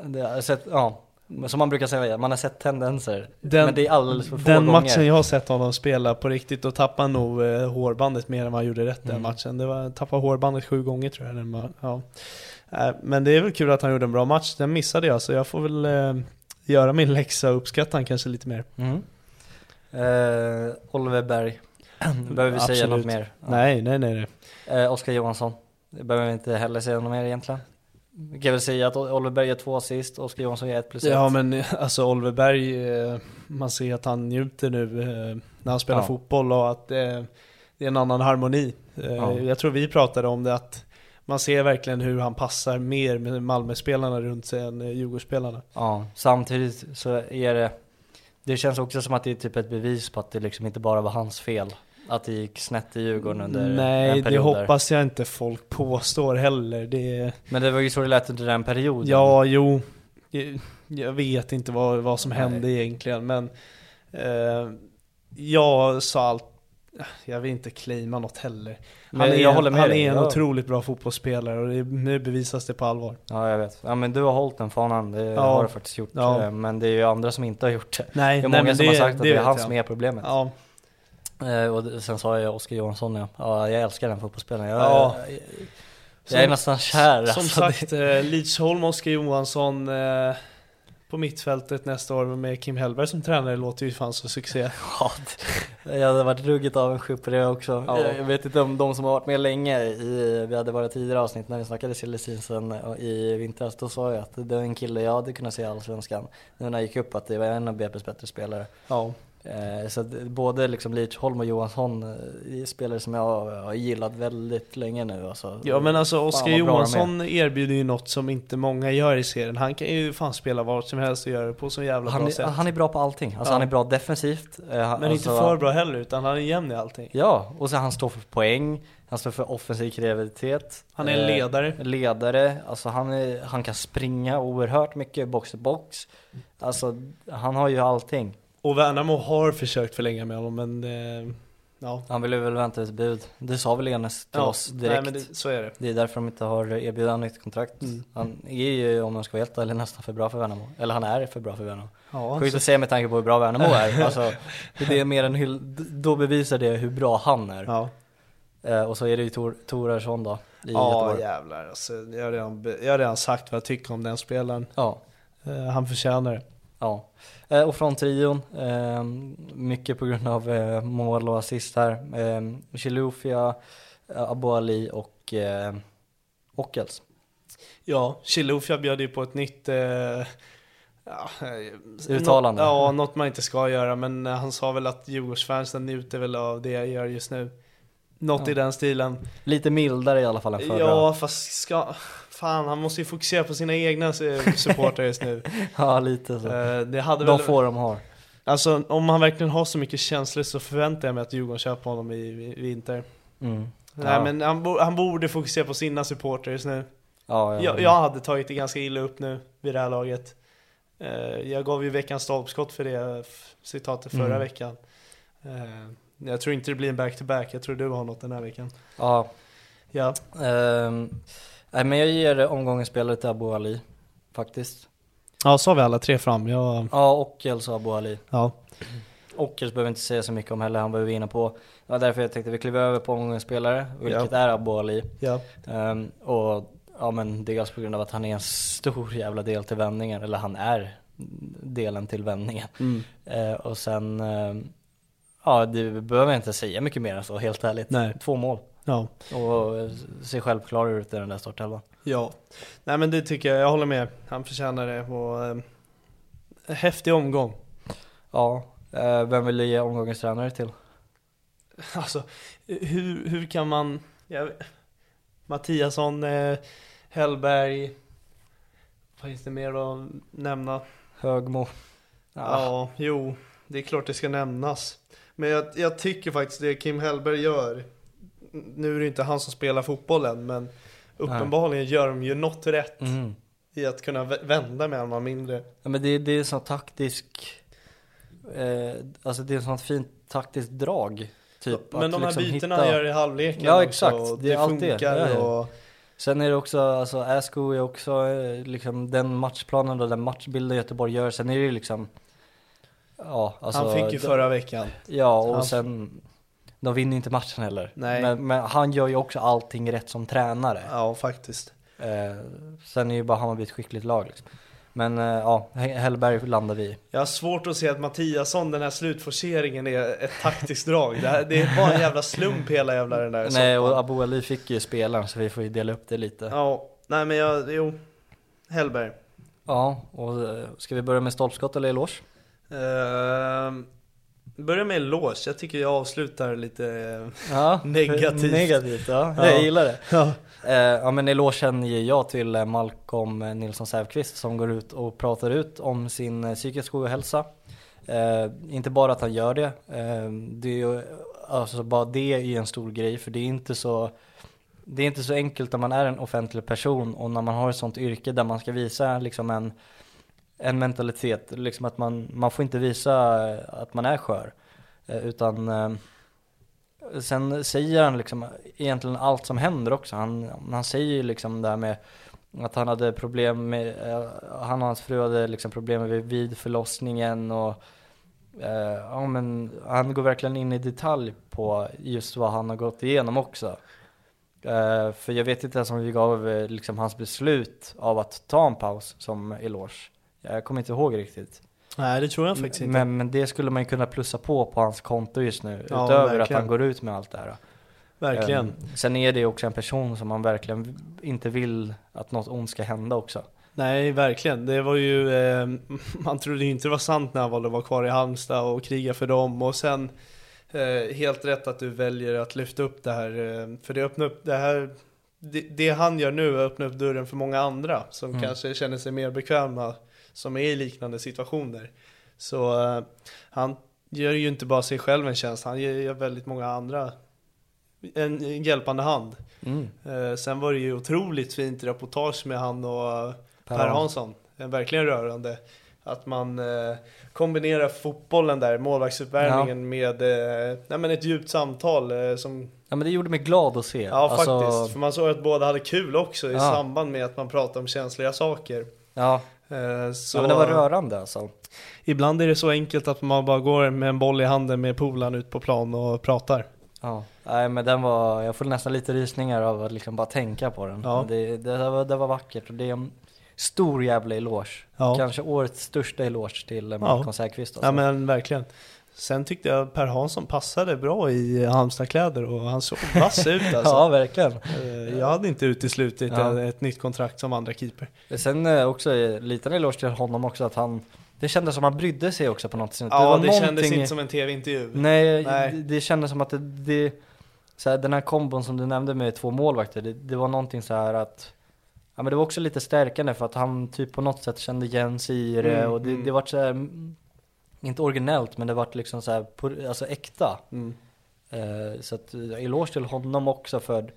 S2: Det, har jag sett, ja, som man brukar säga, man har sett tendenser.
S1: Den-
S2: men det är alldeles för få
S1: Den
S2: gånger.
S1: matchen jag har sett honom spela på riktigt, då tappade han nog eh, hårbandet mer än vad han gjorde rätt den
S2: Mm.
S1: matchen. Det var, tappade hårbandet sju gånger tror jag. Den ja. Eh, Men det är väl kul att han gjorde en bra match, den missade jag så jag får väl eh, göra min läxa och uppskatta han kanske lite mer.
S2: Mm. Eh, Oliver Berg, behöver vi säga
S1: Absolut.
S2: något mer? Ja.
S1: Nej, nej, nej. nej.
S2: Eh, Oskar Johansson, det behöver vi inte heller säga något mer egentligen. Vi kan väl säga att Oliver Berg gör två assist, Oskar Johansson gör ett plus ett.
S1: Ja men eh, alltså Oliver Berg, eh, man ser att han njuter nu eh, när han spelar
S2: Ja.
S1: fotboll och att det är en annan harmoni.
S2: Ja.
S1: Jag tror vi pratade om det att man ser verkligen hur han passar mer med Malmö-spelarna runt sig än Djurgårdsspelarna.
S2: Ja, samtidigt så är det, det känns också som att det är typ ett bevis på att det liksom inte bara var hans fel. Att det gick snett i Djurgården under
S1: Nej,
S2: en
S1: det
S2: period där.
S1: hoppas jag inte folk påstår heller. Det,
S2: Men det var ju så det lät under den perioden.
S1: ja, jo, jag- vet inte vad, vad som
S2: Nej.
S1: hände egentligen men eh, jag sa allt, jag vill inte claima något heller.
S2: Men
S1: Han är,
S2: jag håller med
S1: han
S2: dig.
S1: är en
S2: Jag-
S1: otroligt bra fotbollsspelare och det, nu bevisas det på allvar.
S2: Ja, jag vet. Ja, men du har hållit den fanan, det
S1: Ja.
S2: har du faktiskt gjort.
S1: Ja.
S2: Eh, Men det är ju andra som inte har gjort det.
S1: Nej,
S2: Det är
S1: nej,
S2: många
S1: men
S2: som har sagt att det är
S1: vet
S2: han som är problemet.
S1: Ja,
S2: Och det- sen sa jag Oskar Johansson ja. ja, jag älskar den fotbollsspelaren. Jag,
S1: Ja.
S2: jag, jag är
S1: Som-
S2: nästan kär
S1: som
S2: alltså.
S1: sagt, eh, Lidsholm, Oskar Johansson eh, på mittfältet nästa år med Kim Hellberg som tränare låter ju fan så succé.
S2: Ja, jag hade varit ruggigt avundsjuk på det också.
S1: Ja.
S2: Jag, vet inte om de som har varit med länge i, vi hade bara tidigare avsnitt när vi snackade silly season i vintras, då sa jag att det var en kille jag hade kunnat se i Allsvenskan. Nu när jag gick upp att det var en av BP's bättre spelare.
S1: Ja,
S2: Eh, så att både liksom Lidsholm och Johansson eh, är spelare som jag har gillat väldigt länge nu alltså.
S1: ja men alltså Oskar. Johansson erbjuder ju något som inte många gör i serien. Han kan ju fan spela vart som helst och göra det på så jävla
S2: han,
S1: bra
S2: är,
S1: sätt.
S2: han är bra på allting. Alltså
S1: Ja.
S2: han är bra defensivt. eh,
S1: Men inte
S2: alltså-
S1: för bra heller, utan han är jämn i allting.
S2: Ja, och så han står för poäng, han står för offensiv kreativitet.
S1: Han är en
S2: Eh,
S1: ledare.
S2: Ledare, alltså han, är, han kan springa oerhört mycket box to box. Alltså han har ju allting.
S1: Och Värnamo har försökt förlänga med honom, men eh, ja.
S2: Han ville väl vänta ett bud. Det sa väl Enes till
S1: ja.
S2: oss direkt.
S1: Nej, men det, så är det.
S2: Det är därför de inte har erbjudit honom nytt kontrakt.
S1: Mm.
S2: Han är ju, om man ska vara helt ärlig, nästan för bra för Värnamo. Eller han är för bra för Värnamo.
S1: Ja,
S2: Sjukt att säga med tanke på hur bra Värnamo är. Alltså, det är mer än hyll, då bevisar det hur bra han är.
S1: ja.
S2: Eh, och så är det ju Tor, Torarsson då, i
S1: Ja
S2: Göteborg.
S1: jävlar alltså, jag, har redan, jag har redan sagt vad jag tycker om den spelaren.
S2: Ja.
S1: Eh, han förtjänar det.
S2: Ja, eh, och från trion, eh, mycket på grund av eh, mål och assist här. Chilufya, Abu Ali och Ockels.
S1: Ja, Chilufya bjöd ju på ett nytt ja,
S2: Uttalande.
S1: Nå, ja, något man inte ska göra, men han sa väl att Djurgårdsfansen njuter väl av det jag gör just nu. Något
S2: Ja.
S1: i den stilen.
S2: Lite mildare i alla fall än förra.
S1: Ja, fast ska... Fan, han måste ju fokusera på sina egna eh, supportrar just nu.
S2: Ja, lite så.
S1: Eh, det hade
S2: De
S1: väl...
S2: får de har.
S1: Alltså, om han verkligen har så mycket känslor så förväntar jag mig att Djurgården köper honom i, vinter.
S2: Mm.
S1: Nej,
S2: Ja.
S1: men han, bo, han borde fokusera på sina supportrar just nu.
S2: Ja, ja,
S1: Jag, jag hade tagit det ganska illa upp nu vid det här laget. Eh, jag gav ju veckans stolpskott för det citatet förra
S2: Mm.
S1: veckan. Jag tror inte det blir en back-to-back, jag tror du har något den här veckan.
S2: ja.
S1: Ja,
S2: Ehm, nej, men jag ger omgångens spelare till Abu Ali, faktiskt.
S1: ja så har vi alla tre fram. Jag,
S2: Ja, Ockels och Abu Ali.
S1: ja.
S2: Ockers behöver inte säga så mycket om heller, han var vi inne på. Det var därför jag tänkte vi kliver över på omgångens spelare, vilket
S1: Ja.
S2: är Abu Ali.
S1: Ja.
S2: Ehm, och ja men dels på grund av att han är en stor jävla del till vändningen, eller han är delen till vändningen.
S1: Mm.
S2: Eh, och sen, ehm, ja det behöver jag inte säga mycket mer än så helt ärligt.
S1: Nej.
S2: Två mål.
S1: Ja.
S2: Och eh, ser självklar ut i den där startelvan.
S1: Ja. Nej men det tycker jag, jag håller med. Han förtjänar det och eh, häftig omgång.
S2: Ja, eh, vem vill du ge omgångens tränare till?
S1: Alltså, hur, hur kan man... Jag, Mattiasson, eh, Hellberg, vad finns det mer att nämna?
S2: Högmo?
S1: Ja. jo, det är klart det ska nämnas. Men jag, jag tycker faktiskt det Kim Hellberg gör, nu är det inte han som spelar fotbollen, men uppenbarligen gör de ju något rätt
S2: Mm.
S1: i att kunna vä- vända med en man mindre.
S2: Ja men det, det är sån taktisk, eh, alltså det är sånt fint taktiskt drag. Typ,
S1: men
S2: att
S1: de här
S2: liksom
S1: bytena
S2: hitta-
S1: gör i halvleken
S2: Ja,
S1: också,
S2: exakt.
S1: och
S2: Det det.
S1: funkar
S2: Ja, ja.
S1: och...
S2: Sen är det också, alltså Asko är också eh, liksom den matchplanen och den matchbilden Göteborg gör. Sen är det ju liksom, ja alltså.
S1: han fick ju
S2: det-
S1: förra veckan.
S2: Ja och
S1: han-
S2: sen, de vinner inte matchen heller. Men, men han gör ju också allting rätt som tränare.
S1: Ja, faktiskt.
S2: Eh, sen är ju bara Hammarby ett skickligt lag liksom. Men eh, ja, He- Hellberg landar vi.
S1: Jag har svårt att se att Mattiasson, den här slutforceringen är ett taktiskt drag. Det, här, det är bara en jävla slump hela jävla den där
S2: Nej och Abu Ali fick ju spelaren så vi får ju dela upp det lite. Ja,
S1: Ja, nej men jag, jo. Hellberg.
S2: och eh, ska vi börja med stolpskott eller eloge?
S1: Ehm, börja med eloge. Jag tycker jag avslutar lite... eh,
S2: Ja,
S1: Negativt.
S2: Negativt, ja.
S1: Ja.
S2: Jag gillar det.
S1: Ja.
S2: Eh, ja men elogen ger jag till eh, Malcolm Nilsson Säfqvist som går ut och pratar ut om sin psykiska ohälsa. Eh, inte bara att han gör det, eh, det är ju, alltså bara det är ju en stor grej för det är inte så det är inte så enkelt när man är en offentlig person och när man har ett sånt yrke där man ska visa liksom en, en mentalitet, liksom att man, man får inte visa eh, att man är skör. Eh, utan eh, sen säger han liksom egentligen allt som händer också. Han, han säger ju liksom det här med att han hade problem med, han och hans fru hade liksom problem vid, vid förlossningen och eh, ja men han går verkligen in i detalj på just vad han har gått igenom också. Eh, för jag vet inte ens om vi gav liksom hans beslut av att ta en paus som eloge. Jag kommer inte ihåg riktigt.
S1: Nej, det tror jag faktiskt inte.
S2: Men, men det skulle man ju kunna plussa på på hans konto just nu.
S1: Ja,
S2: utöver att
S1: verkligen.
S2: han går ut med allt det här.
S1: Verkligen.
S2: Ehm, sen är det ju också en person som man verkligen inte vill att något ont ska hända också.
S1: Nej, verkligen. Det var ju, eh, man trodde ju inte det var sant när han valde att vara kvar i Halmstad och kriga för dem. Och sen, eh, helt rätt att du väljer att lyfta upp det här. Eh, för det öppnar upp det här, det, det han gör nu öppnar upp dörren för många andra som
S2: Mm.
S1: kanske känner sig mer bekväma, som är i liknande situationer. Så eh, han gör ju inte bara sig själv en tjänst, han gör väldigt många andra en, hjälpande hand.
S2: Mm.
S1: Eh, sen var det ju otroligt fint reportage med han och
S2: Per
S1: Per,
S2: Hansson.
S1: Eh, Verkligen rörande. Att man kombinerar fotbollen där, målvaktsuppvärmningen med eh, nej, men ett djupt samtal som
S2: Ja men det gjorde mig glad att se.
S1: Ja
S2: Alltså,
S1: faktiskt, för man såg att båda hade kul också i
S2: Ja.
S1: samband med att man pratar om känsliga saker.
S2: Ja,
S1: så
S2: ja men det var rörande alltså.
S1: Ibland är det så enkelt att man bara går med en boll i handen med polaren ut på plan och pratar.
S2: Ja, nej men den var, jag får nästan lite rysningar av att liksom bara tänka på den.
S1: Ja.
S2: Det, det, var, det var vackert och det är en stor jävla eloge.
S1: Ja.
S2: Kanske årets största eloge till eh, Malcolm Säfqvist alltså.
S1: Ja men verkligen. Sen tyckte jag Per Hansson passade bra i Halmstadkläder och han såg vass ut alltså.
S2: ja verkligen.
S1: Eh, Jag hade inte uteslutit
S2: Ja.
S1: ett nytt kontrakt som andra keeper.
S2: Sen eh, också liten eloge till honom också att han, det kändes som han brydde sig också på något sätt.
S1: Ja, det,
S2: var
S1: kändes inte som en tv-intervju.
S2: Nej,
S1: Nej.
S2: Det, det kändes som att det, det så här, den här kombon som du nämnde med två målvakter, det, det var någonting så här att Ja men det var också lite stärkande för att han typ på något sätt kände igen sig i det
S1: Mm,
S2: och det,
S1: mm.
S2: det vart så här, inte originellt men det vart liksom så här, alltså äkta.
S1: Mm.
S2: Eh, så att eh, eloge till honom också för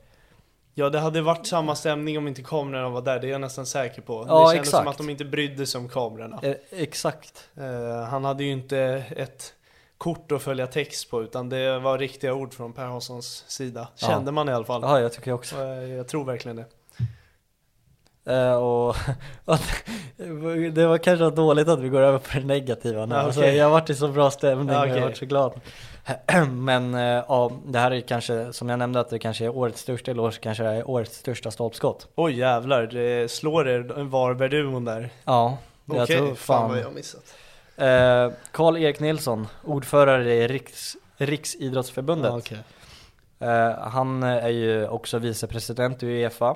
S1: Ja, det hade varit samma stämning om inte kamerorna var där, det är jag nästan säker på.
S2: Ja,
S1: det kändes som
S2: exakt.
S1: att de inte brydde sig om kamerorna.
S2: eh, exakt.
S1: Eh, han hade ju inte ett kort att följa text på, utan det var riktiga ord från Per Hanssons sida.
S2: Ja.
S1: Kände man i alla fall.
S2: Ja jag tycker också.
S1: Och, eh, Jag tror verkligen det.
S2: Eh, och det var kanske dåligt att vi går över på det negativa nu.
S1: Ja,
S2: alltså, jag har varit i så bra stämning
S1: Ja,
S2: och jag har varit så glad. Men ja, det här är kanske, som jag nämnde att det kanske är årets största, eller års- kanske är årets största stolpskott.
S1: Oj jävlar, det slår er Varberg-duon där.
S2: Ja, jag
S1: Okej,
S2: tror
S1: fan
S2: fan.
S1: vad jag missat.
S2: Eh, Karl-Erik Nilsson, ordförande i Riks, Riksidrottsförbundet. Eh, han är ju också vicepresident i Uefa.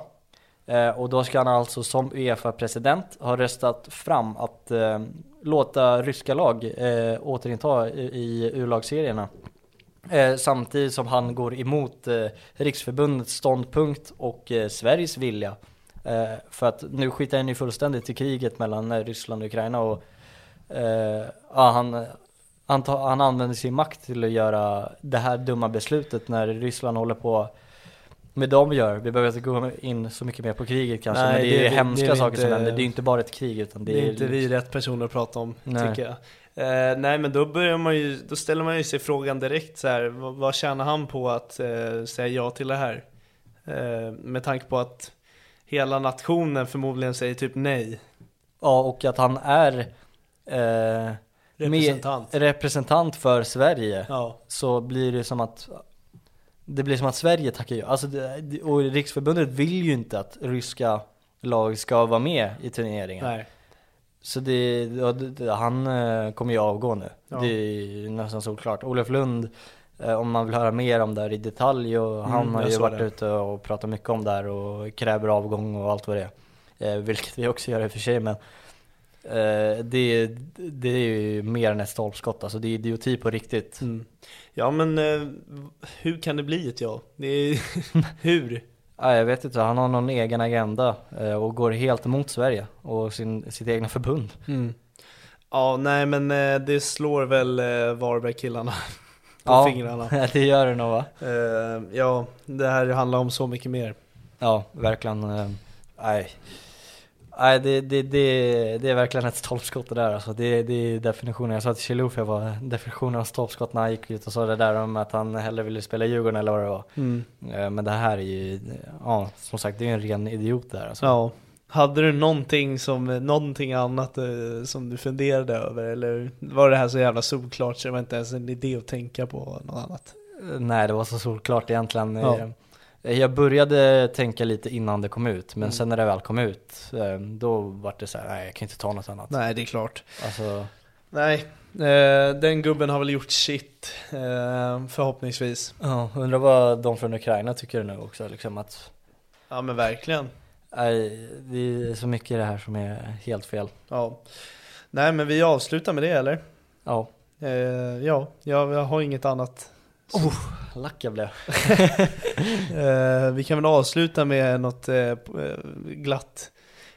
S2: Eh, och då ska han alltså som Uefa-president ha röstat fram att eh, låta ryska lag eh, återinta i, i U-lagsserierna. Eh, samtidigt som han går emot eh, Riksförbundets ståndpunkt och eh, Sveriges vilja. Eh, för att nu skiter han ju fullständigt i kriget mellan Ryssland och Ukraina och ja, han, han, ta, han använder sin makt till att göra det här dumma beslutet när Ryssland håller på med de gör. Vi behöver inte gå in så mycket mer på kriget kanske,
S1: Nej,
S2: men det är
S1: det-
S2: ju
S1: det-
S2: hemska
S1: det är
S2: saker som
S1: inte-
S2: händer. Det är ju inte bara ett krig utan det,
S1: Det är inte vi rätt personer att prata om,
S2: Nej.
S1: tycker jag. Eh, nej men då börjar man ju, då ställer man ju sig frågan direkt så här, vad, vad tjänar han på att eh, säga ja till det här? Eh, med tanke på att hela nationen förmodligen säger typ nej.
S2: Ja, och att han är eh,
S1: Representant.
S2: Med, representant för Sverige.
S1: Ja.
S2: Så blir det som att det blir som att Sverige tackar ja. Alltså, det, och Riksförbundet vill ju inte att ryska lag ska vara med i turneringen.
S1: Nej.
S2: Så det, ja, det, det, han eh, kommer ju avgå nu.
S1: Ja.
S2: Det är nästan såklart. Olof Lund, eh, om man vill höra mer om det här i detalj och han
S1: Mm,
S2: har ju varit
S1: det.
S2: ute och pratat mycket om det här och kräver avgång och allt vad det är. Eh, vilket vi också gör i och för sig men det, det är ju mer än ett stolpskott. Alltså det är idioti på riktigt.
S1: Mm. Ja men eh, hur kan det bli ett ja? Är, hur?
S2: Ja, jag vet inte, han har någon egen agenda eh, och går helt emot Sverige och sin, sitt egna förbund.
S1: Ja nej men eh, det slår väl eh, Varberg-killarna på
S2: Ja.
S1: fingrarna.
S2: det gör det nog va?
S1: Eh, ja, det här handlar om så mycket mer.
S2: Ja, verkligen. eh, Nej. Nej, det, det, det, det är verkligen ett stolpskott det där alltså. Det, det är definitionen, jag sa till Chilufya var definitionen av stolpskott när han gick ut och sa det där om att han hellre ville spela Djurgården eller vad det var. Eh, Men det här är ju, ja som sagt det är ju en ren idiot där alltså.
S1: Ja. Hade du någonting som, någonting annat eh, som du funderade över eller var det här så jävla solklart så det var inte ens en idé att tänka på något annat?
S2: Eh, Nej, det var så solklart egentligen.
S1: Ja.
S2: Eh, Jag började tänka lite innan det kom ut, men
S1: Mm.
S2: sen när det väl kom ut, eh, då var det så här, nej jag kan inte ta något annat.
S1: Nej, det är klart.
S2: Alltså,
S1: Nej, eh, den gubben har väl gjort shit, eh, förhoppningsvis.
S2: ja, undrar vad de från Ukraina tycker nu också, liksom att
S1: Ja men verkligen.
S2: Nej, det är så mycket i det här som är helt fel.
S1: Ja. Nej men vi avslutar med det eller?
S2: Ja,
S1: ja, jag, jag har inget annat.
S2: Lack jag blev.
S1: Eh, vi kan väl avsluta med något eh, eh, glatt.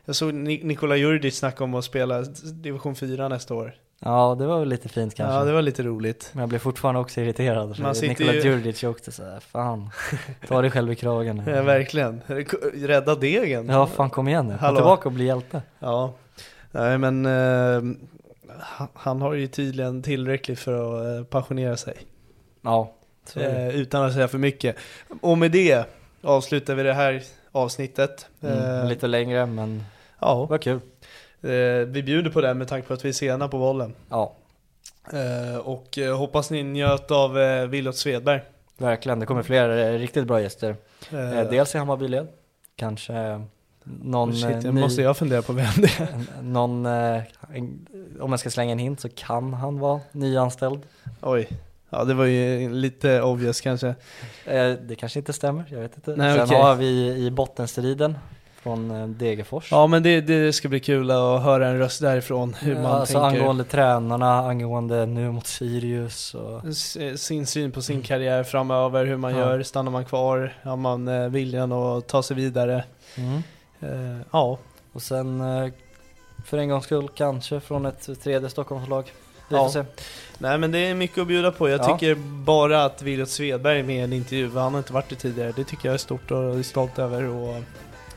S1: Jag såg Ni- Nikola Jurdic snacka om att spela division 4 nästa år.
S2: Ja, det var väl lite fint kanske.
S1: Ja, det var lite roligt.
S2: Men jag blev fortfarande också irriterad.
S1: Man sitter
S2: Nikola
S1: ju-
S2: Djurdjic åkte såhär, fan, ta dig själv i kragen.
S1: Ja, verkligen. Rädda degen.
S2: Ja, fan kom igen nu. Kom
S1: Hallå.
S2: tillbaka och bli hjälte.
S1: Ja. Nej men eh, han- har ju tydligen tillräckligt för att eh, passionera sig.
S2: Ja.
S1: Eh, utan att säga för mycket. Och med det avslutar vi det här avsnittet.
S2: Mm,
S1: Eh,
S2: lite längre men
S1: Ja,
S2: vad kul.
S1: eh, vi bjuder på det med tanke på att vi är sena på bollen.
S2: Ja,
S1: Eh, och eh, hoppas ni njöt av eh, Willot Svedberg.
S2: verkligen. Det kommer fler eh, riktigt bra gäster. Dels i Hammarbyled, kanske någon
S1: shit,
S2: ny,
S1: måste jag fundera på vem det är.
S2: någon, om jag ska slänga en hint så kan han vara nyanställd.
S1: Oj. Ja det var ju lite obvious kanske.
S2: Eh, det kanske inte stämmer, jag vet inte.
S1: Nej,
S2: Sen
S1: okej.
S2: har vi i bottenstriden från eh, Degerfors.
S1: Ja men det, det ska bli kul att höra en röst därifrån. Hur man
S2: alltså
S1: tänker.
S2: angående tränarna, angående nu mot Sirius och
S1: S- sin syn på sin karriär framöver, hur man
S2: Ja.
S1: gör, stannar man kvar, har man eh, viljan att ta sig vidare?
S2: mm.
S1: Eh, ja,
S2: Och sen eh, för en gångs skull kanske från ett tredje Stockholmslag. Vi
S1: Ja.
S2: får se.
S1: Nej men det är mycket att bjuda på. Jag
S2: Ja.
S1: tycker bara att Williot Svedberg är med i en intervju, han har inte varit det tidigare, det tycker jag är stort och är stolt över och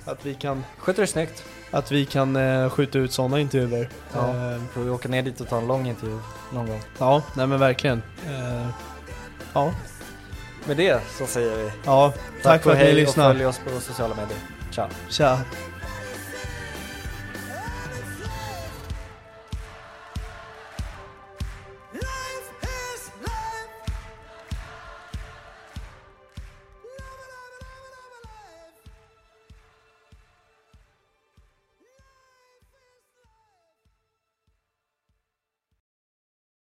S1: att vi kan,
S2: Sköter det snyggt.
S1: att vi kan eh, skjuta ut sådana intervjuer.
S2: Ja.
S1: Eh,
S2: Får vi åka ner dit och ta en lång intervju någon gång.
S1: ja nej men verkligen. Eh, ja,
S2: Med det så säger vi
S1: ja, tack, för
S2: och
S1: att ni
S2: hej och
S1: lyssnade.
S2: följ oss på sociala medier. Ciao!
S1: Tja.